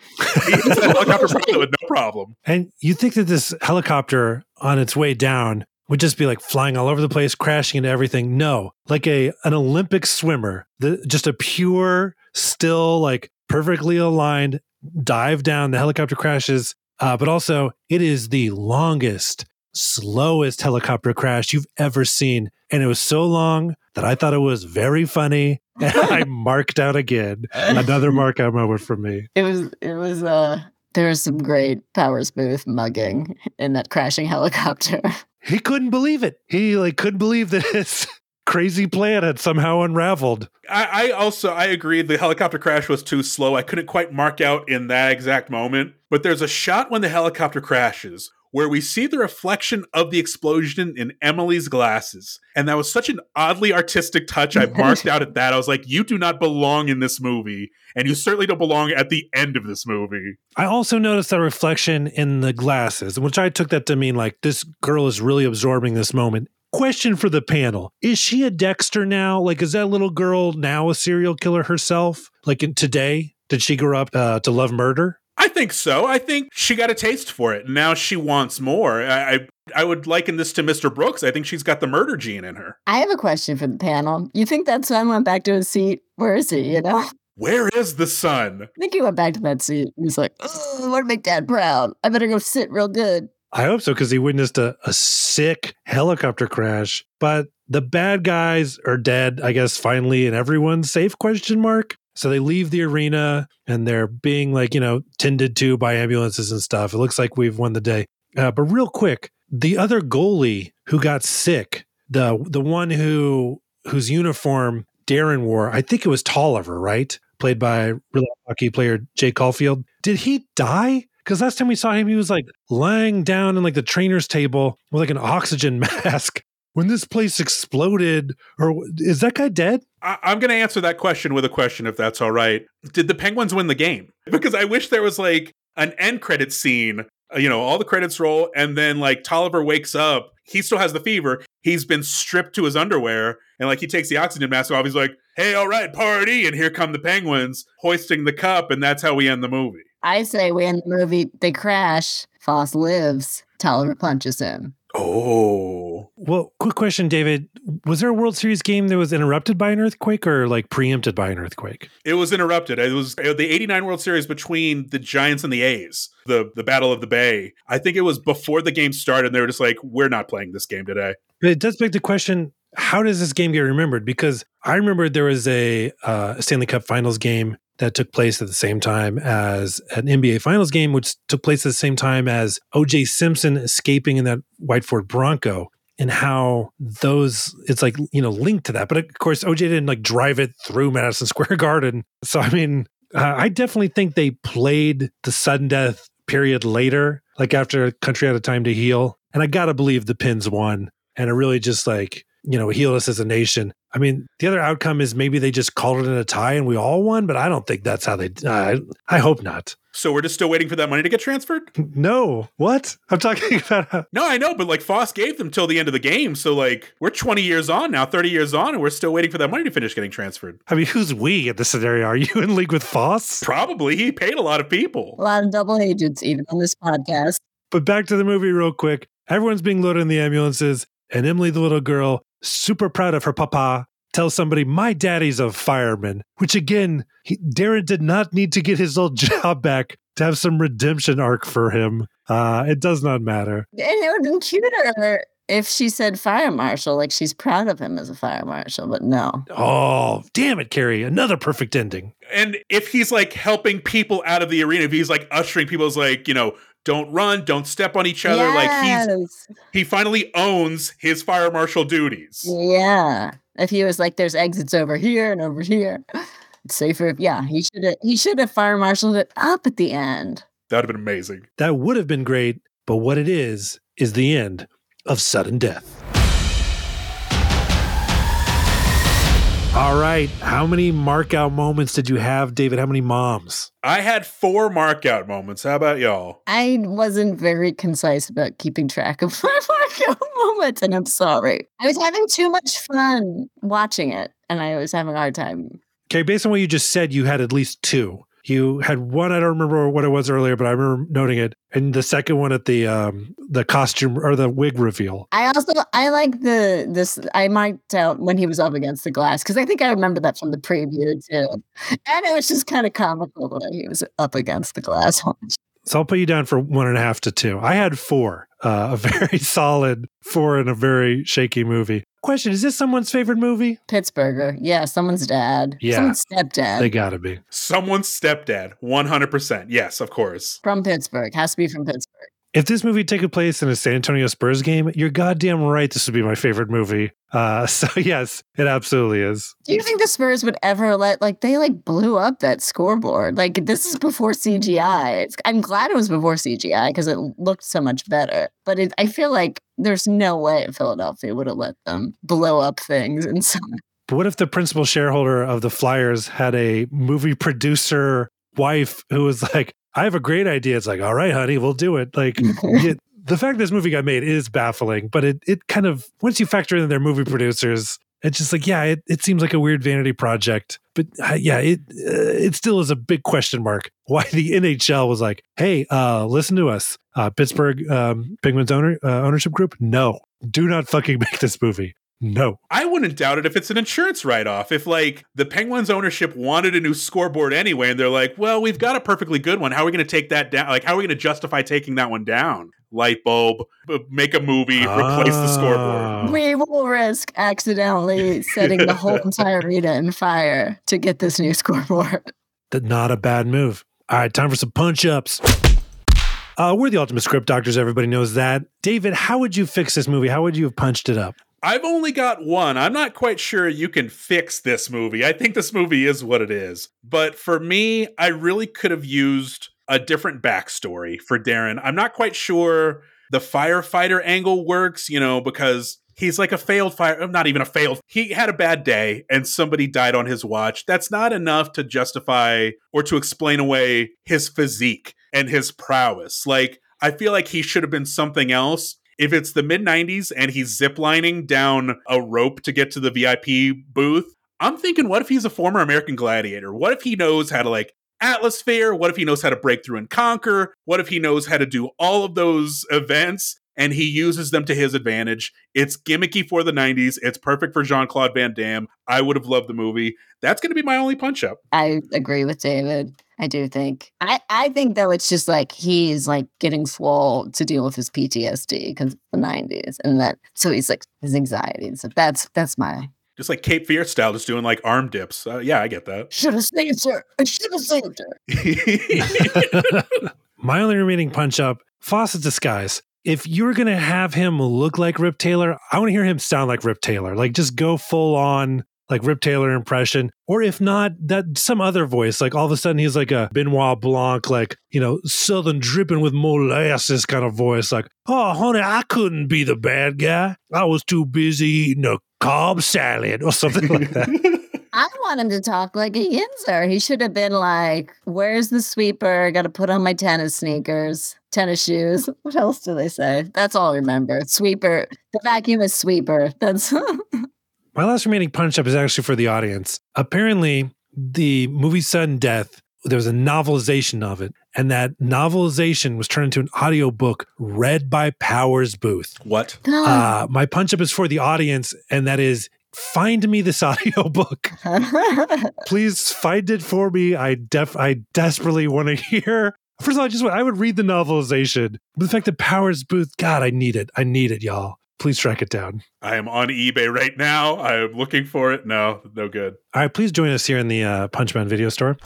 he hits that [laughs] helicopter pilot with no problem. And you think that this helicopter on its way down would just be like flying all over the place, crashing into everything. No, like a an Olympic swimmer, the, just a pure, still, like perfectly aligned dive down. The helicopter crashes, uh, but also it is the longest, slowest helicopter crash you've ever seen, and it was so long that I thought it was very funny. [laughs] And I [laughs] marked out again. Another mark out moment for me. It was it was uh there was some great Powers Boothe mugging in that crashing helicopter. [laughs] he couldn't believe it. He like couldn't believe that his crazy plan had somehow unraveled. I, I also I agree the helicopter crash was too slow. I couldn't quite mark out in that exact moment. But there's a shot when the helicopter crashes where we see the reflection of the explosion in Emily's glasses. And that was such an oddly artistic touch. I [laughs] marked out at that. I was like, you do not belong in this movie. And you certainly don't belong at the end of this movie. I also noticed that reflection in the glasses, which I took that to mean like this girl is really absorbing this moment. Question for the panel Is she a Dexter now? Like, is that little girl now a serial killer herself? Like, in, today? Did she grow up uh, to love murder? I think so. I think she got a taste for it. Now she wants more. I, I I would liken this to Mr. Brooks. I think she's got the murder gene in her. I have a question for the panel. You think that son went back to his seat? Where is he? You know? Where is the son? I think he went back to that seat. He's like, oh, I want to make dad proud. I better go sit real good. I hope so because he witnessed a, a sick helicopter crash. But the bad guys are dead, I guess, finally, and everyone's safe? Question mark. So they leave the arena and they're being like, you know, tended to by ambulances and stuff. It looks like we've won the day. Uh, but real quick, the other goalie who got sick, the the one who whose uniform Darren wore, I think it was Tolliver, right? Played by real hockey player Jay Caulfield. Did he die? Because last time we saw him, he was like lying down in like the trainer's table with like an oxygen [laughs] mask. When this place exploded, or is that guy dead? I- I'm going to answer that question with a question, if that's all right. Did the Penguins win the game? [laughs] Because I wish there was like an end credit scene. uh, You know, all the credits roll, and then like Tolliver wakes up. He still has the fever. He's been stripped to his underwear, and like he takes the oxygen mask off. He's like, "Hey, all right, party!" And here come the Penguins hoisting the cup, and that's how we end the movie. I say we end the movie, they crash, Foss lives, Tolliver punches him. Oh, Well, quick question, David. Was there a World Series game that was interrupted by an earthquake or like preempted by an earthquake? it was interrupted. It was uh, the '89 World Series between the Giants and the A's, the the Battle of the Bay. I think it was before the game started. and They were just like, "We're not playing this game today." But it does beg the question how does this game get remembered? Because I remember there was a uh, Stanley Cup Finals game that took place at the same time as an NBA Finals game, which took place at the same time as OJ Simpson escaping in that White Ford Bronco. And how those it's like you know linked to that, but of course OJ didn't like drive it through Madison [laughs] Square Garden. So I mean, uh, I definitely think they played the sudden death period later, like after a country had a time to heal. And I gotta believe the Pens won, and it really just like you know healed us as a nation. I mean, the other outcome is maybe they just called it in a tie and we all won, but I don't think that's how they. Uh, I hope not. So we're just still waiting for that money to get transferred. No, what I'm talking [laughs] about? How, No, I know, but like Foss gave them till the end of the game. So like we're 20 years on now, 30 years on, and we're still waiting for that money to finish getting transferred. I mean, who's we in this scenario? Are you in league with Foss? Probably he paid a lot of people. A lot of double agents, even on this podcast. But back to the movie real quick. Everyone's being loaded in the ambulances, and Emily, the little girl, super proud of her papa, tells somebody, My daddy's a fireman, which again, he, Darren did not need to get his old [laughs] job back to have some redemption arc for him. Uh, it does not matter. And it would have been cuter if she said fire marshal, like she's proud of him as a fire marshal, but no. Oh, damn it, Kerri. Another perfect ending. And if he's like helping people out of the arena, if he's like ushering people's like, you know, don't run, don't step on each other, like he's he finally owns his fire marshal duties. Yeah. If he was like, there's exits over here and over here. It's safer. Yeah, he should have. He should have fire marshaled it up at the end. That would have been amazing. That would have been great, but what it is, is the end of sudden death. All right. How many mark out moments did you have, David? How many moms? I had four markout moments. How about y'all? I wasn't very concise about keeping track of [laughs] my markout moments, and I'm sorry. I was having too much fun watching it, and I was having a hard time. Okay, based on what you just said, you had at least two. You had one, I don't remember what it was earlier, but I remember noting it. And the second one at the um the costume or the wig reveal. I also I like the this I marked out when he was up against the glass because I think I remember that from the preview too, and it was just kind of comical the way he was up against the glass. [laughs] So I'll put you down for one and a half to two. I had four. Uh, a [laughs] very solid four in a very shaky movie. Question Is this someone's favorite movie? Pittsburgher, yeah, someone's dad, Yeah. someone's stepdad They gotta be. Someone's stepdad. 100%. Yes, of course. from Pittsburgh has to be from Pittsburgh. If this movie taken place in a San Antonio Spurs game, you're goddamn right this would be my favorite movie. Uh, [laughs] so yes, it absolutely is. Do you think the Spurs would ever let like they like blew up that scoreboard? Like this is before CGI. It's, I'm glad it was before CGI because it looked so much better. But it, I feel like there's no way Philadelphia would have let them blow up things and so. [laughs] But what if the principal shareholder of the Flyers had a movie producer wife who was like, I have a great idea. It's like, all right, honey, we'll do it. Like, [laughs] it, the fact this movie got made is baffling, but it it kind of once you factor in their movie producers, it's just like, yeah, it, it seems like a weird vanity project. But uh, yeah, it uh, it still is a big question mark. [laughs] Why the NHL was like, hey, uh, listen to us, uh, Pittsburgh um, Penguins owner uh, ownership group. No, do not fucking [laughs] make this movie. No. I wouldn't doubt it if it's an insurance write off. If, like, the Penguins ownership wanted a new scoreboard anyway, and they're like, well, we've got a perfectly good one. How are we going to take that down? Like, how are we going to justify taking that one down? Light bulb, make a movie, replace the scoreboard. We will risk accidentally [laughs] setting the whole entire arena in fire to get this new scoreboard. That not a bad move. All right, time for some punch ups. Uh, we're the ultimate script doctors. Everybody knows that. David, how would you fix this movie? How would you have punched it up? I've only got one. I'm not quite sure you can fix this movie. I think this movie is what it is. But for me, I really could have used a different backstory for Darren. I'm not quite sure the firefighter angle works, you know, because he's like a failed fire, uh, not even a failed. He had a bad day and somebody died on his watch. That's not enough to justify or to explain away his physique and his prowess. Like, I feel like he should have been something else if it's the mid 90s and he's ziplining down a rope to get to the VIP booth, I'm thinking, what if he's a former American gladiator? What if he knows how to like Atmosphere? What if he knows how to break through and conquer? What if he knows how to do all of those events and he uses them to his advantage? It's gimmicky for the 90s. It's perfect for Jean Claude Van Damme. I would have loved the movie. That's going to be my only punch up. I agree with David. I do think. I, I think though it's just like he's like getting swole to deal with his PTSD because the nineties and that so he's like his anxiety. So that's that's my just like Cape Fear style, just doing like arm dips. Uh, yeah, I get that. Should have saved her. I should have saved her. [laughs] my only remaining punch up, Fawcett's disguise. If you're gonna have him look like Rip Taylor, I want to hear him sound like Rip Taylor. Like just go full on like Rip Taylor impression, or if not, that some other voice. Like all of a sudden he's like a Benoit Blanc, like, you know, southern dripping with molasses kind of voice. Like, oh, honey, I couldn't be the bad guy. I was too busy eating a Cobb salad or something like that. [laughs] I want him to talk like a Yinzer. He should have been like, Where's the sweeper? Got to put on my tennis sneakers, tennis shoes. [laughs] What else do they say? That's all I remember. Sweeper. The vacuum is sweeper. That's [laughs] My last remaining punch up is actually for the audience. Apparently, the movie Sudden Death, there was a novelization of it, and that novelization was turned into an audiobook read by Powers Boothe. What? Uh, my punch up is for the audience, and that is find me this [laughs] audiobook. [laughs] Please find it for me. I def I desperately want to hear. First of all, I just I would read the novelization. But the fact that Powers Boothe, God, I need it. I need it, y'all please track it down. I am on eBay right now. I am looking for it. No, no good. All right, please join us here in the uh, Punchman video store.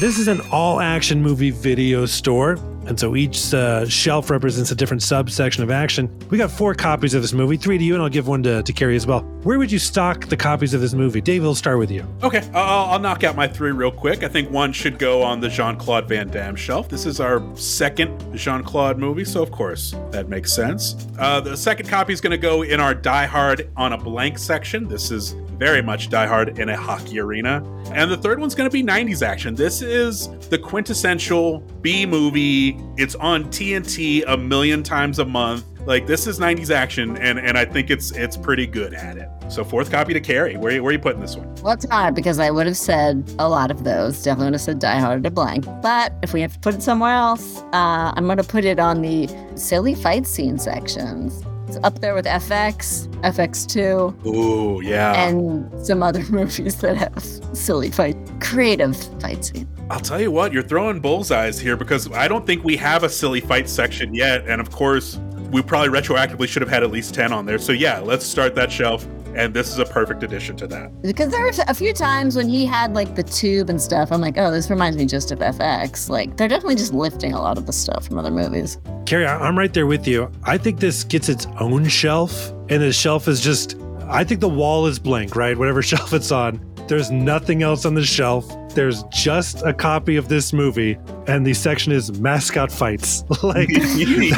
This is an all action movie video store. And so each uh, shelf represents a different subsection of action. We got four copies of this movie, three to you, and I'll give one to, to Kerri as well. Where would you stock the copies of this movie? Dave, we'll start with you. Okay, I'll, I'll knock out my three real quick. I think one should go on the Jean Claude Van Damme shelf. This is our second Jean Claude movie, so of course that makes sense. Uh, the second copy is going to go in our Die Hard on a blank section. This is very much Die Hard in a hockey arena. And the third one's going to be 90s action. This is the quintessential B movie. It's on TNT a million times a month. Like this is 90s action and and I think it's it's pretty good at it. So fourth copy to Kerri. Where, where are you putting this one? Well, it's hard because I would have said a lot of those. Definitely would have said Die Hard to blank. But if we have to put it somewhere else, uh, I'm going to put it on the silly fight scene sections. It's up there with FX, FX2. Ooh, yeah. And some other [laughs] movies that have silly fight, creative fight scene. I'll tell you what, you're throwing bullseyes here because I don't think we have a silly fight section yet. And of course, we probably retroactively should have had at least 10 on there. So yeah, let's start that shelf. And this is a perfect addition to that. Because there were a few times when he had like the tube and stuff. I'm like, oh, this reminds me just of FX. Like they're definitely just lifting a lot of the stuff from other movies. Kerri, I- I'm right there with you. I think this gets its own shelf, and the shelf is just, I think the wall is blank, right? Whatever [laughs] shelf it's on. There's nothing else on the shelf. There's just a copy of this movie, and the section is mascot fights. [laughs] like, [laughs]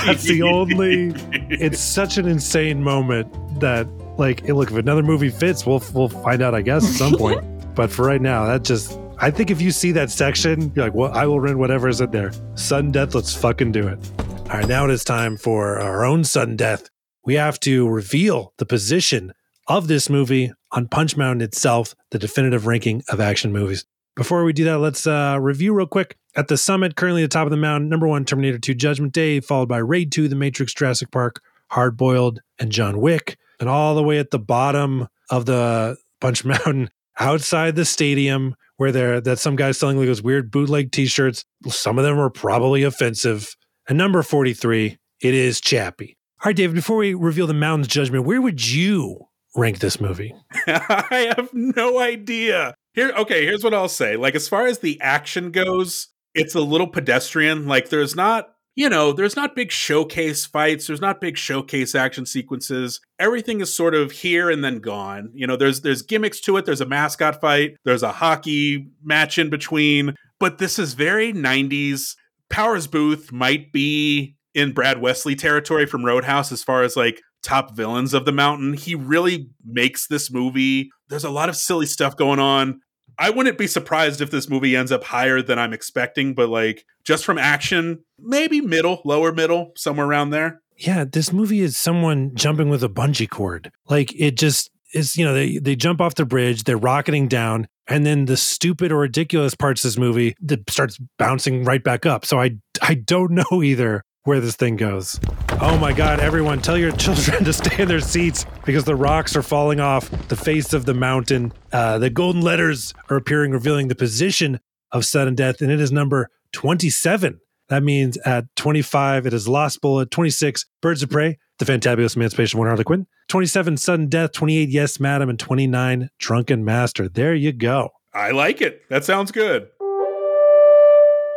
that's the only. It's such an insane moment that, like, look, if another movie fits, we'll we'll find out, I guess, at some [laughs] point. but for right now, that just. I think if you see that section, you're like, well, I will rent whatever is in there. Sudden death, let's fucking do it. All right, now it is time for our own sudden death. We have to reveal the position of this movie on Punch Mountain itself, the definitive ranking of action movies. Before we do that, let's uh, review real quick. At the summit, currently at the top of the mountain, number one, Terminator 2 Judgment Day, followed by Raid 2, The Matrix, Jurassic Park, Hard Boiled, and John Wick. And all the way at the bottom of the Punch [laughs] Mountain, outside the stadium, where there that some guys selling like those weird bootleg t-shirts. Some of them are probably offensive. And number 43, it is Chappie. All right, David, before we reveal the Mountain's judgment, where would you rank this movie? [laughs] I have no idea. Here, okay, here's what I'll say. Like, as far as the action goes, it's a little pedestrian. Like, there's not, you know, there's not big showcase fights. There's not big showcase action sequences. Everything is sort of here and then gone. You know, there's there's gimmicks to it. There's a mascot fight. There's a hockey match in between. But this is very 90s. Powers Boothe might be in Brad Wesley territory from Roadhouse as far as like top villains of the mountain. He really makes this movie. There's a lot of silly stuff going on. I wouldn't be surprised if this movie ends up higher than I'm expecting, but like just from action, maybe middle, lower middle, somewhere around there. Yeah, this movie is someone jumping with a bungee cord. Like it just is, you know, they, they jump off the bridge, they're rocketing down, and then the stupid or ridiculous parts of this movie that starts bouncing right back up. So I I don't [laughs] know either where this thing goes. Oh my God, everyone, tell your [laughs] children to stay in their seats because the rocks are falling off the face of the mountain. Uh, the golden letters are appearing, revealing the position of sudden death, and it is number 27. That means at 25, it is Lost Bullet, 26, Birds of Prey, The Fantabulous Emancipation of One Harley Quinn, 27, Sudden Death, 28, Yes, Madam, and 29, Drunken Master. There you go. I like it. That sounds good.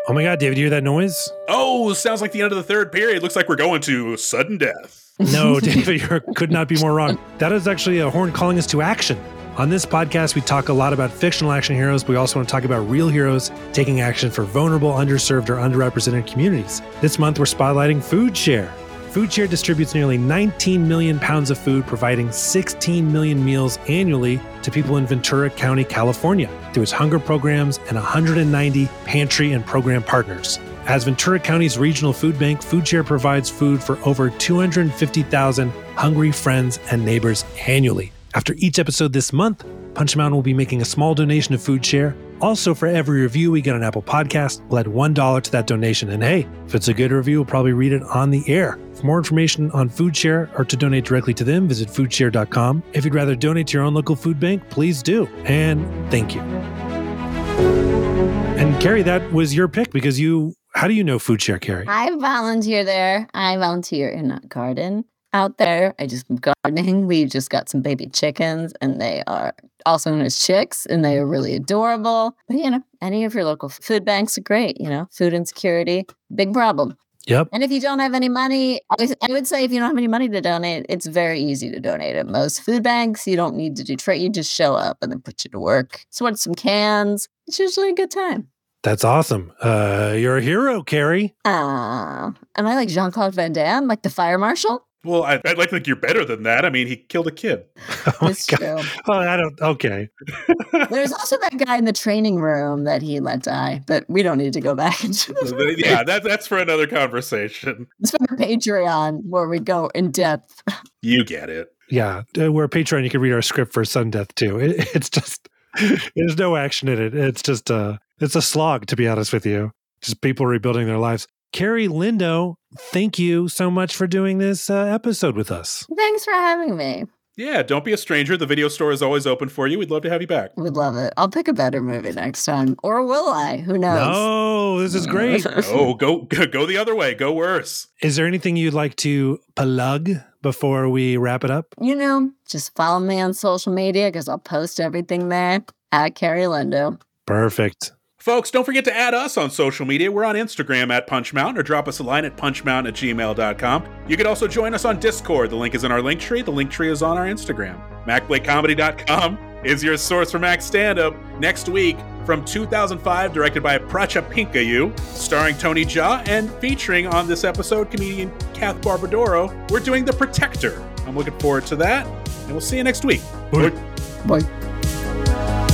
Oh my God, David, you hear that noise? Oh, sounds like the end of the third period. Looks like we're going to sudden death. No, [laughs] David, you could not be more wrong. That is actually a horn calling us to action. On this podcast, we talk a lot about fictional action heroes, but we also want to talk about real heroes taking action for vulnerable, underserved, or underrepresented communities. This month, we're spotlighting Food Share. Food Share distributes nearly 19 million pounds of food, providing 16 million meals annually to people in Ventura County, California, through its hunger programs and 190 pantry and program partners. As Ventura County's regional food bank, FoodShare provides food for over 250,000 hungry friends and neighbors annually. After each episode this month, Punch Mountain will be making a small donation to Food Share. Also, for every review we get on Apple Podcast, we'll add $1 to that donation. And hey, if it's a good review, we'll probably read it on the air. For more information on Food Share or to donate directly to them, visit foodshare.com. If you'd rather donate to your own local food bank, please do. And thank you. And Kerri, that was your pick because you, how do you know Food Share, Kerri? I volunteer there. I volunteer in a garden out there. I just gardening. We just got some baby chickens and they are also known as chicks and they are really adorable. But you know, any of your local food banks are great, you know, food insecurity, big problem. Yep. And if you don't have any money, I would- say if you don't have any money to donate, it's very easy to donate at most food banks. You don't need to do trade. You just show up and then put you to work. So, Sort some cans. It's usually a good time. That's awesome. Uh, you're a hero, Kerri. Ah, and I like Jean Claude Van Damme, like the fire marshal. Well, I, I'd like to think you're better than that. I mean, he killed a kid. [laughs] Oh my It's true. Oh, I don't, okay. [laughs] There's also that guy in the training room that he let die, but we don't need to go back into the yeah, that, that's for another conversation. [laughs] It's for Patreon where we go in depth. You get it. Yeah, uh, we're a Patreon. You can read our script for Sun Death too. It, it's just there's no action in it. It's just a it's a slog to be honest with you. Just people rebuilding their lives. Kerri Lendo, thank you so much for doing this uh, episode with us. Thanks for having me. Yeah, don't be a stranger. The video store is always open for you. We'd love to have you back. We'd love it. I'll pick a better movie next time. Or will I? Who knows? No, this is great. [laughs] Oh, go go the other way. Go worse. Is there anything you'd like to plug before we wrap it up? You know, just follow me on social media because I'll post everything there at Kerri Lendo. Perfect. Folks, don't forget to add us on social media. We're on Instagram at Punch Mountain or drop us a line at punchmountain at gmail.com. You can also join us on Discord. The link is in our link tree. The link tree is on our Instagram. MacBlakeComedy.com is your source for Mac stand up. Next week, from 2005, directed by Prachya Pinkaew, starring Tony Jaa, and featuring on this episode comedian Kath Barbadoro, we're doing The Protector. I'm looking forward to that, and we'll see you next week. Bye. Bye.